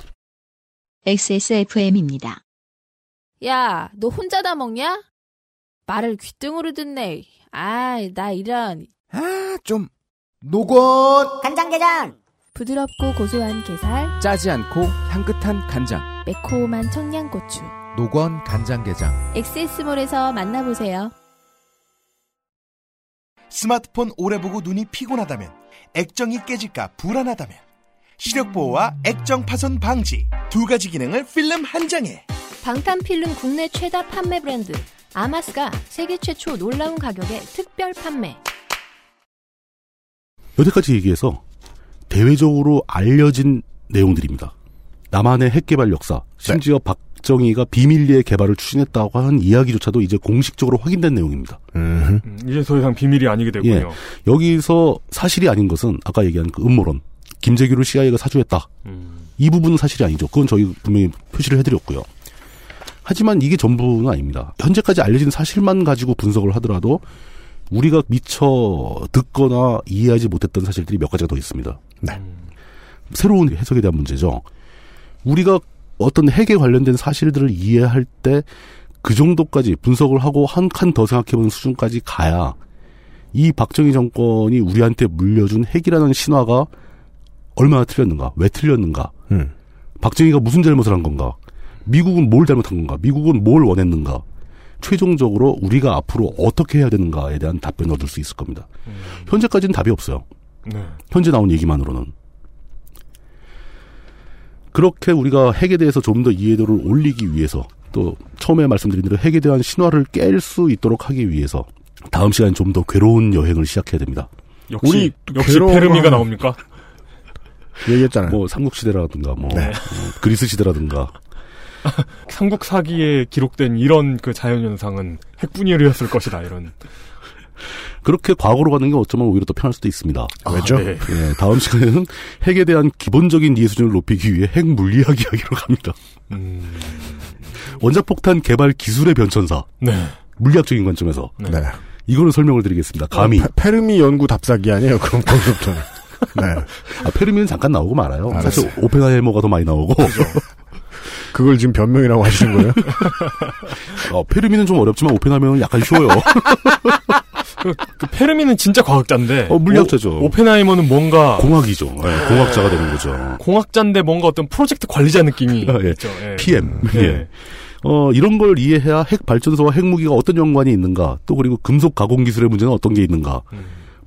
XSFM입니다. 야, 너 혼자 다 먹냐? 말을 귓등으로 듣네. 아이, 나 이런. 아, 좀 노건 간장게장! 부드럽고 고소한 게살, 짜지 않고 향긋한 간장 매콤한 청양고추. 노건 간장게장 엑세스몰에서 만나보세요. 스마트폰 오래 보고 눈이 피곤하다면 액정이 깨질까 불안하다면 시력 보호와 액정 파손 방지 두 가지 기능을 필름 한 장에 방탄 필름 국내 최다 판매 브랜드 아마스가 세계 최초 놀라운 가격에 특별 판매. 여태까지 얘기해서 대외적으로 알려진 내용들입니다. 남한의 핵 개발 역사, 심지어 박 정희가 비밀리에 개발을 추진했다고 하는 이야기조차도 이제 공식적으로 확인된 내용입니다. 음, 이제 더 이상 비밀이 아니게 되군요. 예. 여기서 사실이 아닌 것은 아까 얘기한 그 음모론, 김재규를 CIA가 사주했다. 이 부분은 사실이 아니죠. 그건 저희 분명히 표시를 해드렸고요. 하지만 이게 전부는 아닙니다. 현재까지 알려진 사실만 가지고 분석을 하더라도 우리가 미처 듣거나 이해하지 못했던 사실들이 몇 가지가 더 있습니다. 네. 새로운 해석에 대한 문제죠. 우리가 어떤 핵에 관련된 사실들을 이해할 때 그 정도까지 분석을 하고 한 칸 더 생각해보는 수준까지 가야 이 박정희 정권이 우리한테 물려준 핵이라는 신화가 얼마나 틀렸는가, 왜 틀렸는가, 음. 박정희가 무슨 잘못을 한 건가, 미국은 뭘 잘못한 건가, 미국은 뭘 원했는가, 최종적으로 우리가 앞으로 어떻게 해야 되는가에 대한 답변을 얻을 수 있을 겁니다. 현재까지는 답이 없어요. 네. 현재 나온 얘기만으로는. 그렇게 우리가 핵에 대해서 좀 더 이해도를 올리기 위해서 또 처음에 말씀드린 대로 핵에 대한 신화를 깰 수 있도록 하기 위해서 다음 시간에 좀 더 괴로운 여행을 시작해야 됩니다. 역시 우리 역시 괴로운 페르미가 거- 나옵니까? 얘기했잖아요. 뭐 삼국시대라든가 뭐 네. 어, 그리스 시대라든가 삼국 사기에 기록된 이런 그 자연 현상은 핵분열이었을 것이다 이런. 그렇게 과거로 가는 게 어쩌면 오히려 더 편할 수도 있습니다. 아, 왜죠? 네. 예, 다음 시간에는 핵에 대한 기본적인 이해 수준을 높이기 위해 핵 물리학 이야기로 갑니다. 음. 원자폭탄 개발 기술의 변천사. 네. 물리학적인 관점에서. 네. 이거를 설명을 드리겠습니다. 감히. 어, 페, 페르미 연구 답사기 아니에요? 그럼 거기서부터는. 네. 아, 페르미는 잠깐 나오고 말아요. 알았어요. 사실 오펜하이머가 더 많이 나오고. 그걸 지금 변명이라고 하시는 거예요? 어, 페르미는 좀 어렵지만 오펜하이머는 약간 쉬워요. 그, 그 페르미는 진짜 과학자인데. 어, 물리학자죠. 오, 페나이머는 뭔가 공학이죠. 예, 공학자가 되는 거죠. 공학자인데 뭔가 어떤 프로젝트 관리자 느낌이 예. 있죠. 예. PM. 예. 예. 어, 이런 걸 이해해야 핵 발전소와 핵무기가 어떤 연관이 있는가, 또 그리고 금속 가공 기술의 문제는 어떤 게 있는가,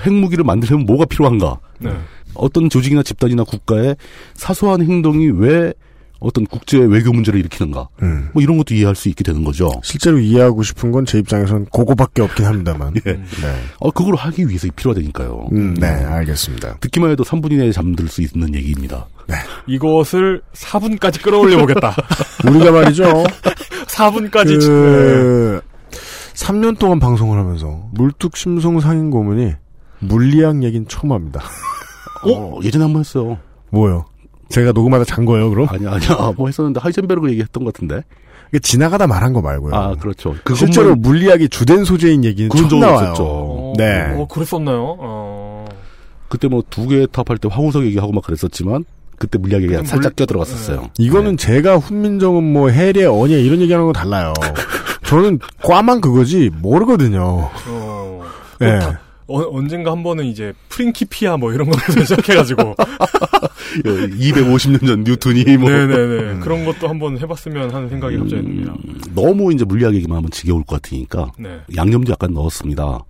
핵무기를 만들려면 뭐가 필요한가, 네. 어떤 조직이나 집단이나 국가의 사소한 행동이 왜 어떤 국제 외교 문제를 일으키는가, 음. 뭐 이런 것도 이해할 수 있게 되는 거죠. 실제로 이해하고 싶은 건 제 입장에선 그거밖에 없긴 합니다만. 예. 네. 어, 그걸 하기 위해서 필요하다니까요. 음, 네, 알겠습니다. 듣기만 해도 3분 이내에 잠들 수 있는 얘기입니다. 이것을 4분까지 끌어올려 보겠다. 우리가 말이죠. 4분까지 그 3년 동안 방송을 하면서 물뚝심송 상인 고문이 물리학 얘긴 처음 합니다. 어, 예전에 한 번 했어요. 뭐요? 제가 녹음하다 잔 거예요, 그럼? 아니야, 아니야. 뭐 했었는데 하이젠베르그 얘기했던 것 같은데. 이게 지나가다 말한 거 말고요. 아, 그렇죠. 그것만- 실제로 물리학이 주된 소재인 얘기는 처음 나와요. 있었죠. 네. 어, 그랬었나요? 어. 그때 뭐 두 개 탑할 때 화구석 얘기하고 막 그랬었지만 그때 물리학 얘기가 물- 살짝 껴들어갔었어요. 이거는 제가 훈민정음 뭐 해례 언예 이런 얘기하는 거 달라요. 저는 꽈만 그거지 모르거든요. 어. 예. 다- 어, 언젠가 한 번은 이제 프린키피아 뭐 이런 거에서 시작해가지고 250년 전 뉴턴이 뭐 네네네 그런 것도 한번 해봤으면 하는 생각이 갑자기 듭니다. 너무 이제 물리학 얘기만 하면 지겨울 것 같으니까 네. 양념도 약간 넣었습니다.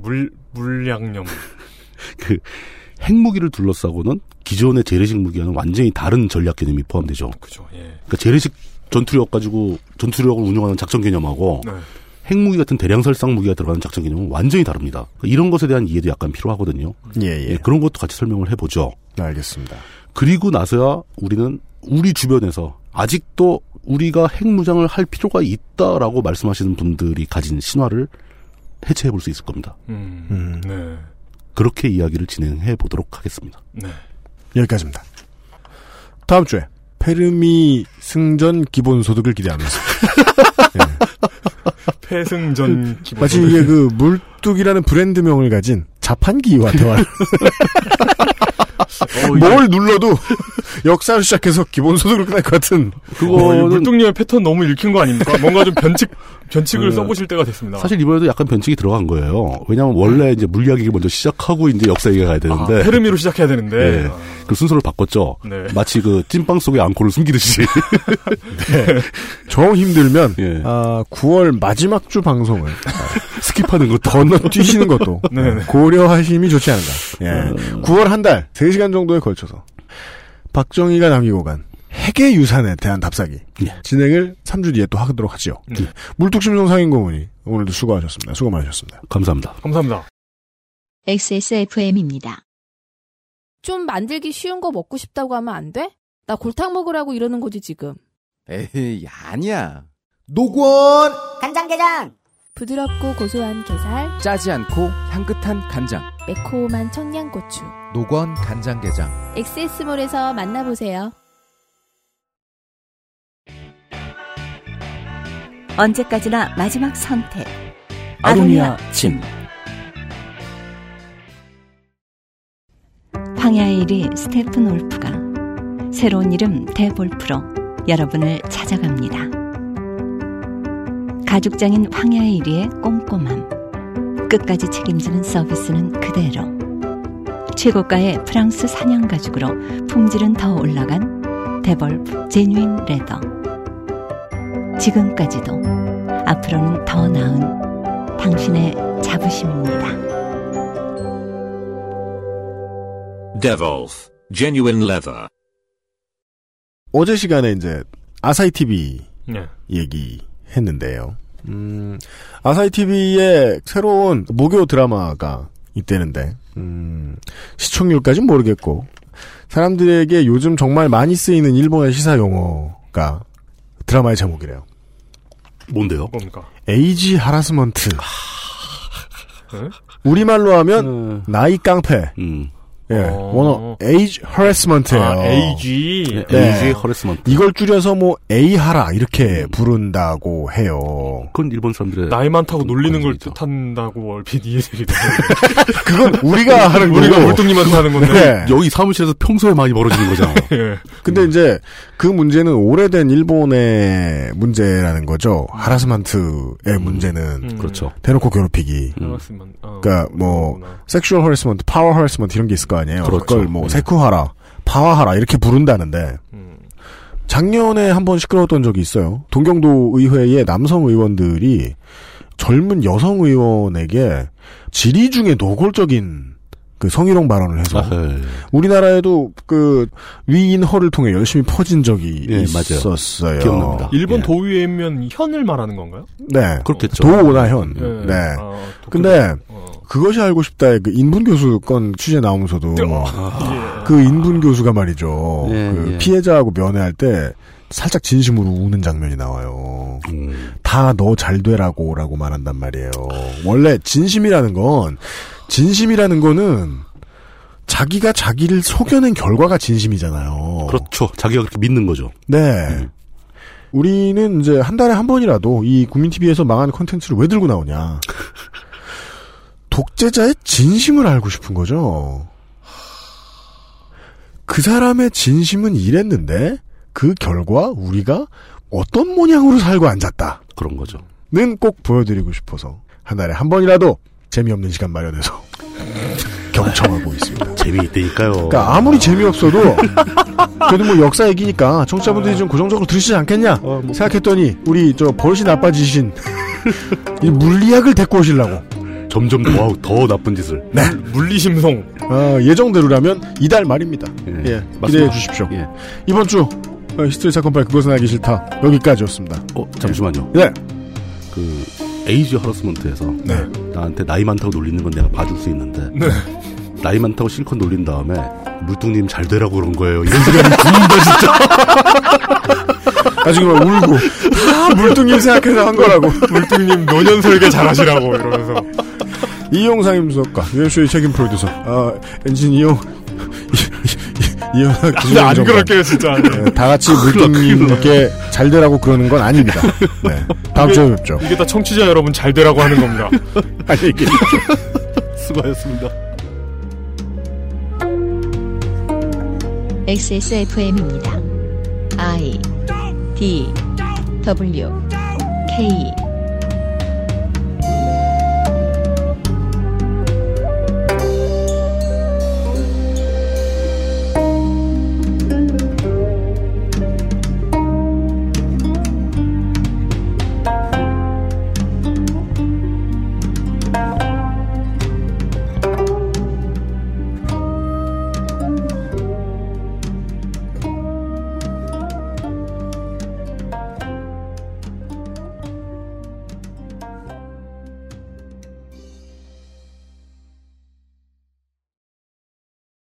물 물량념. 그 핵무기를 둘러싸고는 기존의 재래식 무기와는 완전히 다른 전략 개념이 포함되죠. 그죠. 예. 그러니까 재래식 전투력 가지고 전투력을 운용하는 작전 개념하고 네. 핵무기 같은 대량 살상 무기가 들어가는 작전 개념은 완전히 다릅니다. 그러니까 이런 것에 대한 이해도 약간 필요하거든요. 예, 예. 그런 것도 같이 설명을 해보죠. 알겠습니다. 그리고 나서야 우리는 우리 주변에서 아직도 우리가 핵무장을 할 필요가 있다라고 말씀하시는 분들이 가진 신화를 해체해 볼 수 있을 겁니다. 음. 네. 그렇게 이야기를 진행해 보도록 하겠습니다. 네. 여기까지입니다. 다음 주에 페르미 승전 기본소득을 기대하면서 패승전 기본. 마치 이게 그 물뚝이라는 브랜드명을 가진 자판기와 대화를 뭘 눌러도 역사를 시작해서 기본소득으로 끝날 것 같은 그거 물뚱님의 패턴 너무 읽힌 거 아닙니까? 뭔가 좀 변칙 변칙을 네. 써보실 때가 됐습니다. 사실 이번에도 약간 변칙이 들어간 거예요. 왜냐하면 원래 이제 물리학 얘기를 먼저 시작하고 이제 역사 얘기가 가야 되는데. 아, 페르미로 시작해야 되는데. 네. 그 순서를 바꿨죠. 네. 마치 그 찐빵 속에 앙코를 숨기듯이. 네. 정 힘들면 아, 9월 마지막 주 방송을 skip하는 것도 건너 뛰시는 것도 네네. 고려하심이 좋지 않은가. 예. 9월 한 달 3시간 정도에 걸쳐서 박정희가 남기고 간 핵의 유산에 대한 답사기 진행을 3주 뒤에 또 하도록 하지요. 물뚝심송 상인고문이 오늘도 수고하셨습니다. 수고 많으셨습니다. 감사합니다. 감사합니다. XSFM입니다. 좀 만들기 쉬운 거 먹고 싶다고 하면 안 돼? 나 골탕 먹으라고 이러는 거지 지금. 에이, 아니야. 노건! 간장게장! 부드럽고 고소한 게살, 짜지 않고 향긋한 간장. 매콤한 청양고추. 노건 간장게장. 엑세스몰에서 만나보세요. 언제까지나 마지막 선택. 아로니아 진. 황야의 이리 스테픈 울프가 새로운 이름 데볼프로 여러분을 찾아갑니다. 가죽장인 황야의 이리의 꼼꼼함. 끝까지 책임지는 서비스는 그대로. 최고가의 프랑스산 양가죽으로 품질은 더 올라간 데볼프 genuine leather. 지금까지도 앞으로도 더 나은 당신의 자부심입니다. Devolf Genuine Leather. 어제 시간에 이제 아사히 TV 네. 얘기 했는데요. 음, 아사히 TV의 새로운 무교 드라마가 있대는데 음, 시청률까진 모르겠고 사람들에게 요즘 정말 많이 쓰이는 일본의 시사 용어가 드라마의 제목이래요. 뭔데요? 뭡니까? 에이지 하라스먼트. 네? 우리말로 하면 나이 깡패. 음. 예, 원어 age harassment예요. 아, age. 네, age harassment. 이걸 줄여서 뭐 エイハラ 이렇게 부른다고 해요. 그건 일본 사람들의 나이 많다고 놀리는 걸 뜻한다고 얼핏 이해되기도 해요. 그건 우리가 하는 거고 우리가 물뚝님한테 하는 건데. 네. 여기 사무실에서 평소에 많이 벌어지는 거잖아. 예. 근데 이제 그 문제는 오래된 일본의 문제라는 거죠. harassment의 문제는 음. 그렇죠. 대놓고 괴롭히기. harassment. 어. 그러니까 뭐 sexual harassment, power harassment 이런 게 있을 거 아니에요. 그렇죠. 그걸 뭐 네. セクハラ, パワハラ 이렇게 부른다는데 음. 작년에 한 번 시끄러웠던 적이 있어요. 동경도 의회의 남성 의원들이 젊은 여성 의원에게 질의 중에 노골적인 그 성희롱 발언을 해서 아, 네. 우리나라에도 그 위인허를 통해 열심히 퍼진 적이 예, 맞아요. 있었어요. 기억납니다. 일본 예. 도의회면 현을 말하는 건가요? 네, 그렇겠죠. 도오나현. 예. 네. 아, 근데 어. 그것이 알고 싶다의 그 인분 교수 건 취재 나오면서도 예. 그 인분 교수가 말이죠. 예, 그 예. 피해자하고 면회할 때 살짝 진심으로 우는 장면이 나와요. 음. 다너 잘 되라고라고 말한단 말이에요. 원래 진심이라는 건 진심이라는 거는 자기가 자기를 속여낸 결과가 진심이잖아요. 그렇죠. 자기가 그렇게 믿는 거죠. 네. 우리는 이제 한 달에 한 번이라도 이 국민 TV에서 망하는 콘텐츠를 왜 들고 나오냐? 독재자의 진심을 알고 싶은 거죠. 그 사람의 진심은 이랬는데 그 결과 우리가 어떤 모양으로 살고 앉았다. 그런 거죠. 는 꼭 보여드리고 싶어서 한 달에 한 번이라도 재미없는 시간 마련해서 경청하고 있습니다. 재미있다니까요. 그러니까 아무리 재미없어도 그래도 뭐 역사 얘기니까 청취자분들이 좀 고정적으로 들으시지 않겠냐 생각했더니 우리 저 버릇이 나빠지신 이 물리학을 데리고 오시려고 점점 더, 더 나쁜 짓을. 네. 물리심송. 어, 예정대로라면 이달 말입니다. 예, 맞습니다. 기대해 주십시오. 예. 이번 주 어, 히스토리 사건 파일 그것은 알기 싫다 여기까지였습니다. 어, 잠시만요. 네. 그, age harassment에서 네. 나한테 나이 많다고 놀리는 건 내가 봐줄 수 있는데 네. 나이 많다고 실컷 놀린 다음에 물뚱님 잘 되라고 그런 거예요. 이런 소리 하면 죽는다 진짜. 나중에 막 울고 다 물뚱님 생각해서 한 거라고. 물뚱님 노년 설계 잘하시라고 이러면서 이용상 임수석과 UMC의 책임 프로듀서 아, 엔진 이용 이용 근데 안 그럴게요 진짜. 네, 다 같이 물뚱님께 잘 되라고 그러는 건 아닙니다. 네. 다음 주에 뵙죠. 이게 다 청취자 여러분 잘 되라고 하는 겁니다. 안녕히 계십시오. 수고하셨습니다. XSFM입니다. I D W K